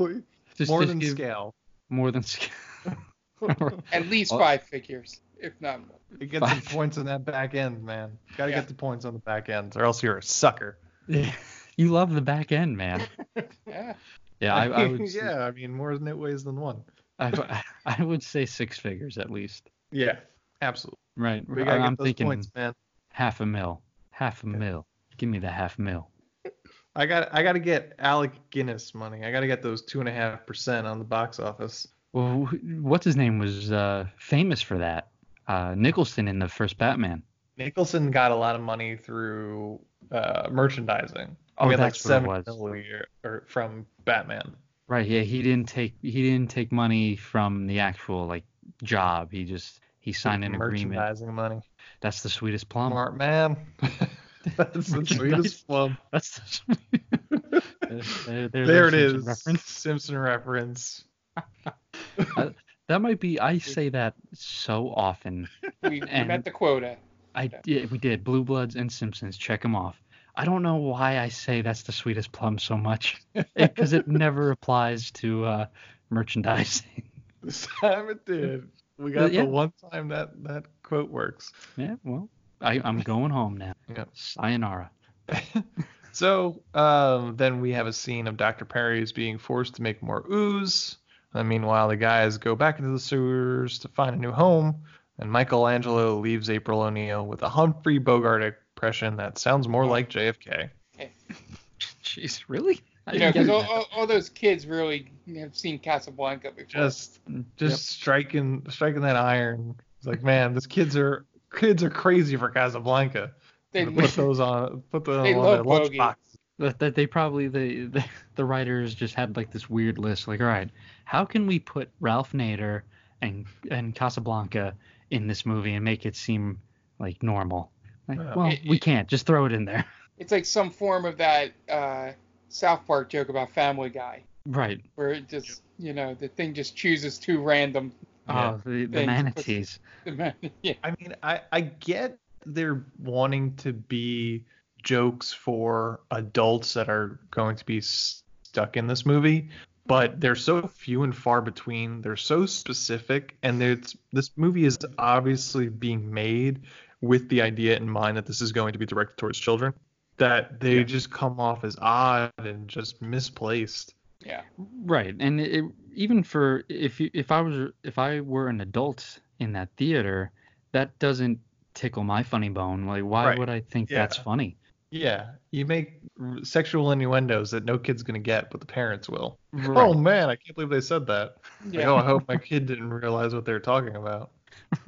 [SPEAKER 9] Just-
[SPEAKER 8] More
[SPEAKER 9] just
[SPEAKER 8] than
[SPEAKER 9] give-
[SPEAKER 8] scale.
[SPEAKER 9] More than scale.
[SPEAKER 10] At least
[SPEAKER 9] Oh.
[SPEAKER 10] five figures, if not more.
[SPEAKER 8] You get some
[SPEAKER 9] Five.
[SPEAKER 8] points on that back end, man. Got to
[SPEAKER 10] Yeah.
[SPEAKER 8] get the points on the back end, or else you're a sucker.
[SPEAKER 9] you love the back end, man.
[SPEAKER 10] Yeah.
[SPEAKER 9] Yeah, I, I would. say-
[SPEAKER 8] yeah, I mean more than it weighs than one.
[SPEAKER 9] I, I would say six figures at least.
[SPEAKER 8] Yeah, absolutely.
[SPEAKER 9] Right.
[SPEAKER 8] We gotta
[SPEAKER 9] I'm
[SPEAKER 8] get those
[SPEAKER 9] thinking
[SPEAKER 8] points, man.
[SPEAKER 9] Half a mil. Half a mil. Give me the half mil.
[SPEAKER 8] I got I got to get Alec Guinness money. I got to get those two and a half percent on the box office.
[SPEAKER 9] Well, what's his name was uh, famous for that. Uh, Nicholson in the first Batman.
[SPEAKER 8] Nicholson got a lot of money through uh, merchandising.
[SPEAKER 9] Oh,
[SPEAKER 8] we
[SPEAKER 9] that's
[SPEAKER 8] like
[SPEAKER 9] what it
[SPEAKER 8] seven
[SPEAKER 9] was.
[SPEAKER 8] mil year or from Batman.
[SPEAKER 9] Right. Yeah. He didn't take he didn't take money from the actual like job. He just he signed an agreement.
[SPEAKER 8] Merchandising money.
[SPEAKER 9] That's the sweetest plum.
[SPEAKER 8] Smart man. That's the sweetest plum.
[SPEAKER 9] That's the there, there,
[SPEAKER 8] There
[SPEAKER 9] there's
[SPEAKER 8] it
[SPEAKER 9] Simpson
[SPEAKER 8] is.
[SPEAKER 9] Reference.
[SPEAKER 8] Simpson reference.
[SPEAKER 9] Uh, that might be. I say that so often.
[SPEAKER 10] We, we met the quota.
[SPEAKER 9] I yeah, we did. Blue Bloods and Simpsons. Check them off. I don't know why I say that's the sweetest plum so much, because it never applies to uh, merchandising.
[SPEAKER 8] This time it did. We got
[SPEAKER 9] Yeah.
[SPEAKER 8] the one time that that quote works.
[SPEAKER 9] Yeah, well, I, I'm going home now.
[SPEAKER 8] Yeah.
[SPEAKER 9] Sayonara.
[SPEAKER 8] So um, then we have a scene of Dr. Perry's being forced to make more ooze. And meanwhile, the guys go back into the sewers to find a new home. And Michelangelo leaves April O'Neil with a Humphrey Bogart impression that sounds more like JFK.
[SPEAKER 9] Jeez, really? I
[SPEAKER 10] You know, because all, all, all those kids really have seen Casablanca before.
[SPEAKER 8] Just, just striking, striking that iron. It's like, man, these kids are kids are crazy for Casablanca.
[SPEAKER 10] They-
[SPEAKER 8] put those on, put those
[SPEAKER 10] They
[SPEAKER 8] on
[SPEAKER 10] love
[SPEAKER 8] their lunchbox.
[SPEAKER 9] That, that they probably the, the the writers just had like this weird list like all right how can we put Ralph Nader and and Casablanca in this movie and make it seem like normal like,
[SPEAKER 8] Yeah.
[SPEAKER 9] well
[SPEAKER 10] It-
[SPEAKER 9] we can't just throw it in there
[SPEAKER 10] It's like some form of that uh, South Park joke about Family Guy,
[SPEAKER 9] right
[SPEAKER 10] where it just, you know, the thing just chooses two random.
[SPEAKER 9] oh the, the
[SPEAKER 10] Things.
[SPEAKER 9] manatees
[SPEAKER 10] yeah.
[SPEAKER 8] I mean, I, I get they're wanting to be jokes for adults that are going to be stuck in this movie, but they're so few and far between. They're so specific, and it's this movie is obviously being made with the idea in mind that this is going to be directed towards children. That they just come off as odd and just misplaced.
[SPEAKER 10] Yeah.
[SPEAKER 9] Right, and it, even for if you if I was if I were an adult in that theater, that doesn't tickle my funny bone. Like, why
[SPEAKER 8] Right.
[SPEAKER 9] would I think
[SPEAKER 8] Yeah.
[SPEAKER 9] that's funny?
[SPEAKER 8] Yeah, you make sexual innuendos that no kid's gonna get, but the parents will.
[SPEAKER 9] Right.
[SPEAKER 8] Oh man, I can't believe they said that. Like, oh, I hope my kid didn't realize what they were talking about.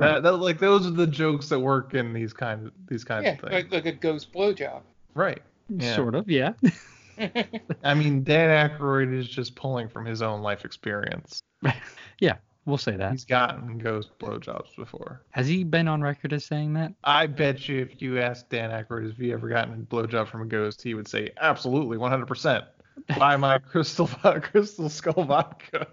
[SPEAKER 8] that, that like those are the jokes that work in these kind of these kinds
[SPEAKER 10] Yeah,
[SPEAKER 8] of things.
[SPEAKER 10] like, like a ghost blowjob.
[SPEAKER 8] Right. Yeah.
[SPEAKER 9] Sort of, yeah.
[SPEAKER 8] I mean, Dan Aykroyd is just pulling from his own life experience.
[SPEAKER 9] yeah, we'll say that.
[SPEAKER 8] He's gotten ghost blowjobs before.
[SPEAKER 9] Has he been on record as saying that?
[SPEAKER 8] I bet you if you asked Dan Aykroyd if he ever gotten a blowjob from a ghost, he would say absolutely, 100%. Buy my crystal crystal skull vodka.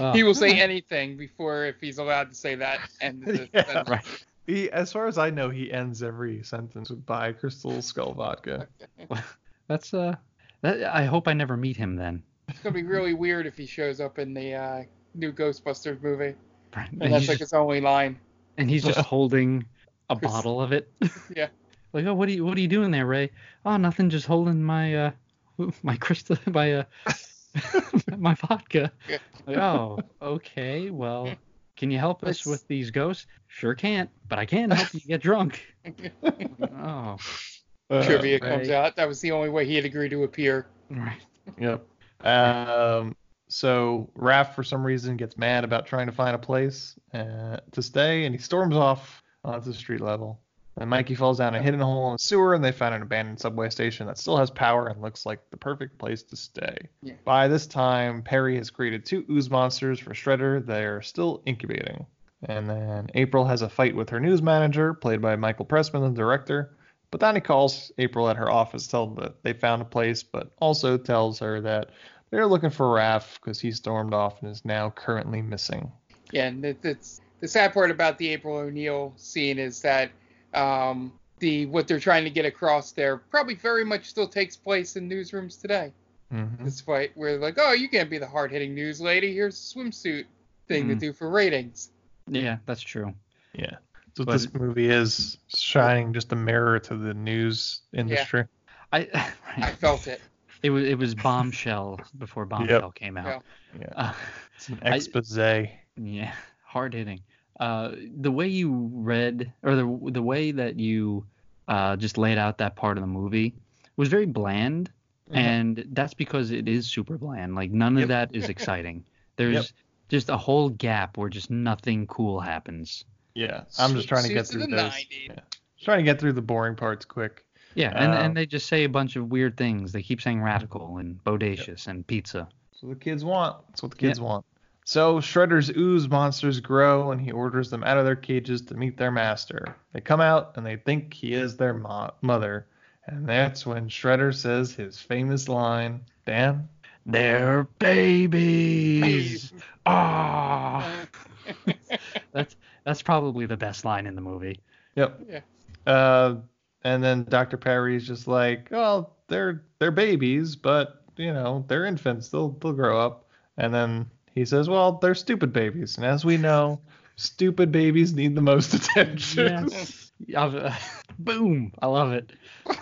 [SPEAKER 9] Oh.
[SPEAKER 10] He will say anything before if he's allowed to say that. And the,
[SPEAKER 8] Yeah.
[SPEAKER 10] the-
[SPEAKER 8] He, as far as I know, he ends every sentence with "buy crystal skull vodka."
[SPEAKER 9] That's uh, that, I hope I never meet him then.
[SPEAKER 10] it's gonna be really weird if he shows up in the uh, new Ghostbusters movie,
[SPEAKER 9] Right.
[SPEAKER 10] and
[SPEAKER 9] And
[SPEAKER 10] that's like
[SPEAKER 9] just,
[SPEAKER 10] his only line.
[SPEAKER 9] and he's just holding a
[SPEAKER 10] Chris-
[SPEAKER 9] bottle of it.
[SPEAKER 10] Yeah.
[SPEAKER 9] Like, oh, what are you what are you doing there, Ray? Oh, nothing, just holding my uh my crystal my uh my vodka.
[SPEAKER 10] Yeah.
[SPEAKER 9] Like, oh, okay. Well, can you help us
[SPEAKER 10] It's-
[SPEAKER 9] with these ghosts? Sure can't, but I can help you get drunk. oh,
[SPEAKER 8] Uh,
[SPEAKER 10] Trivia comes out. That was the only way he had agreed to appear.
[SPEAKER 9] right.
[SPEAKER 8] Yep. Um. So Raph, for some reason, gets mad about trying to find a place uh, to stay, and he storms off onto the street level. And Mikey falls down a hidden hole in the sewer, and they find an abandoned subway station that still has power and looks like the perfect place to stay.
[SPEAKER 10] Yeah.
[SPEAKER 8] By this time, Perry has created two ooze monsters for Shredder. They're still incubating. And then April has a fight with her news manager, played by Michael Pressman, the director. But then he calls April at her office, tells her that they found a place, but also tells her that they're looking for Raph because he stormed off and is now currently missing.
[SPEAKER 10] Yeah, and it, it's the sad part about the April O'Neil scene is that um, the what they're trying to get across there probably very much still takes place in newsrooms today.
[SPEAKER 8] Mhm.
[SPEAKER 10] This fight where they're like, oh, you can't be the hard hitting news lady. Here's a swimsuit thing to
[SPEAKER 9] Mm.
[SPEAKER 10] do for ratings.
[SPEAKER 9] Yeah, that's true.
[SPEAKER 8] Yeah. So
[SPEAKER 9] But-
[SPEAKER 8] this movie is shining just a mirror to the news industry. Yeah.
[SPEAKER 9] I
[SPEAKER 10] I felt it.
[SPEAKER 9] it was it was bombshell before bombshell came out.
[SPEAKER 10] Yeah.
[SPEAKER 8] Yeah.
[SPEAKER 9] Uh,
[SPEAKER 8] It's an
[SPEAKER 9] I-
[SPEAKER 8] expose.
[SPEAKER 9] Yeah, hard hitting. Uh, the way you read, or the the way that you uh, just laid out that part of the movie was very bland, and that's because it is super bland. Like none
[SPEAKER 8] Yep.
[SPEAKER 9] of that is exciting. There's just a whole gap where just nothing cool happens.
[SPEAKER 8] Yeah. I'm just trying to get
[SPEAKER 10] Suits of
[SPEAKER 8] through
[SPEAKER 10] the
[SPEAKER 8] those. Yeah. Just trying to get through the boring parts quick.
[SPEAKER 9] Yeah, and,
[SPEAKER 8] Um,
[SPEAKER 9] and they just say a bunch of weird things. They keep saying radical and bodacious and pizza.
[SPEAKER 8] That's what the kids want. That's what the kids want. So Shredder's ooze monsters grow, and he orders them out of their cages to meet their master. They come out, and they think he is their mo- mother. And that's when Shredder says his famous line, Dan?
[SPEAKER 9] They're babies. Ah. that's that's probably the best line in the movie.
[SPEAKER 8] Yep.
[SPEAKER 10] Yeah.
[SPEAKER 8] Uh, and then Dr. Perry's just like, oh, they're they're babies, but you know they're infants. They'll they'll grow up. And then he says, well, they're stupid babies, and as we know, stupid babies need the most attention.
[SPEAKER 9] Yes. I- boom! I love it.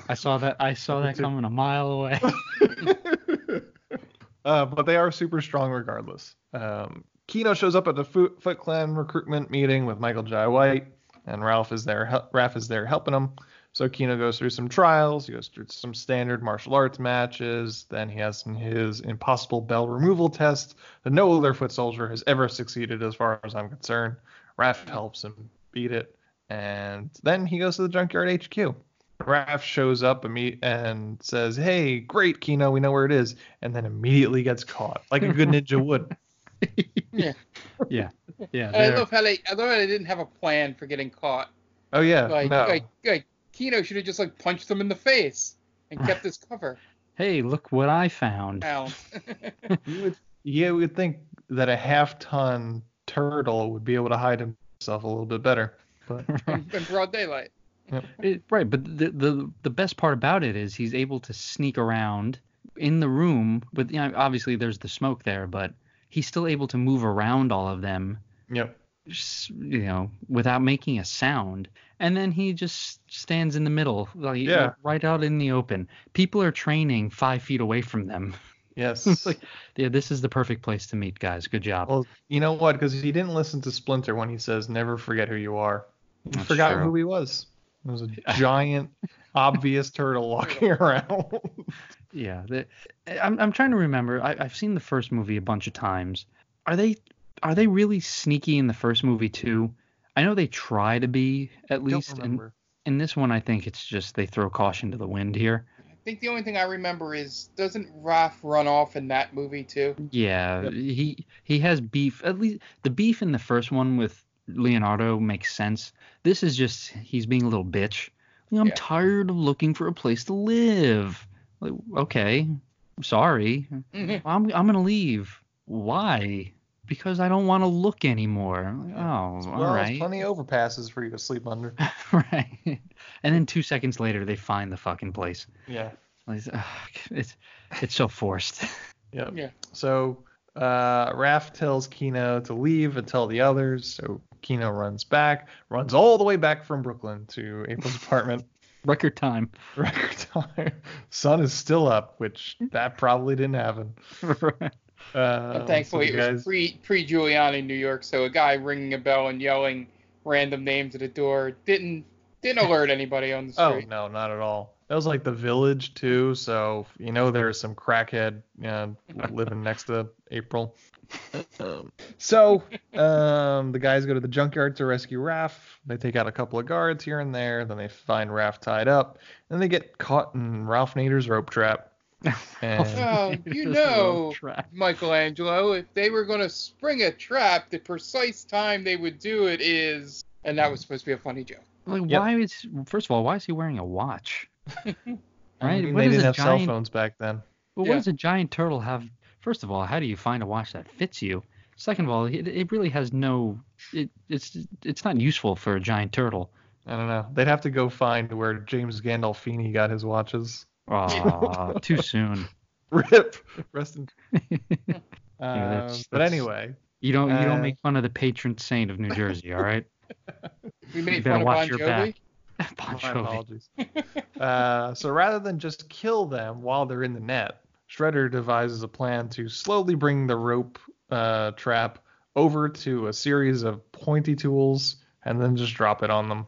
[SPEAKER 9] I saw that. I saw that coming a mile away.
[SPEAKER 8] Uh, but they are super strong regardless. Um, Keno shows up at the Foot, Foot Clan recruitment meeting with Michael Jai White, and Ralph is there. Hel- Raph is there helping him. So Keno goes through some trials. He goes through some standard martial arts matches. Then he has his impossible bell removal test that no other foot soldier has ever succeeded, as far as I'm concerned. Raph helps him beat it, and then he goes to the junkyard HQ. Raph shows up and says, "Hey, great, Keno, we know where it is," and then immediately gets caught, like a good ninja would.
[SPEAKER 10] Yeah.
[SPEAKER 9] yeah, yeah.
[SPEAKER 10] I
[SPEAKER 9] they're-
[SPEAKER 10] love how they I love how they didn't have a plan for getting caught.
[SPEAKER 8] Oh yeah,
[SPEAKER 10] Like
[SPEAKER 8] no.
[SPEAKER 10] like like Keno should have just like punched them in the face and kept his cover.
[SPEAKER 9] Hey, look what I found.
[SPEAKER 10] Now.
[SPEAKER 8] you would, yeah, we would think that a half-ton turtle would be able to hide himself a little bit better. But
[SPEAKER 10] in, in broad daylight.
[SPEAKER 9] It, right, but the, the the best part about it is he's able to sneak around in the room. With you know, obviously there's the smoke there, but he's still able to move around all of them.
[SPEAKER 8] Yep.
[SPEAKER 9] You know, without making a sound. And then he just stands in the middle, like
[SPEAKER 8] Yeah.
[SPEAKER 9] right out in the open. People are training five feet away from them.
[SPEAKER 8] Yes.
[SPEAKER 9] Like, yeah, this is the perfect place to meet, guys. Good job.
[SPEAKER 8] Well, you know what? Because he didn't listen to Splinter when he says, "Never forget who you are." He
[SPEAKER 9] That's
[SPEAKER 8] forgot
[SPEAKER 9] true.
[SPEAKER 8] who he was. It was a giant, obvious turtle walking around.
[SPEAKER 9] Yeah, the, I'm I'm trying to remember. I, I've seen the first movie a bunch of times. Are they are they really sneaky in the first movie too? I know they try to be at least. In, in this one, I think it's just they throw caution to the wind here.
[SPEAKER 10] I think the only thing I remember is doesn't Raph run off in that movie too?
[SPEAKER 9] Yeah, he he has beef. At least the beef in the first one with Leonardo makes sense. This is just he's being a little bitch. I'm
[SPEAKER 10] Yeah.
[SPEAKER 9] tired of looking for a place to live. Like, okay, sorry.
[SPEAKER 10] Mhm.
[SPEAKER 9] I'm I'm gonna leave. Why? Because I don't want to look anymore. Oh, all
[SPEAKER 8] well, there's plenty of overpasses for you to sleep under.
[SPEAKER 9] right. And then two seconds later, they find the fucking place.
[SPEAKER 8] Yeah.
[SPEAKER 9] Like, ugh, It's it's so forced.
[SPEAKER 8] Yep.
[SPEAKER 10] Yeah.
[SPEAKER 8] So uh, Raph tells Keno to leave and tell the others. So Keno runs back, runs all the way back from Brooklyn to April's apartment.
[SPEAKER 9] Record time.
[SPEAKER 8] Record time. Sun is still up, which that probably didn't happen. Uh,
[SPEAKER 10] I'm thankful
[SPEAKER 8] so
[SPEAKER 10] it was
[SPEAKER 8] guys-
[SPEAKER 10] pre pre Giuliani New York, so a guy ringing a bell and yelling random names at the door didn't didn't alert anybody on the street.
[SPEAKER 8] Oh no, not at all. That was like the village too, so you know there's some crackhead uh, living next to April. Um, so um, the guys go to the junkyard to rescue Raph. They take out a couple of guards here and there. Then they find Raph tied up, and they get caught in Ralph Nader's rope trap. And
[SPEAKER 10] Oh,
[SPEAKER 9] um, you
[SPEAKER 10] know. Michelangelo, if they were going to spring a trap, the precise time they would do it is, and that was supposed to be a funny joke.
[SPEAKER 9] Like,
[SPEAKER 8] Yep.
[SPEAKER 9] why is first of all, why is he wearing a watch?
[SPEAKER 8] I
[SPEAKER 9] right?
[SPEAKER 8] mean, they didn't have
[SPEAKER 9] giant-
[SPEAKER 8] cell phones back then.
[SPEAKER 9] Well,
[SPEAKER 10] Yeah.
[SPEAKER 9] what does a giant turtle have? First of all, how do you find a watch that fits you? Second of all, it, it really has no. It, it's it's not useful for a giant turtle.
[SPEAKER 8] I don't know. They'd have to go find where James Gandolfini got his watches.
[SPEAKER 9] Aw, too soon.
[SPEAKER 8] Rip. Rest in.
[SPEAKER 9] Yeah,
[SPEAKER 8] Um,
[SPEAKER 9] that's-
[SPEAKER 8] but
[SPEAKER 9] that's-
[SPEAKER 8] anyway,
[SPEAKER 9] You don't you
[SPEAKER 8] Uh,
[SPEAKER 9] don't make fun of the patron saint of New Jersey, all right?
[SPEAKER 10] We
[SPEAKER 9] You
[SPEAKER 10] made
[SPEAKER 9] better
[SPEAKER 10] fun of
[SPEAKER 9] watch
[SPEAKER 10] Bon
[SPEAKER 9] your
[SPEAKER 10] Jovi.
[SPEAKER 9] back. Bon
[SPEAKER 8] My
[SPEAKER 9] Jovi.
[SPEAKER 8] apologies. uh, so rather than just kill them while they're in the net, Shredder devises a plan to slowly bring the rope uh, trap over to a series of pointy tools and then just drop it on them.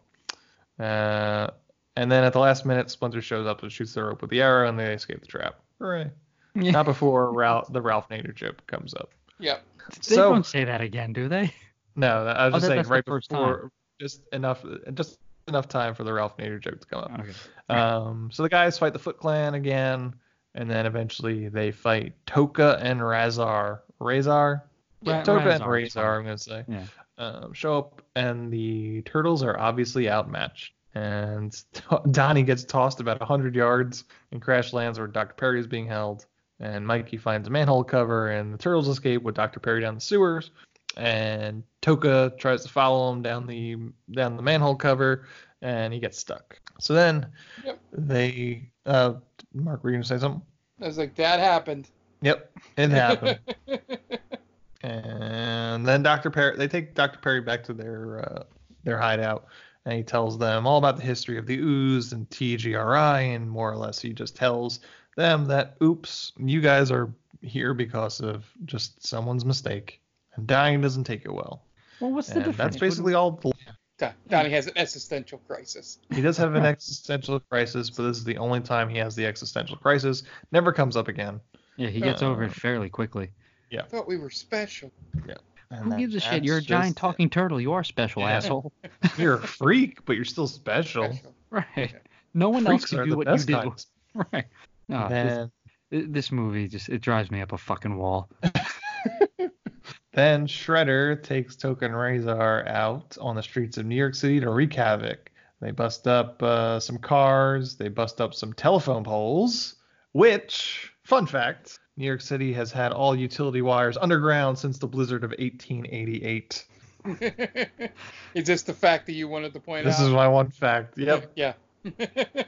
[SPEAKER 8] And then at the last minute, Splinter shows up and shoots the rope with the arrow, and they escape the trap. Hooray! Not before Ralph, the Ralph Nader chip comes up.
[SPEAKER 10] Yep.
[SPEAKER 9] They
[SPEAKER 8] so
[SPEAKER 9] don't say that again, do they?
[SPEAKER 8] no, I was
[SPEAKER 9] Oh,
[SPEAKER 8] just
[SPEAKER 9] that-
[SPEAKER 8] saying right
[SPEAKER 9] first
[SPEAKER 8] before, just enough, just enough time for the Ralph Nader joke to come up.
[SPEAKER 9] Okay.
[SPEAKER 8] Um, so the guys fight the Foot Clan again, and then eventually they fight Tokka and Rahzar. Rahzar?
[SPEAKER 9] Ra-
[SPEAKER 8] Tokka and
[SPEAKER 9] Rahzar,
[SPEAKER 8] Rahzar, I'm gonna say.
[SPEAKER 9] Yeah.
[SPEAKER 8] Um, show up, and the turtles are obviously outmatched. And Donnie gets tossed about 100 yards and crash lands where Dr. Perry is being held. And Mikey finds a manhole cover, and the turtles escape with Dr. Perry down the sewers. And Tokka tries to follow him down the down the manhole cover, and he gets stuck. So then
[SPEAKER 10] Yep.
[SPEAKER 8] they, uh, Mark, were you gonna say something?
[SPEAKER 10] I was like, that happened.
[SPEAKER 8] Yep, it happened. and then Dr. Perry, they take Dr. Perry back to their uh, their hideout, and he tells them all about the history of the ooze and TGRI, and more or less he just tells them that, oops, you guys are here because of just someone's mistake, and dying doesn't take it well.
[SPEAKER 9] Well, what's the difference?
[SPEAKER 8] that's basically all. The,
[SPEAKER 10] Donnie has an existential crisis.
[SPEAKER 8] he does have an existential crisis, but this is the only time he has the existential crisis. Never comes up again.
[SPEAKER 9] Yeah, he gets over
[SPEAKER 8] Uh,
[SPEAKER 9] it fairly quickly. Yeah.
[SPEAKER 10] I thought we were special.
[SPEAKER 8] And
[SPEAKER 9] Who
[SPEAKER 8] that-
[SPEAKER 9] gives a shit? You're a giant talking turtle. You are special,
[SPEAKER 8] Yeah.
[SPEAKER 9] asshole.
[SPEAKER 8] You're a freak, but you're still special.
[SPEAKER 10] Special.
[SPEAKER 9] Right. No one else
[SPEAKER 8] Freaks
[SPEAKER 9] can
[SPEAKER 8] are
[SPEAKER 9] do what you do. Right. No, this,
[SPEAKER 8] Then,
[SPEAKER 9] this movie just it drives me up a fucking wall.
[SPEAKER 8] then Shredder takes Token Razor out on the streets of New York City to wreak havoc. They bust up uh, some cars. They bust up some telephone poles. Which, fun fact, New York City has had all utility wires underground since the blizzard of 1888.
[SPEAKER 10] is this the fact that you wanted to point
[SPEAKER 8] This
[SPEAKER 10] out?
[SPEAKER 8] This is my one fact. Yep.
[SPEAKER 10] yeah.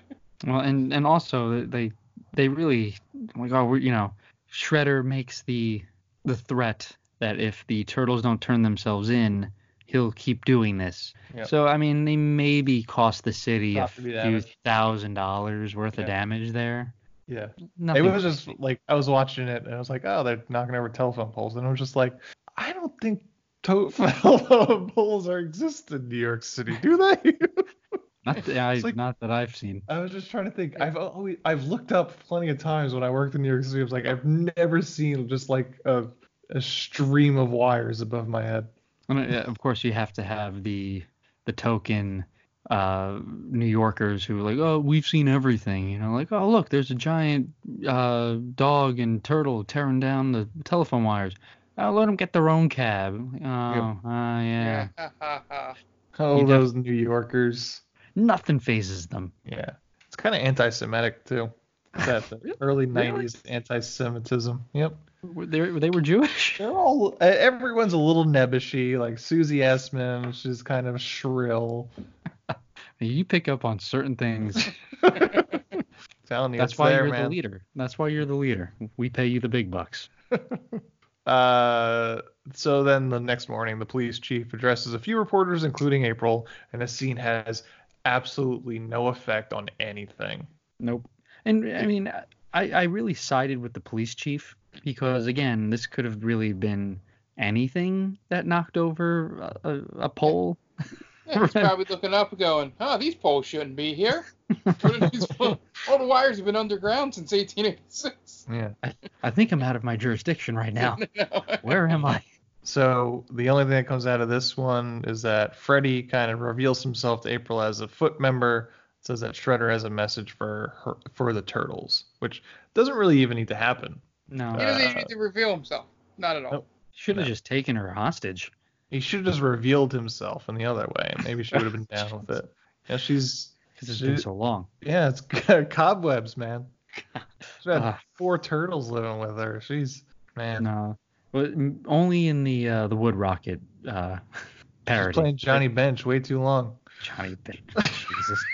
[SPEAKER 9] Well, and and also they they really like oh we're, you know Shredder makes the the threat that if the turtles don't turn themselves in, he'll keep doing this.
[SPEAKER 8] Yep.
[SPEAKER 9] So I mean they maybe cost the city a few
[SPEAKER 8] damage.
[SPEAKER 9] thousand dollars worth
[SPEAKER 8] Yeah.
[SPEAKER 9] of damage there.
[SPEAKER 8] Yeah.
[SPEAKER 9] Nothing.
[SPEAKER 8] It was just like I was watching it and I was like, oh, they're knocking over telephone poles, and I was just like, I don't think telephone poles are exist in New York City, do they?
[SPEAKER 9] not, that I,
[SPEAKER 8] like,
[SPEAKER 9] not that I've seen.
[SPEAKER 8] I was just trying to think. I've always I've looked up plenty of times when I worked in New York City. I was like, I've never seen just like a a stream of wires above my head.
[SPEAKER 9] And, of course, you have to have the the token uh, New Yorkers who are like, oh, we've seen everything. You know, like, oh, look, there's a giant uh, dog and turtle tearing down the telephone wires. Oh, let them get their own cab. Oh, uh, yeah.
[SPEAKER 8] Oh,
[SPEAKER 9] You def-
[SPEAKER 8] those New Yorkers.
[SPEAKER 9] Nothing phases them.
[SPEAKER 8] Yeah, it's kind of anti-Semitic too. That the early
[SPEAKER 9] Really?
[SPEAKER 8] '90s anti-Semitism. Yep.
[SPEAKER 9] Were They, they were Jewish.
[SPEAKER 8] They're all. uh, Everyone's a little nebbishy. Like Susie Essman, she's kind of shrill.
[SPEAKER 9] You pick up on certain things.
[SPEAKER 8] Telling you,
[SPEAKER 9] That's why
[SPEAKER 8] there,
[SPEAKER 9] you're
[SPEAKER 8] man.
[SPEAKER 9] the leader. That's why you're the leader. We pay you the big bucks.
[SPEAKER 8] Uh, so then the next morning, the police chief addresses a few reporters, including April, and the scene has absolutely no effect on anything.
[SPEAKER 9] Nope. And I mean, I, I really sided with the police chief because again, this could have really been anything that knocked over a, a, a pole.
[SPEAKER 10] Yeah, he's probably looking up and going, "Oh, these poles shouldn't be here. All the wires have been underground since 1886."
[SPEAKER 8] Yeah.
[SPEAKER 9] I think I'm out of my jurisdiction right now. Where am I?
[SPEAKER 8] So the only thing that comes out of this one is that Freddy kind of reveals himself to April as a foot member. Says that Shredder has a message for her, for the turtles, which doesn't really even need to happen.
[SPEAKER 9] No.
[SPEAKER 10] He doesn't even
[SPEAKER 8] Uh,
[SPEAKER 10] need to reveal himself. Not at all.
[SPEAKER 8] Nope.
[SPEAKER 9] Should have
[SPEAKER 8] No.
[SPEAKER 9] just taken her hostage.
[SPEAKER 8] He should have just revealed himself in the other way, and maybe she would have been down with it. Yeah, she's
[SPEAKER 9] Because it's been so long.
[SPEAKER 8] yeah, it's cobwebs, man. She had
[SPEAKER 9] Ah.
[SPEAKER 8] four turtles living with her. She's man.
[SPEAKER 9] No. But only in the uh, the Wood Rocket uh,
[SPEAKER 8] She's
[SPEAKER 9] parody.
[SPEAKER 8] playing Johnny Bench way too long.
[SPEAKER 9] Johnny Bench. Jesus.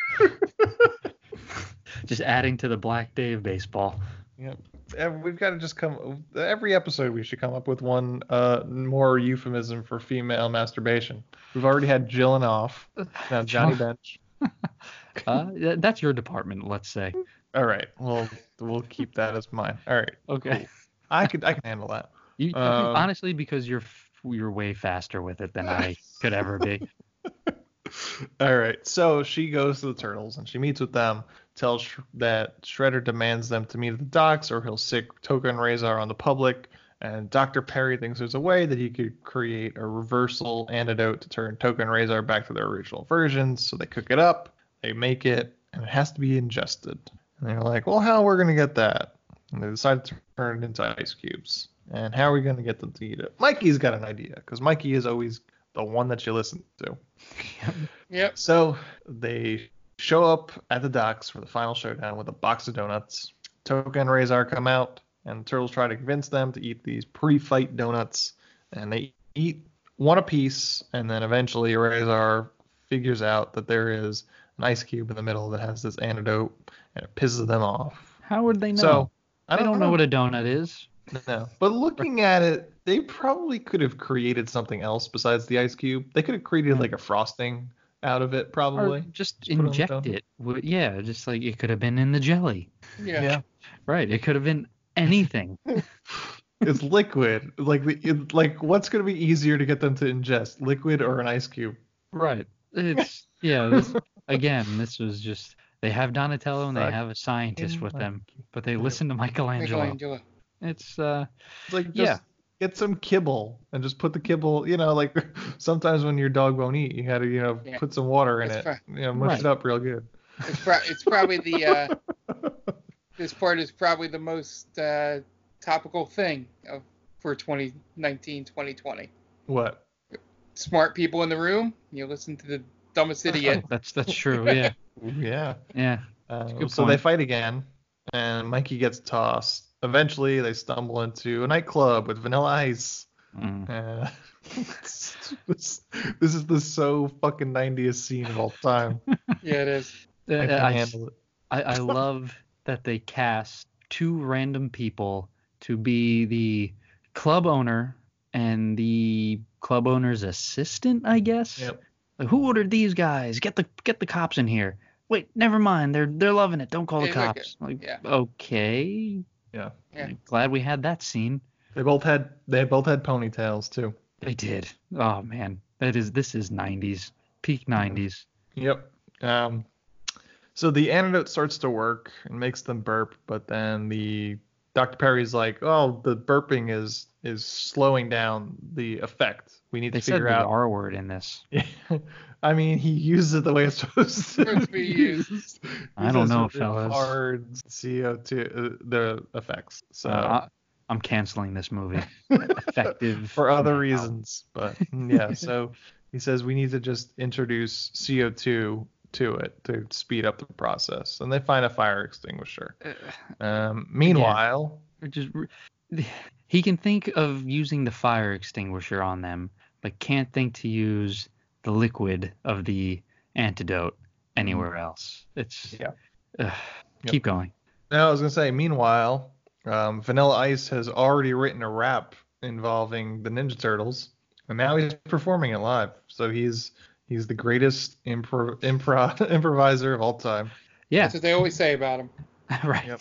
[SPEAKER 9] just adding to the Black day of baseball.
[SPEAKER 8] Yep. And we've got to just come every episode we should come up with one uh more euphemism for female masturbation. We've already had Jillin off. Now Johnny Bench.
[SPEAKER 9] Uh, that's your department, let's say.
[SPEAKER 8] All right. Well, we'll keep that as mine. All right.
[SPEAKER 9] Okay.
[SPEAKER 8] I could I can handle that.
[SPEAKER 9] You,
[SPEAKER 8] Um,
[SPEAKER 9] honestly, because you're you're way faster with it than I could ever be.
[SPEAKER 8] All right. So she goes to the turtles and she meets with them. Tells Sh- that Shredder demands them to meet at the docks, or he'll sick Tokka and Rahzar on the public. And Dr. Perry thinks there's a way that he could create a reversal antidote to turn Tokka and Rahzar back to their original versions. So they cook it up, they make it, and it has to be ingested. And they're like, well, how are we going to get that? And they decide to turn it into ice cubes. And how are we going to get them to eat it? Mikey's got an idea, because Mikey is always the one that you listen to.
[SPEAKER 10] Yep.
[SPEAKER 8] So they show up at the docks for the final showdown with a box of donuts. Tokka and Rahzar come out, and the turtles try to convince them to eat these pre-fight donuts, and they eat one apiece, and then eventually Rahzar figures out that there is an ice cube in the middle that has this antidote, and it pisses them off.
[SPEAKER 9] How would they know?
[SPEAKER 8] So I
[SPEAKER 9] they don't know what a donut is.
[SPEAKER 8] No. But looking at it, they probably could have created something else besides the ice cube. They could have created like a frosting out of it, probably.
[SPEAKER 9] Or just
[SPEAKER 8] put it on the
[SPEAKER 9] inject
[SPEAKER 8] donut.
[SPEAKER 9] it. Yeah, just like it could have been in the jelly.
[SPEAKER 10] Yeah.
[SPEAKER 8] Yeah.
[SPEAKER 9] Right. It could have been anything.
[SPEAKER 8] It's liquid. Like the it, like what's gonna be easier to get them to ingest, liquid or an ice cube?
[SPEAKER 9] right. It's yeah. This, again, this was just they have Donatello and they have a scientist with them, but they listen to Michelangelo.
[SPEAKER 10] Michelangelo.
[SPEAKER 9] It's uh
[SPEAKER 8] It's like just
[SPEAKER 9] Yeah.
[SPEAKER 8] get some kibble and just put the kibble. You know, like sometimes when your dog won't eat, you gotta you know
[SPEAKER 10] Yeah.
[SPEAKER 8] put some water in
[SPEAKER 10] That's
[SPEAKER 8] it.
[SPEAKER 10] fair.
[SPEAKER 8] You know, mush
[SPEAKER 9] Right.
[SPEAKER 8] it up real good.
[SPEAKER 10] It's, pro- it's probably the uh, this part is probably the most uh, topical thing of, for 2019 2020.
[SPEAKER 8] What?
[SPEAKER 10] Smart people in the room, you listen to the dumbest idiot.
[SPEAKER 9] that's that's true. Yeah.
[SPEAKER 8] Yeah.
[SPEAKER 9] Yeah.
[SPEAKER 8] Uh,
[SPEAKER 9] good
[SPEAKER 8] so they fight again, and Mikey gets tossed. Eventually, they stumble into a nightclub with Vanilla Ice.
[SPEAKER 9] Mm.
[SPEAKER 8] Uh, this, this is the so fucking 90s scene of all time.
[SPEAKER 10] Yeah, it is.
[SPEAKER 8] I can
[SPEAKER 9] I,
[SPEAKER 8] handle it.
[SPEAKER 9] I, I love that they cast two random people to be the club owner and the club owner's assistant, I guess.
[SPEAKER 8] Yep.
[SPEAKER 9] Like, who ordered these guys? Get the get the cops in here. Wait, never mind. They're they're loving it. Don't call the
[SPEAKER 10] Hey, look,
[SPEAKER 9] cops. Like,
[SPEAKER 10] yeah.
[SPEAKER 9] okay.
[SPEAKER 8] Yeah.
[SPEAKER 10] Yeah.
[SPEAKER 9] Glad we had that scene.
[SPEAKER 8] They both had they both had ponytails too.
[SPEAKER 9] They did. Oh man, that is this is 90s, peak 90s.
[SPEAKER 8] Yep. Um, so the antidote starts to work and makes them burp, but then the Dr. Perry's like, "Oh, the burping is is slowing down the effect. We need
[SPEAKER 9] They
[SPEAKER 8] to
[SPEAKER 9] said
[SPEAKER 8] figure
[SPEAKER 9] the
[SPEAKER 8] out."
[SPEAKER 9] R word in this.
[SPEAKER 8] I mean, he uses it the way it's supposed to
[SPEAKER 10] be used.
[SPEAKER 9] I don't know,
[SPEAKER 8] says
[SPEAKER 9] fellas.
[SPEAKER 8] Hard CO2 uh, the effects. So
[SPEAKER 9] Uh, I, I'm canceling this movie. Effective
[SPEAKER 8] for other
[SPEAKER 9] now.
[SPEAKER 8] reasons, but yeah. So he says we need to just introduce CO2 to it to speed up the process, and they find a fire extinguisher. Um, meanwhile,
[SPEAKER 9] Or just re- he can think of using the fire extinguisher on them, but can't think to use the liquid of the antidote anywhere else. It's
[SPEAKER 8] Yeah.
[SPEAKER 9] ugh. keep going.
[SPEAKER 8] now I was gonna say, meanwhile, um, Vanilla Ice has already written a rap involving the Ninja Turtles, and now he's performing it live. So he's he's the greatest impro- improv improviser of all time.
[SPEAKER 9] Yeah,
[SPEAKER 10] That's what they always say about him.
[SPEAKER 9] right.
[SPEAKER 8] Yep.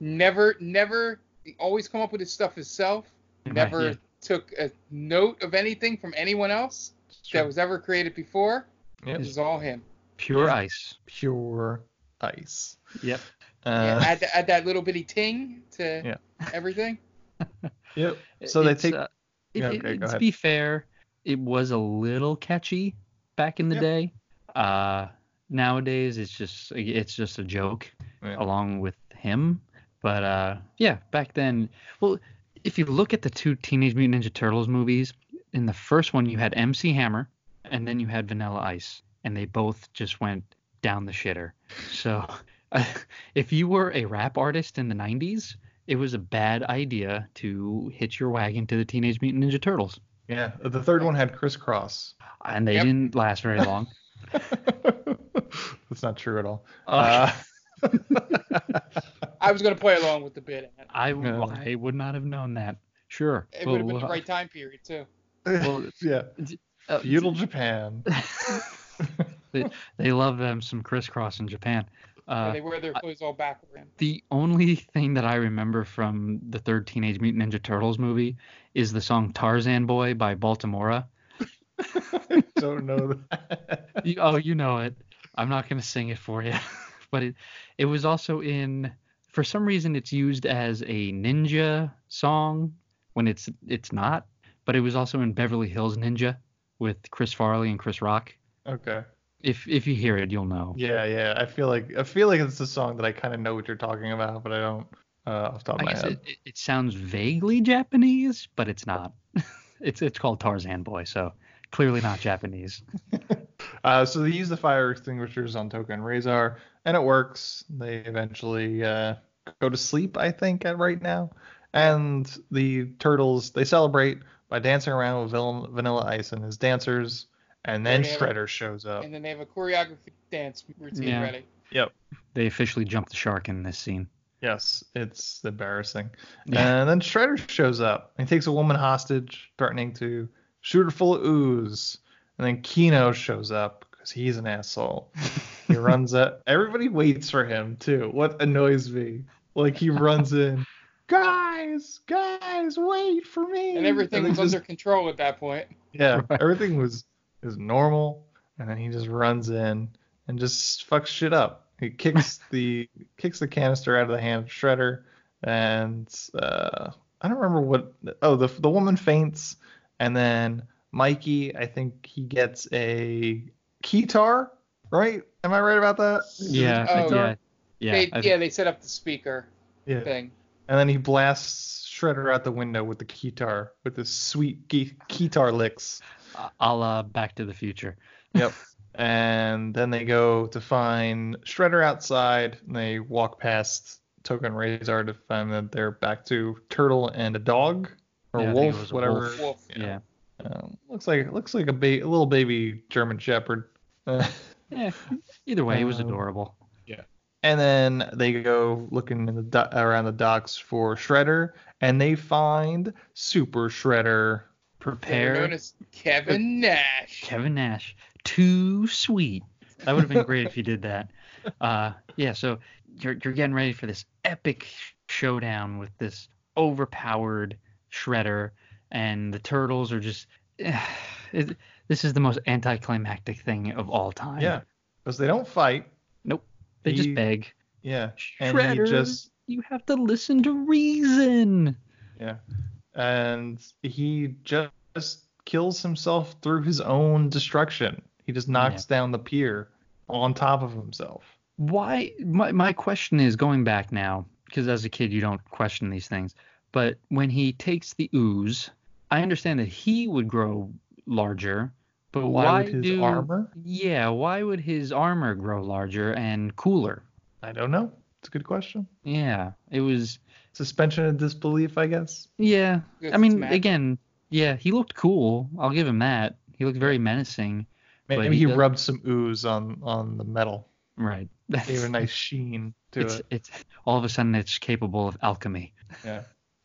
[SPEAKER 10] Never, never, always come up with his stuff himself.
[SPEAKER 9] Right,
[SPEAKER 10] Never
[SPEAKER 9] yeah.
[SPEAKER 10] took a note of anything from anyone else
[SPEAKER 8] Sure.
[SPEAKER 10] that was ever created before.
[SPEAKER 8] Yep.
[SPEAKER 10] This is all him.
[SPEAKER 9] Pure
[SPEAKER 8] Yeah.
[SPEAKER 9] ice.
[SPEAKER 8] Pure ice.
[SPEAKER 9] Yep.
[SPEAKER 10] Yeah,
[SPEAKER 8] Uh,
[SPEAKER 10] add, add that little bitty ting to
[SPEAKER 8] Yeah.
[SPEAKER 10] everything.
[SPEAKER 8] Yep. So they take.
[SPEAKER 9] uh, it-
[SPEAKER 8] Yeah,
[SPEAKER 9] it-
[SPEAKER 8] okay, go
[SPEAKER 9] to be fair, it was a little catchy back in the
[SPEAKER 8] Yeah.
[SPEAKER 9] day. Uh, nowadays it's just it's just a joke
[SPEAKER 8] Yeah.
[SPEAKER 9] along with him. But uh, yeah, back then, well, if you look at the two Teenage Mutant Ninja Turtles movies, in the first one you had MC Hammer, and then you had Vanilla Ice, and they both just went down the shitter. So, if you were a rap artist in the '90s, it was a bad idea to hitch your wagon to the Teenage Mutant Ninja Turtles,
[SPEAKER 8] Yeah. The third one had Kris Kross.
[SPEAKER 9] and they
[SPEAKER 10] Yep.
[SPEAKER 9] didn't last very long.
[SPEAKER 8] That's not true at all.
[SPEAKER 9] Uh,
[SPEAKER 10] I was gonna play along with the bit.
[SPEAKER 9] I I would not have known that. Sure.
[SPEAKER 10] It would have been the right time period too.
[SPEAKER 9] Well,
[SPEAKER 8] yeah.
[SPEAKER 9] uh,
[SPEAKER 8] Feudal Japan.
[SPEAKER 9] they, they love them some Kris Kross in Japan.
[SPEAKER 10] where
[SPEAKER 9] Uh,
[SPEAKER 10] they wear their clothes all backward.
[SPEAKER 9] the only thing that I remember from the third Teenage Mutant Ninja Turtles movie is the song Tarzan Boy by Baltimora.
[SPEAKER 8] I don't know that.
[SPEAKER 9] You, oh, you know it. I'm not going to sing it for you. but it, it was also in, for some reason, it's used as a ninja song when it's it's not. But it was also in Beverly Hills Ninja with Chris Farley and Chris Rock.
[SPEAKER 8] Okay.
[SPEAKER 9] If if you hear it, you'll know.
[SPEAKER 8] Yeah, yeah. I feel like I feel like it's a song that I kind of know what you're talking about, but I don't uh, off the top
[SPEAKER 9] I
[SPEAKER 8] my
[SPEAKER 9] guess
[SPEAKER 8] head.
[SPEAKER 9] it, it, it sounds vaguely Japanese, but it's not. it's it's called Tarzan Boy, so clearly not Japanese.
[SPEAKER 8] Uh, so they use the fire extinguishers on Tokka and Rahzar, and it works. They eventually uh, go to sleep, I think, at right now. And the turtles they celebrate by dancing around with Vil- Vanilla Ice and his dancers, and then
[SPEAKER 10] Yeah.
[SPEAKER 8] Shredder shows up.
[SPEAKER 10] And then they have a choreography dance routine
[SPEAKER 9] Yeah.
[SPEAKER 10] ready.
[SPEAKER 8] Yep.
[SPEAKER 9] They officially jumped the shark in this scene.
[SPEAKER 8] Yes, it's embarrassing.
[SPEAKER 9] Yeah.
[SPEAKER 8] And then Shredder shows up. He takes a woman hostage, threatening to shoot her full of ooze. And then Keno shows up because he's an asshole. He runs up. Everybody waits for him too. What annoys me? Like he runs in, guys, guys, wait for me.
[SPEAKER 10] And everything
[SPEAKER 8] then
[SPEAKER 10] was
[SPEAKER 8] just-
[SPEAKER 10] under control at that point.
[SPEAKER 8] yeah,
[SPEAKER 9] Right.
[SPEAKER 8] everything was is normal, and then he just runs in and just fucks shit up. He kicks the kicks the canister out of the hand of Shredder, and uh, I don't remember what. Oh, the the woman faints, and then Mikey, I think he gets a keytar, right? Am I right about that?
[SPEAKER 9] Yeah,
[SPEAKER 10] Oh,
[SPEAKER 9] yeah, yeah.
[SPEAKER 10] they, yeah, they set up the speaker
[SPEAKER 8] Yeah.
[SPEAKER 10] thing.
[SPEAKER 8] And then he blasts Shredder out the window with the keytar, with his sweet key- keytar licks.
[SPEAKER 9] a la Back to the Future.
[SPEAKER 8] Yep. and then they go to find Shredder outside, and they walk past Tokka and Rahzar to find that they're back to Turtle and a dog or
[SPEAKER 9] Yeah, I think it
[SPEAKER 8] wolf,
[SPEAKER 9] a
[SPEAKER 8] whatever.
[SPEAKER 9] wolf.
[SPEAKER 10] Wolf.
[SPEAKER 9] Yeah.
[SPEAKER 8] Um, looks like looks like a, ba- a little baby German Shepherd. Uh,
[SPEAKER 9] Yeah. Either way, it was
[SPEAKER 8] Um,
[SPEAKER 9] adorable.
[SPEAKER 8] Yeah. And then they go looking in the do- around the docks for Shredder, and they find Super Shredder.
[SPEAKER 9] prepared.
[SPEAKER 10] Known as Kevin Nash.
[SPEAKER 9] Kevin Nash. Too sweet. That would have been great if you did that. Uh, yeah, so you're you're getting ready for this epic showdown with this overpowered Shredder, and the turtles are just. it, this is the most anticlimactic thing of all time.
[SPEAKER 8] Yeah, because they don't fight.
[SPEAKER 9] Nope. They
[SPEAKER 8] He-
[SPEAKER 9] just beg.
[SPEAKER 8] Yeah, and he just
[SPEAKER 9] you have to listen to reason.
[SPEAKER 8] yeah, and he just kills himself through his own destruction. He just knocks down the pier on top of himself.
[SPEAKER 9] why my, my question is going back now because as a kid you don't question these things but when he takes the ooze i understand that he would grow larger but
[SPEAKER 8] But
[SPEAKER 9] why,
[SPEAKER 8] why would his
[SPEAKER 9] do,
[SPEAKER 8] armor?
[SPEAKER 9] yeah why would his armor grow larger and cooler
[SPEAKER 8] I don't know. It's a good question.
[SPEAKER 9] yeah it was
[SPEAKER 8] Suspension of disbelief, I guess.
[SPEAKER 9] yeah i mean again yeah he looked cool i'll give him that he looked very menacing
[SPEAKER 8] Maybe
[SPEAKER 9] But
[SPEAKER 8] he,
[SPEAKER 9] he does-
[SPEAKER 8] rubbed some ooze on on the metal.
[SPEAKER 9] right
[SPEAKER 8] Gave a nice sheen to
[SPEAKER 9] it's
[SPEAKER 8] it.
[SPEAKER 9] it's all of a sudden it's capable of alchemy
[SPEAKER 8] Yeah.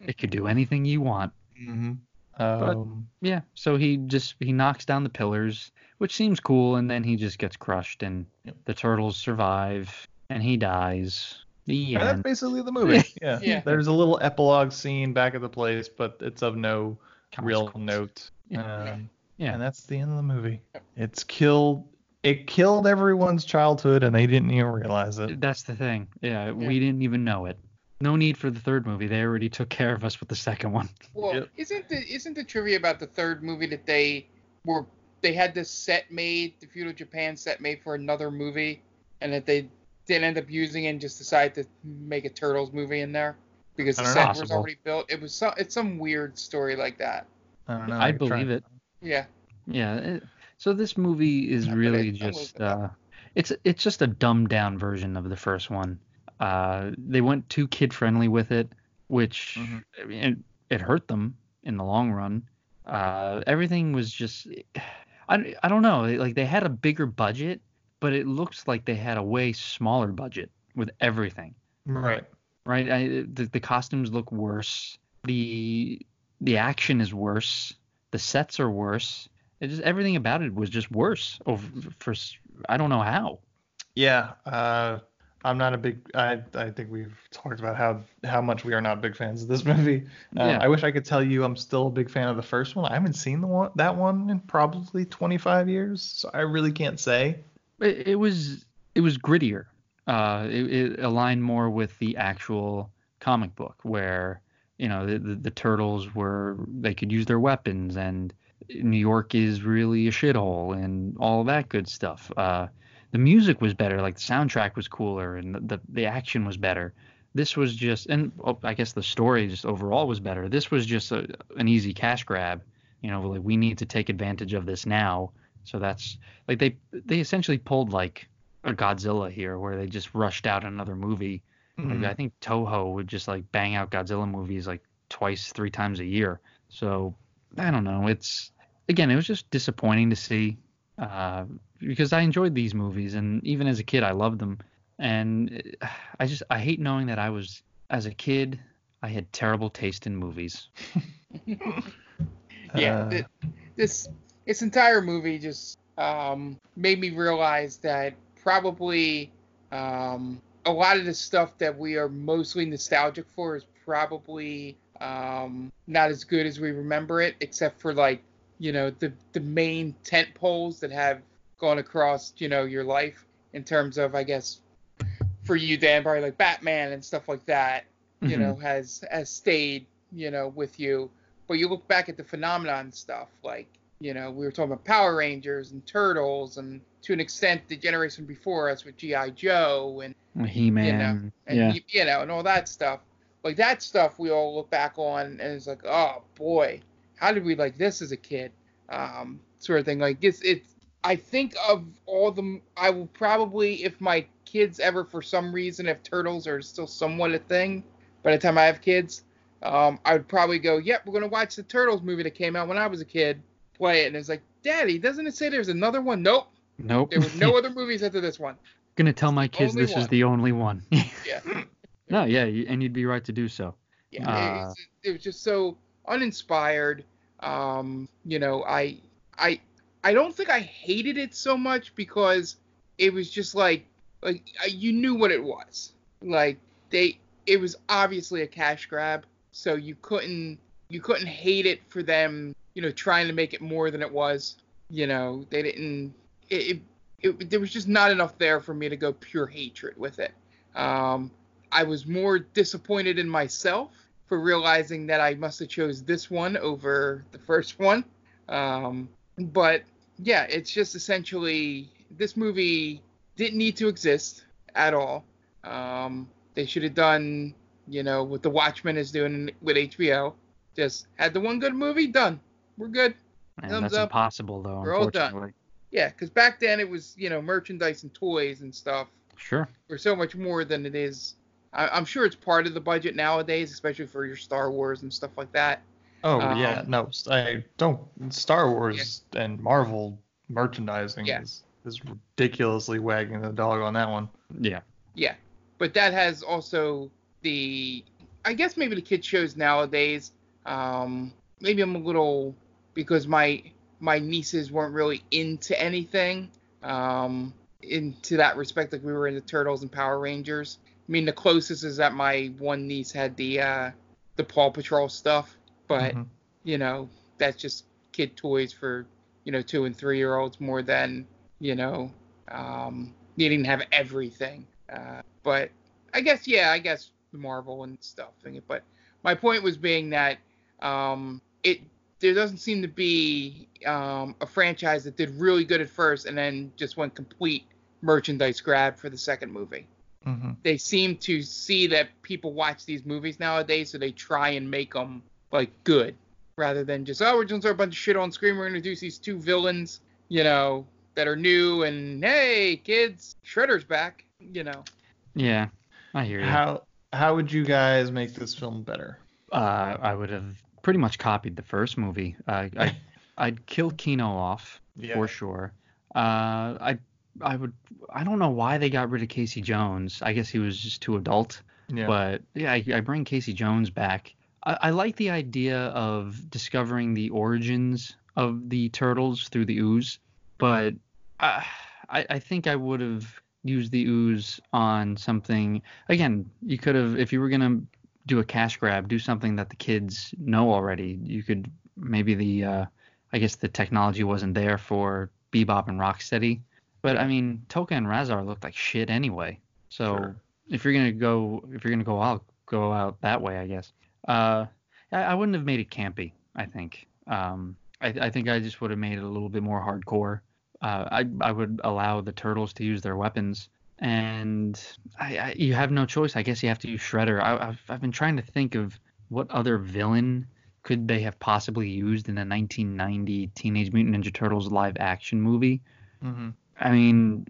[SPEAKER 9] it could do anything you want
[SPEAKER 8] hmm Um,
[SPEAKER 9] Yeah, so he just he knocks down the pillars, which seems cool, and then he just gets crushed, and
[SPEAKER 8] Yep.
[SPEAKER 9] the turtles survive, and he dies. The
[SPEAKER 8] and that's basically the movie. Yeah.
[SPEAKER 10] Yeah.
[SPEAKER 8] There's a little epilogue scene back at the place, but it's of no real note.
[SPEAKER 9] Yeah.
[SPEAKER 8] Um,
[SPEAKER 9] Yeah.
[SPEAKER 8] And that's the end of the movie. It's killed. It killed everyone's childhood, and they didn't even realize it.
[SPEAKER 9] That's the thing. Yeah, we didn't even know it. No need for the third movie. They already took care of us with the second one.
[SPEAKER 10] Well,
[SPEAKER 8] Yep.
[SPEAKER 10] isn't the isn't the trivia about the third movie that they were they had this set made, the feudal Japan set made for another movie, and that they didn't end up using it and just decided to make a Turtles movie in there because
[SPEAKER 8] I
[SPEAKER 10] the set
[SPEAKER 8] know.
[SPEAKER 10] was
[SPEAKER 9] Possible.
[SPEAKER 10] already built. It was some it's some weird story like that.
[SPEAKER 8] I don't know.
[SPEAKER 9] I
[SPEAKER 8] could
[SPEAKER 9] believe it.
[SPEAKER 10] Yeah.
[SPEAKER 9] Yeah. It, so this movie is
[SPEAKER 10] Yeah,
[SPEAKER 9] really
[SPEAKER 10] it-
[SPEAKER 9] just uh, it's it's just a dumbed down version of the first one. Uh, they went too kid friendly with it, which
[SPEAKER 8] Mhm.
[SPEAKER 9] I mean, it, it hurt them in the long run. Uh, everything was just I, I don't know like they had a bigger budget, but it looks like they had a way smaller budget with everything
[SPEAKER 8] Right.
[SPEAKER 9] right? I, the, the costumes look worse. The the action is worse. The sets are worse. It just everything about it was just worse. Over for I don't know how.
[SPEAKER 8] Yeah. Uh, I'm not a big. I I think we've talked about how how much we are not big fans of this movie. Uh,
[SPEAKER 9] Yeah.
[SPEAKER 8] I wish I could tell you I'm still a big fan of the first one. I haven't seen the one that one in probably 25 years, so I really can't say.
[SPEAKER 9] It, it was it was grittier. Uh, it, it aligned more with the actual comic book, where you know the, the the turtles were they could use their weapons, and New York is really a shithole, and all that good stuff. Uh, the music was better, like the soundtrack was cooler, and the the, the action was better. This was just, and oh, I guess the story just overall was better. This was just a, an easy cash grab. You know, like we need to take advantage of this now. So that's like they they essentially pulled like a Godzilla here, where they just rushed out another movie. Like,
[SPEAKER 8] Mhm.
[SPEAKER 9] I think Toho would just like bang out Godzilla movies like twice, three times a year. So I don't know. It's again, it was just disappointing to see uh, because I enjoyed these movies, and even as a kid, I loved them. And uh, I just I hate knowing that I was as a kid I had terrible taste in movies.
[SPEAKER 10] yeah,
[SPEAKER 8] Uh,
[SPEAKER 10] th- this this entire movie just um, made me realize that probably um, a lot of the stuff that we are mostly nostalgic for is probably um, not as good as we remember it, except for like you know the the main tent poles that have gone across you know your life in terms of I guess for you Dan probably like Batman and stuff like that you
[SPEAKER 9] Mhm.
[SPEAKER 10] know has has stayed you know with you but you look back at the phenomenon stuff like you know we were talking about power rangers and turtles and to an extent the generation before us with gi joe and
[SPEAKER 9] He-Man,
[SPEAKER 10] you know and
[SPEAKER 9] yeah.
[SPEAKER 10] you, you know and all that stuff like that stuff we all look back on and it's like oh boy how did we like this as a kid um sort of thing like it's it's i think of all the i will probably if my kids ever for some reason if turtles are still somewhat a thing by the time i have kids um, I would probably go, "Yep, we're gonna watch the Turtles movie that came out when I was a kid." Play it, and it's like, "Daddy, doesn't it say there's another one?" Nope.
[SPEAKER 9] Nope.
[SPEAKER 10] There were no other movies after this one.
[SPEAKER 9] Gonna tell my kids this is the only one.
[SPEAKER 10] Yeah.
[SPEAKER 9] no, yeah, and you'd be right to do so.
[SPEAKER 10] Yeah,
[SPEAKER 9] Uh,
[SPEAKER 10] it, was, it was just so uninspired. Um, you know, I, I, I don't think I hated it so much because it was just like, like you knew what it was. Like they, it was obviously a cash grab, so you couldn't, you couldn't hate it for them, you know, trying to make it more than it was. You know, they didn't. It, it, it there was just not enough there for me to go pure hatred with it. Um, I was more disappointed in myself for realizing that I must have chose this one over the first one. Um, but yeah, it's just essentially this movie didn't need to exist at all. Um, they should have done, you know, what The Watchmen is doing with HBO. Just had the one good movie done. We're good.
[SPEAKER 9] And
[SPEAKER 10] Thumbs
[SPEAKER 9] that's
[SPEAKER 10] up.
[SPEAKER 9] impossible though,
[SPEAKER 10] We're all done. Yeah, because back then it was, you know, merchandise and toys and stuff
[SPEAKER 9] Sure.
[SPEAKER 10] for so much more than it is. I, I'm sure it's part of the budget nowadays, especially for your Star Wars and stuff like that.
[SPEAKER 8] Oh
[SPEAKER 10] Um,
[SPEAKER 8] yeah, no, I don't. Star Wars and Marvel merchandising
[SPEAKER 10] Yeah.
[SPEAKER 8] is is ridiculously wagging the dog on that one.
[SPEAKER 9] Yeah.
[SPEAKER 10] Yeah, but that has also the, I guess maybe the kid shows nowadays. Um, maybe I'm a little because my my nieces weren't really into anything. Um, into that respect, like we were into Turtles and Power Rangers. I mean, the closest is that my one niece had the uh, the Paw Patrol stuff, but
[SPEAKER 8] Mhm.
[SPEAKER 10] you know that's just kid toys for you know two and three year olds more than you know um, needing to have everything. Uh, but I guess yeah, I guess Marvel and stuff. But my point was being that um, it there doesn't seem to be um, a franchise that did really good at first and then just went complete merchandise grab for the second movie.
[SPEAKER 8] Mm-hmm.
[SPEAKER 10] They seem to see that people watch these movies nowadays, so they try and make them like good rather than just oh we're just throw a bunch of shit on screen. We're gonna introduce these two villains, you know, that are new and hey kids, Shredder's back, you know.
[SPEAKER 9] Yeah. I hear you.
[SPEAKER 8] How how would you guys make this film better?
[SPEAKER 9] uh, I would have pretty much copied the first movie. Uh, I, I'd kill Keno off
[SPEAKER 8] Yeah.
[SPEAKER 9] for sure. Uh, I, I would. I don't know why they got rid of Casey Jones. I guess he was just too adult.
[SPEAKER 8] Yeah.
[SPEAKER 9] But yeah, I, I bring Casey Jones back. I, I like the idea of discovering the origins of the turtles through the ooze, but I, I, I think I would have used the ooze on something. Again, you could have if you were gonna do a cash grab, do something that the kids know already. You could maybe the uh, I guess the technology wasn't there for Bebop and Rocksteady, but I mean Tokka and Rahzar looked like shit anyway. So
[SPEAKER 8] Sure.
[SPEAKER 9] if you're gonna go if you're gonna go out go out that way, I guess. Uh, I, I wouldn't have made it campy. I think. Um, I, I think I just would have made it a little bit more hardcore. Uh, I I would allow the turtles to use their weapons, and I, I you have no choice. I guess you have to use Shredder. I, I've I've been trying to think of what other villain could they have possibly used in the 1990 Teenage Mutant Ninja Turtles live action movie.
[SPEAKER 8] Mm-hmm.
[SPEAKER 9] I mean,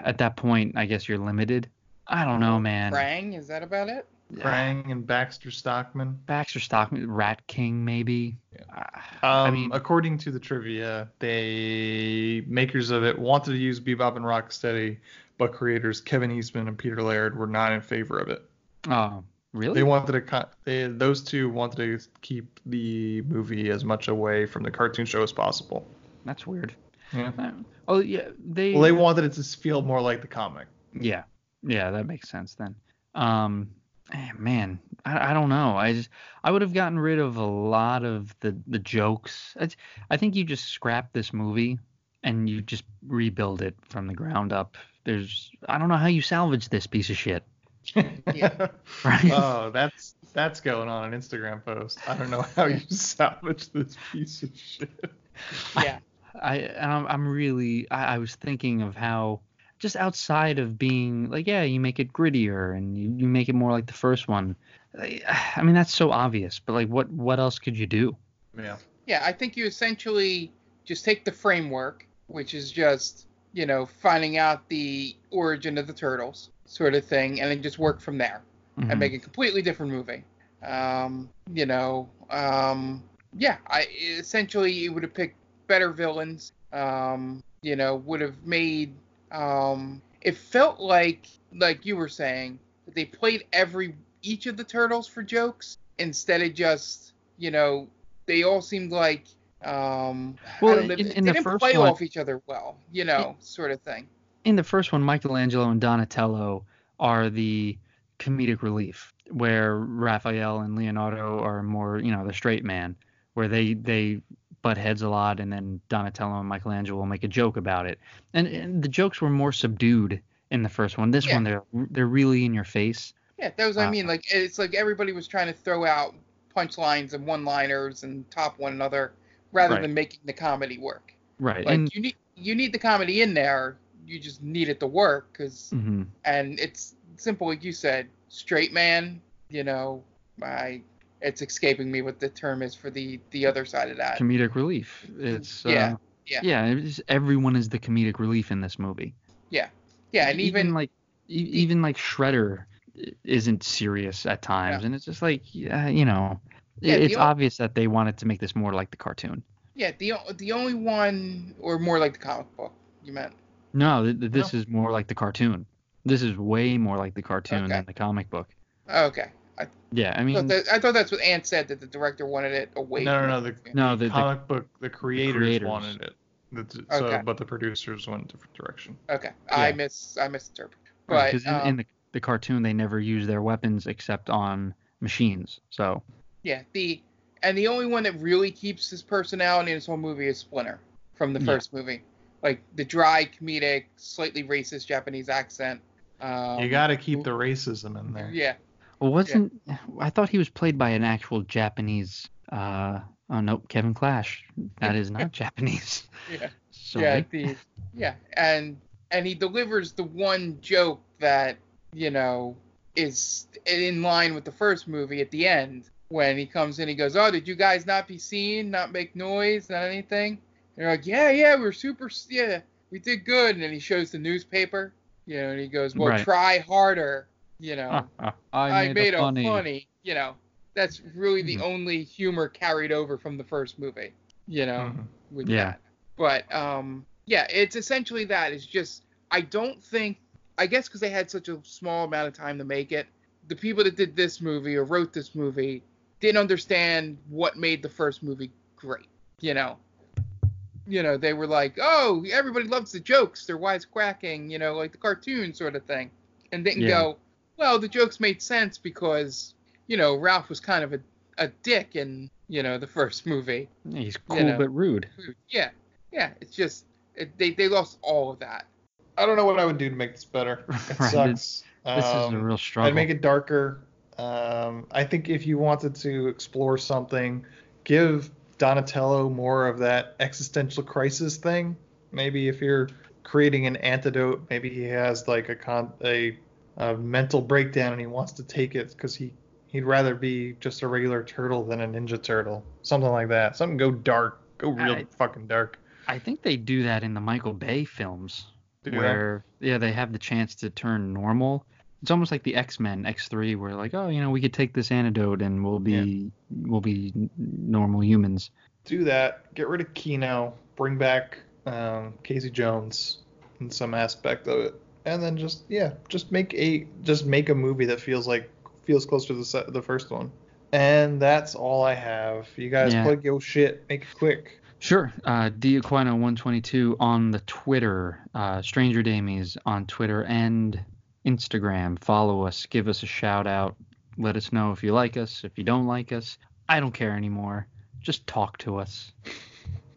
[SPEAKER 9] at that point, I guess you're limited. I don't know, man.
[SPEAKER 10] Krang, is that about it?
[SPEAKER 8] Krang and Baxter Stockman.
[SPEAKER 9] Baxter Stockman, Rat King, maybe. Uh,
[SPEAKER 8] Um,
[SPEAKER 9] I mean,
[SPEAKER 8] according to the trivia, they makers of it wanted to use Bebop and Rocksteady, but creators Kevin Eastman and Peter Laird were not in favor of it.
[SPEAKER 9] oh, really?
[SPEAKER 8] They wanted to cut. They, those two wanted to keep the movie as much away from the cartoon show as possible.
[SPEAKER 9] That's weird.
[SPEAKER 8] Yeah.
[SPEAKER 9] Uh, Oh yeah, they.
[SPEAKER 8] Well, they wanted it to feel more like the comic.
[SPEAKER 9] Yeah, yeah, that makes sense then. Um, eh, man, I, I don't know. I just I would have gotten rid of a lot of the the jokes. I, I think you just scrap this movie and you just rebuild it from the ground up. There's I don't know how you salvage this piece of shit.
[SPEAKER 10] Yeah.
[SPEAKER 9] Right?
[SPEAKER 8] Oh, that's that's going on an Instagram post. I don't know how you salvage this piece of shit.
[SPEAKER 10] Yeah.
[SPEAKER 9] I and I'm, I'm really I, I was thinking of how just outside of being like yeah you make it grittier and you, you make it more like the first one I, I mean that's so obvious but like what what else could you do
[SPEAKER 8] Yeah.
[SPEAKER 10] Yeah, I think you essentially just take the framework, which is just, you know, finding out the origin of the turtles sort of thing, and then just work from there
[SPEAKER 9] Mhm.
[SPEAKER 10] and make a completely different movie. Um, you know, um, yeah, I essentially you would have picked better villains. Um, you know, would have made. Um, it felt like, like you were saying, that they played every each of the turtles for jokes instead of just, you know, they all seemed like. Um,
[SPEAKER 9] Well,
[SPEAKER 10] I don't know,
[SPEAKER 9] in-
[SPEAKER 10] they
[SPEAKER 9] the
[SPEAKER 10] didn't
[SPEAKER 9] first
[SPEAKER 10] play
[SPEAKER 9] one-
[SPEAKER 10] off each other well, you know, sort of thing.
[SPEAKER 9] in the first one, Michelangelo and Donatello are the comedic relief, where Raphael and Leonardo are more, you know, the straight man, where they they butt heads a lot, and then Donatello and Michelangelo will make a joke about it, and, and the jokes were more subdued in the first one. This
[SPEAKER 10] Yeah.
[SPEAKER 9] one, they're they're really in your face.
[SPEAKER 10] Yeah, that was what I
[SPEAKER 9] Uh,
[SPEAKER 10] mean. Like it's like everybody was trying to throw out punchlines and one-liners and top one another rather
[SPEAKER 9] Right.
[SPEAKER 10] than making the comedy work.
[SPEAKER 9] Right,
[SPEAKER 10] Like
[SPEAKER 9] and
[SPEAKER 10] you need you need the comedy in there. You just need it to work because
[SPEAKER 9] mhm.
[SPEAKER 10] and it's simple like you said, straight man. You know, I it's escaping me what the term is for the the other side of that.
[SPEAKER 9] comedic relief. It's
[SPEAKER 10] Yeah,
[SPEAKER 9] uh,
[SPEAKER 10] yeah.
[SPEAKER 9] yeah. It's, everyone is the comedic relief in this movie.
[SPEAKER 10] Yeah, yeah, and even,
[SPEAKER 9] like e- even like Shredder isn't serious at times, and it's just like yeah, you know,
[SPEAKER 10] Yeah,
[SPEAKER 9] it's
[SPEAKER 10] o-
[SPEAKER 9] obvious that they wanted to make this more like the cartoon.
[SPEAKER 10] yeah the the only one or more like the comic book you meant.
[SPEAKER 9] No, th- th- this is more like the cartoon. This is way more like the cartoon
[SPEAKER 10] Okay.
[SPEAKER 9] than the comic book.
[SPEAKER 10] Okay, I,
[SPEAKER 9] Yeah, I
[SPEAKER 10] I,
[SPEAKER 9] mean,
[SPEAKER 10] thought that, I thought that's what Ant said that the director wanted it away.
[SPEAKER 8] No, no, no.
[SPEAKER 10] it.
[SPEAKER 8] The,
[SPEAKER 9] No, the- the-
[SPEAKER 8] comic book, the creators,
[SPEAKER 9] creators.
[SPEAKER 8] wanted it. The- so,
[SPEAKER 10] Okay.
[SPEAKER 8] but the producers went a different direction.
[SPEAKER 10] Okay, I
[SPEAKER 9] Yeah.
[SPEAKER 10] miss I misinterpreted. But
[SPEAKER 9] because in,
[SPEAKER 10] um,
[SPEAKER 9] in the the cartoon they never use their weapons except on machines. So
[SPEAKER 10] yeah, the and the only one that really keeps his personality in this whole movie is Splinter from the
[SPEAKER 9] Yeah.
[SPEAKER 10] first movie. Like the dry, comedic, slightly racist Japanese accent. Um,
[SPEAKER 8] you got to keep the racism in there.
[SPEAKER 10] Yeah,
[SPEAKER 9] Well, wasn't I thought he was played by an actual Japanese? Uh, oh nope, Kevin Clash. That is not Japanese.
[SPEAKER 10] yeah,
[SPEAKER 9] Sorry.
[SPEAKER 10] yeah, the yeah, and and he delivers the one joke that you know is in line with the first movie at the end when he comes in. He goes, "Oh, did you guys not be seen? Not make noise? Not anything?" And they're like, "Yeah, yeah, we're super. Yeah, we did good." And then he shows the newspaper, you know, and he goes, "Well,
[SPEAKER 9] Right.
[SPEAKER 10] try harder." You know,
[SPEAKER 9] I
[SPEAKER 10] I
[SPEAKER 9] made,
[SPEAKER 10] made
[SPEAKER 9] a
[SPEAKER 10] a
[SPEAKER 9] funny.
[SPEAKER 10] funny. You know, that's really the
[SPEAKER 9] Mhm.
[SPEAKER 10] only humor carried over from the first movie. You know,
[SPEAKER 8] Mhm.
[SPEAKER 10] with
[SPEAKER 9] Yeah.
[SPEAKER 10] that. But um, yeah, it's essentially that. It's just I don't think I guess because they had such a small amount of time to make it, the people that did this movie or wrote this movie didn't understand what made the first movie great. You know. You know, they were like, "Oh, everybody loves the jokes. They're wisecracking, you know, like the cartoon sort of thing," and didn't
[SPEAKER 9] Yeah.
[SPEAKER 10] go, "Well, the jokes made sense because, you know, Ralph was kind of a, a dick in, you know, the first movie."
[SPEAKER 9] He's
[SPEAKER 10] you
[SPEAKER 9] cool
[SPEAKER 10] know.
[SPEAKER 9] but rude.
[SPEAKER 10] Yeah, yeah. It's just it, they they lost all of that.
[SPEAKER 8] I don't know what I would do to make this better. It
[SPEAKER 9] Right,
[SPEAKER 8] sucks.
[SPEAKER 9] This is a
[SPEAKER 8] Um,
[SPEAKER 9] real struggle.
[SPEAKER 8] I'd make it darker. Um, I think if you wanted to explore something, give Donatello more of that existential crisis thing. Maybe if you're creating an antidote, maybe he has like a con a, a mental breakdown and he wants to take it because he he'd rather be just a regular turtle than a ninja turtle. Something like that. Something go dark. Go real
[SPEAKER 9] I-
[SPEAKER 8] fucking dark.
[SPEAKER 9] I think they do that in the Michael Bay films,
[SPEAKER 8] Do
[SPEAKER 9] where yeah they have the chance to turn normal. It's almost like the X Men X three, where like oh you know we could take this antidote and we'll be we'll be normal humans.
[SPEAKER 8] do that. Get rid of Keno. Bring back um, Casey Jones in some aspect of it, and then just yeah, just make a just make a movie that feels like feels close to the set, the first one. And that's all I have. You guys
[SPEAKER 9] Yeah.
[SPEAKER 8] plug your shit. Make it quick.
[SPEAKER 9] Sure. Uh, Diaquino122 on the Twitter, uh, Stranger Damies on Twitter and Instagram. Follow us, give us a shout out, let us know if you like us, if you don't like us. I don't care anymore. Just talk to us.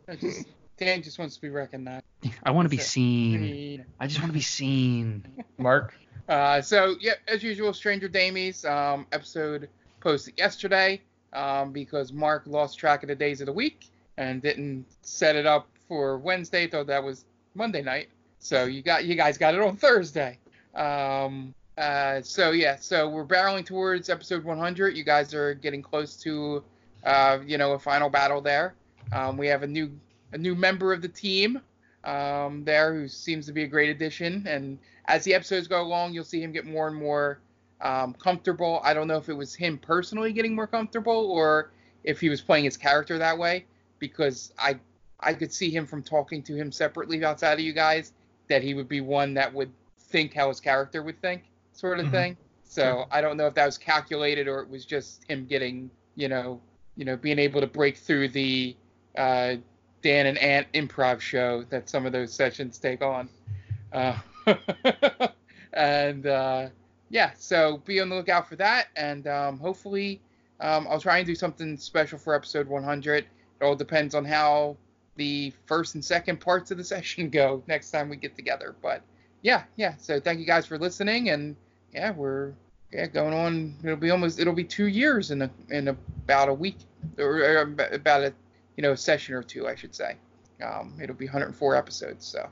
[SPEAKER 10] Dan just wants to be recognized.
[SPEAKER 9] I want to be seen. I just want to be seen.
[SPEAKER 8] Mark.
[SPEAKER 10] Uh, so yeah, as usual, Stranger Damies um, episode posted yesterday um, because Mark lost track of the days of the week and didn't set it up for Wednesday. Thought that was Monday night. So you got you guys got it on Thursday. Um, uh, so yeah, so we're barreling towards episode 100. You guys are getting close to uh, you know a final battle there. Um, we have a new a new member of the team um, there who seems to be a great addition and as the episodes go along, you'll see him get more and more um, comfortable. I don't know if it was him personally getting more comfortable or if he was playing his character that way because I I could see him from talking to him separately outside of you guys that he would be one that would think how his character would think, sort of
[SPEAKER 8] Mhm.
[SPEAKER 10] thing. So I don't know if that was calculated or it was just him getting, you know, you know, being able to break through the uh, Dan and Ant improv show that some of those sessions take on. Uh, and uh, yeah, so be on the lookout for that, and um, hopefully um, I'll try and do something special for episode 100. It all depends on how the first and second parts of the session go next time we get together. But yeah, yeah. So thank you guys for listening, and yeah, we're yeah going on. It'll be almost it'll be two years in a in about a week or, or about a you know a session or two, I should say. Um, it'll be 104 episodes. So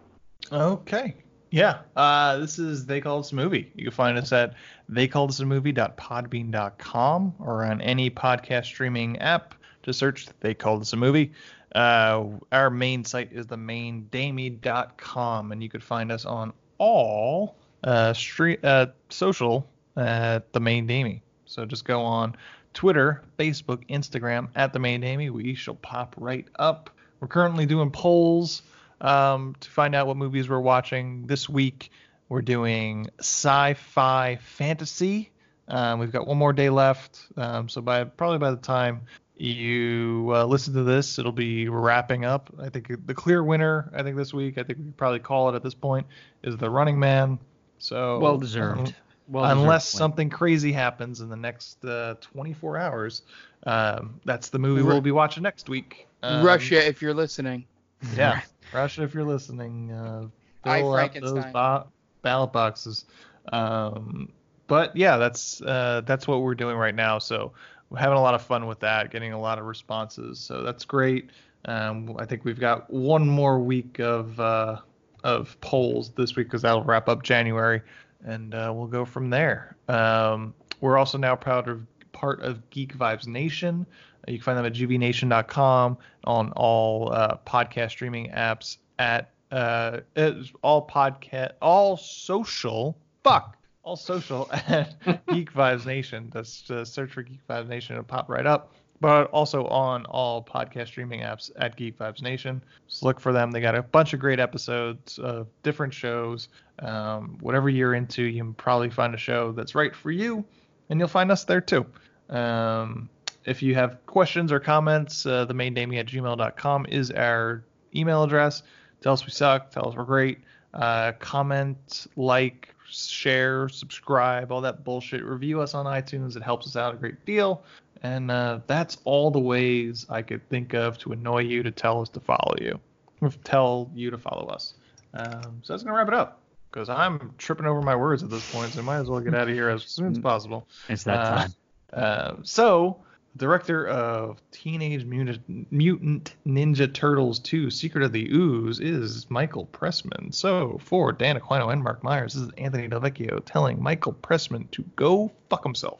[SPEAKER 8] Okay. Yeah. Uh, this is They Call This a Movie. You can find us at theycallthisamovie.podbean.com or on any podcast streaming app. Just search They Call This a Movie. Uh, our main site is the themaindamie.com, and you could find us on all uh, street, uh, social at The Main Damie. So just go on Twitter, Facebook, Instagram at The Main Damie. We shall pop right up. We're currently doing polls um, to find out what movies we're watching this week. We're doing sci-fi fantasy. Um, we've got one more day left, um, so by probably by the time you uh, listen to this, it'll be wrapping up. I think the clear winner, I think this week, I think we could probably call it at this point, is The Running Man. So
[SPEAKER 9] Well deserved. Well
[SPEAKER 8] unless something crazy happens in the next uh, 24 hours, um, that's the movie we'll be watching next week. Um,
[SPEAKER 10] Russia, if you're listening.
[SPEAKER 8] yeah, Russia, if you're listening, uh,
[SPEAKER 10] Hi,
[SPEAKER 8] fill out those
[SPEAKER 10] Frankenstein.
[SPEAKER 8] ba- ballot boxes. Um, but yeah, that's uh, that's what we're doing right now. So we're having a lot of fun with that, getting a lot of responses. So that's great. Um, I think we've got one more week of uh, of polls this week because that'll wrap up January, and uh, we'll go from there. Um, we're also now proud of part of Geek Vibes Nation. You can find them at gvnation.com on all uh, podcast streaming apps at uh, all podcast all social fuck all social at Geek Vibes Nation. Just uh, search for Geek Vibes Nation and pop right up. But also on all podcast streaming apps at Geek Vibes Nation. Just look for them. They got a bunch of great episodes of different shows. Um, whatever you're into, you can probably find a show that's right for you, and you'll find us there too. Um, if you have questions or comments, uh, the main at gmail.com is our email address. Tell us we suck. Tell us we're great. Uh, comment, like, share, subscribe, all that bullshit. Review us on iTunes. It helps us out a great deal. And uh, that's all the ways I could think of to annoy you to tell us to follow you, or tell you to follow us. Um, so that's gonna wrap it up because I'm tripping over my words at this point, so I might as well get out of here as soon as possible.
[SPEAKER 9] It's that
[SPEAKER 8] Uh,
[SPEAKER 9] time.
[SPEAKER 8] uh, so, director of Teenage Mutant, Mutant Ninja Turtles 2 Secret of the Ooze is Michael Pressman. So, for Dan Aquino and Mark Myers, this is Anthony Delvecchio telling Michael Pressman to go fuck himself.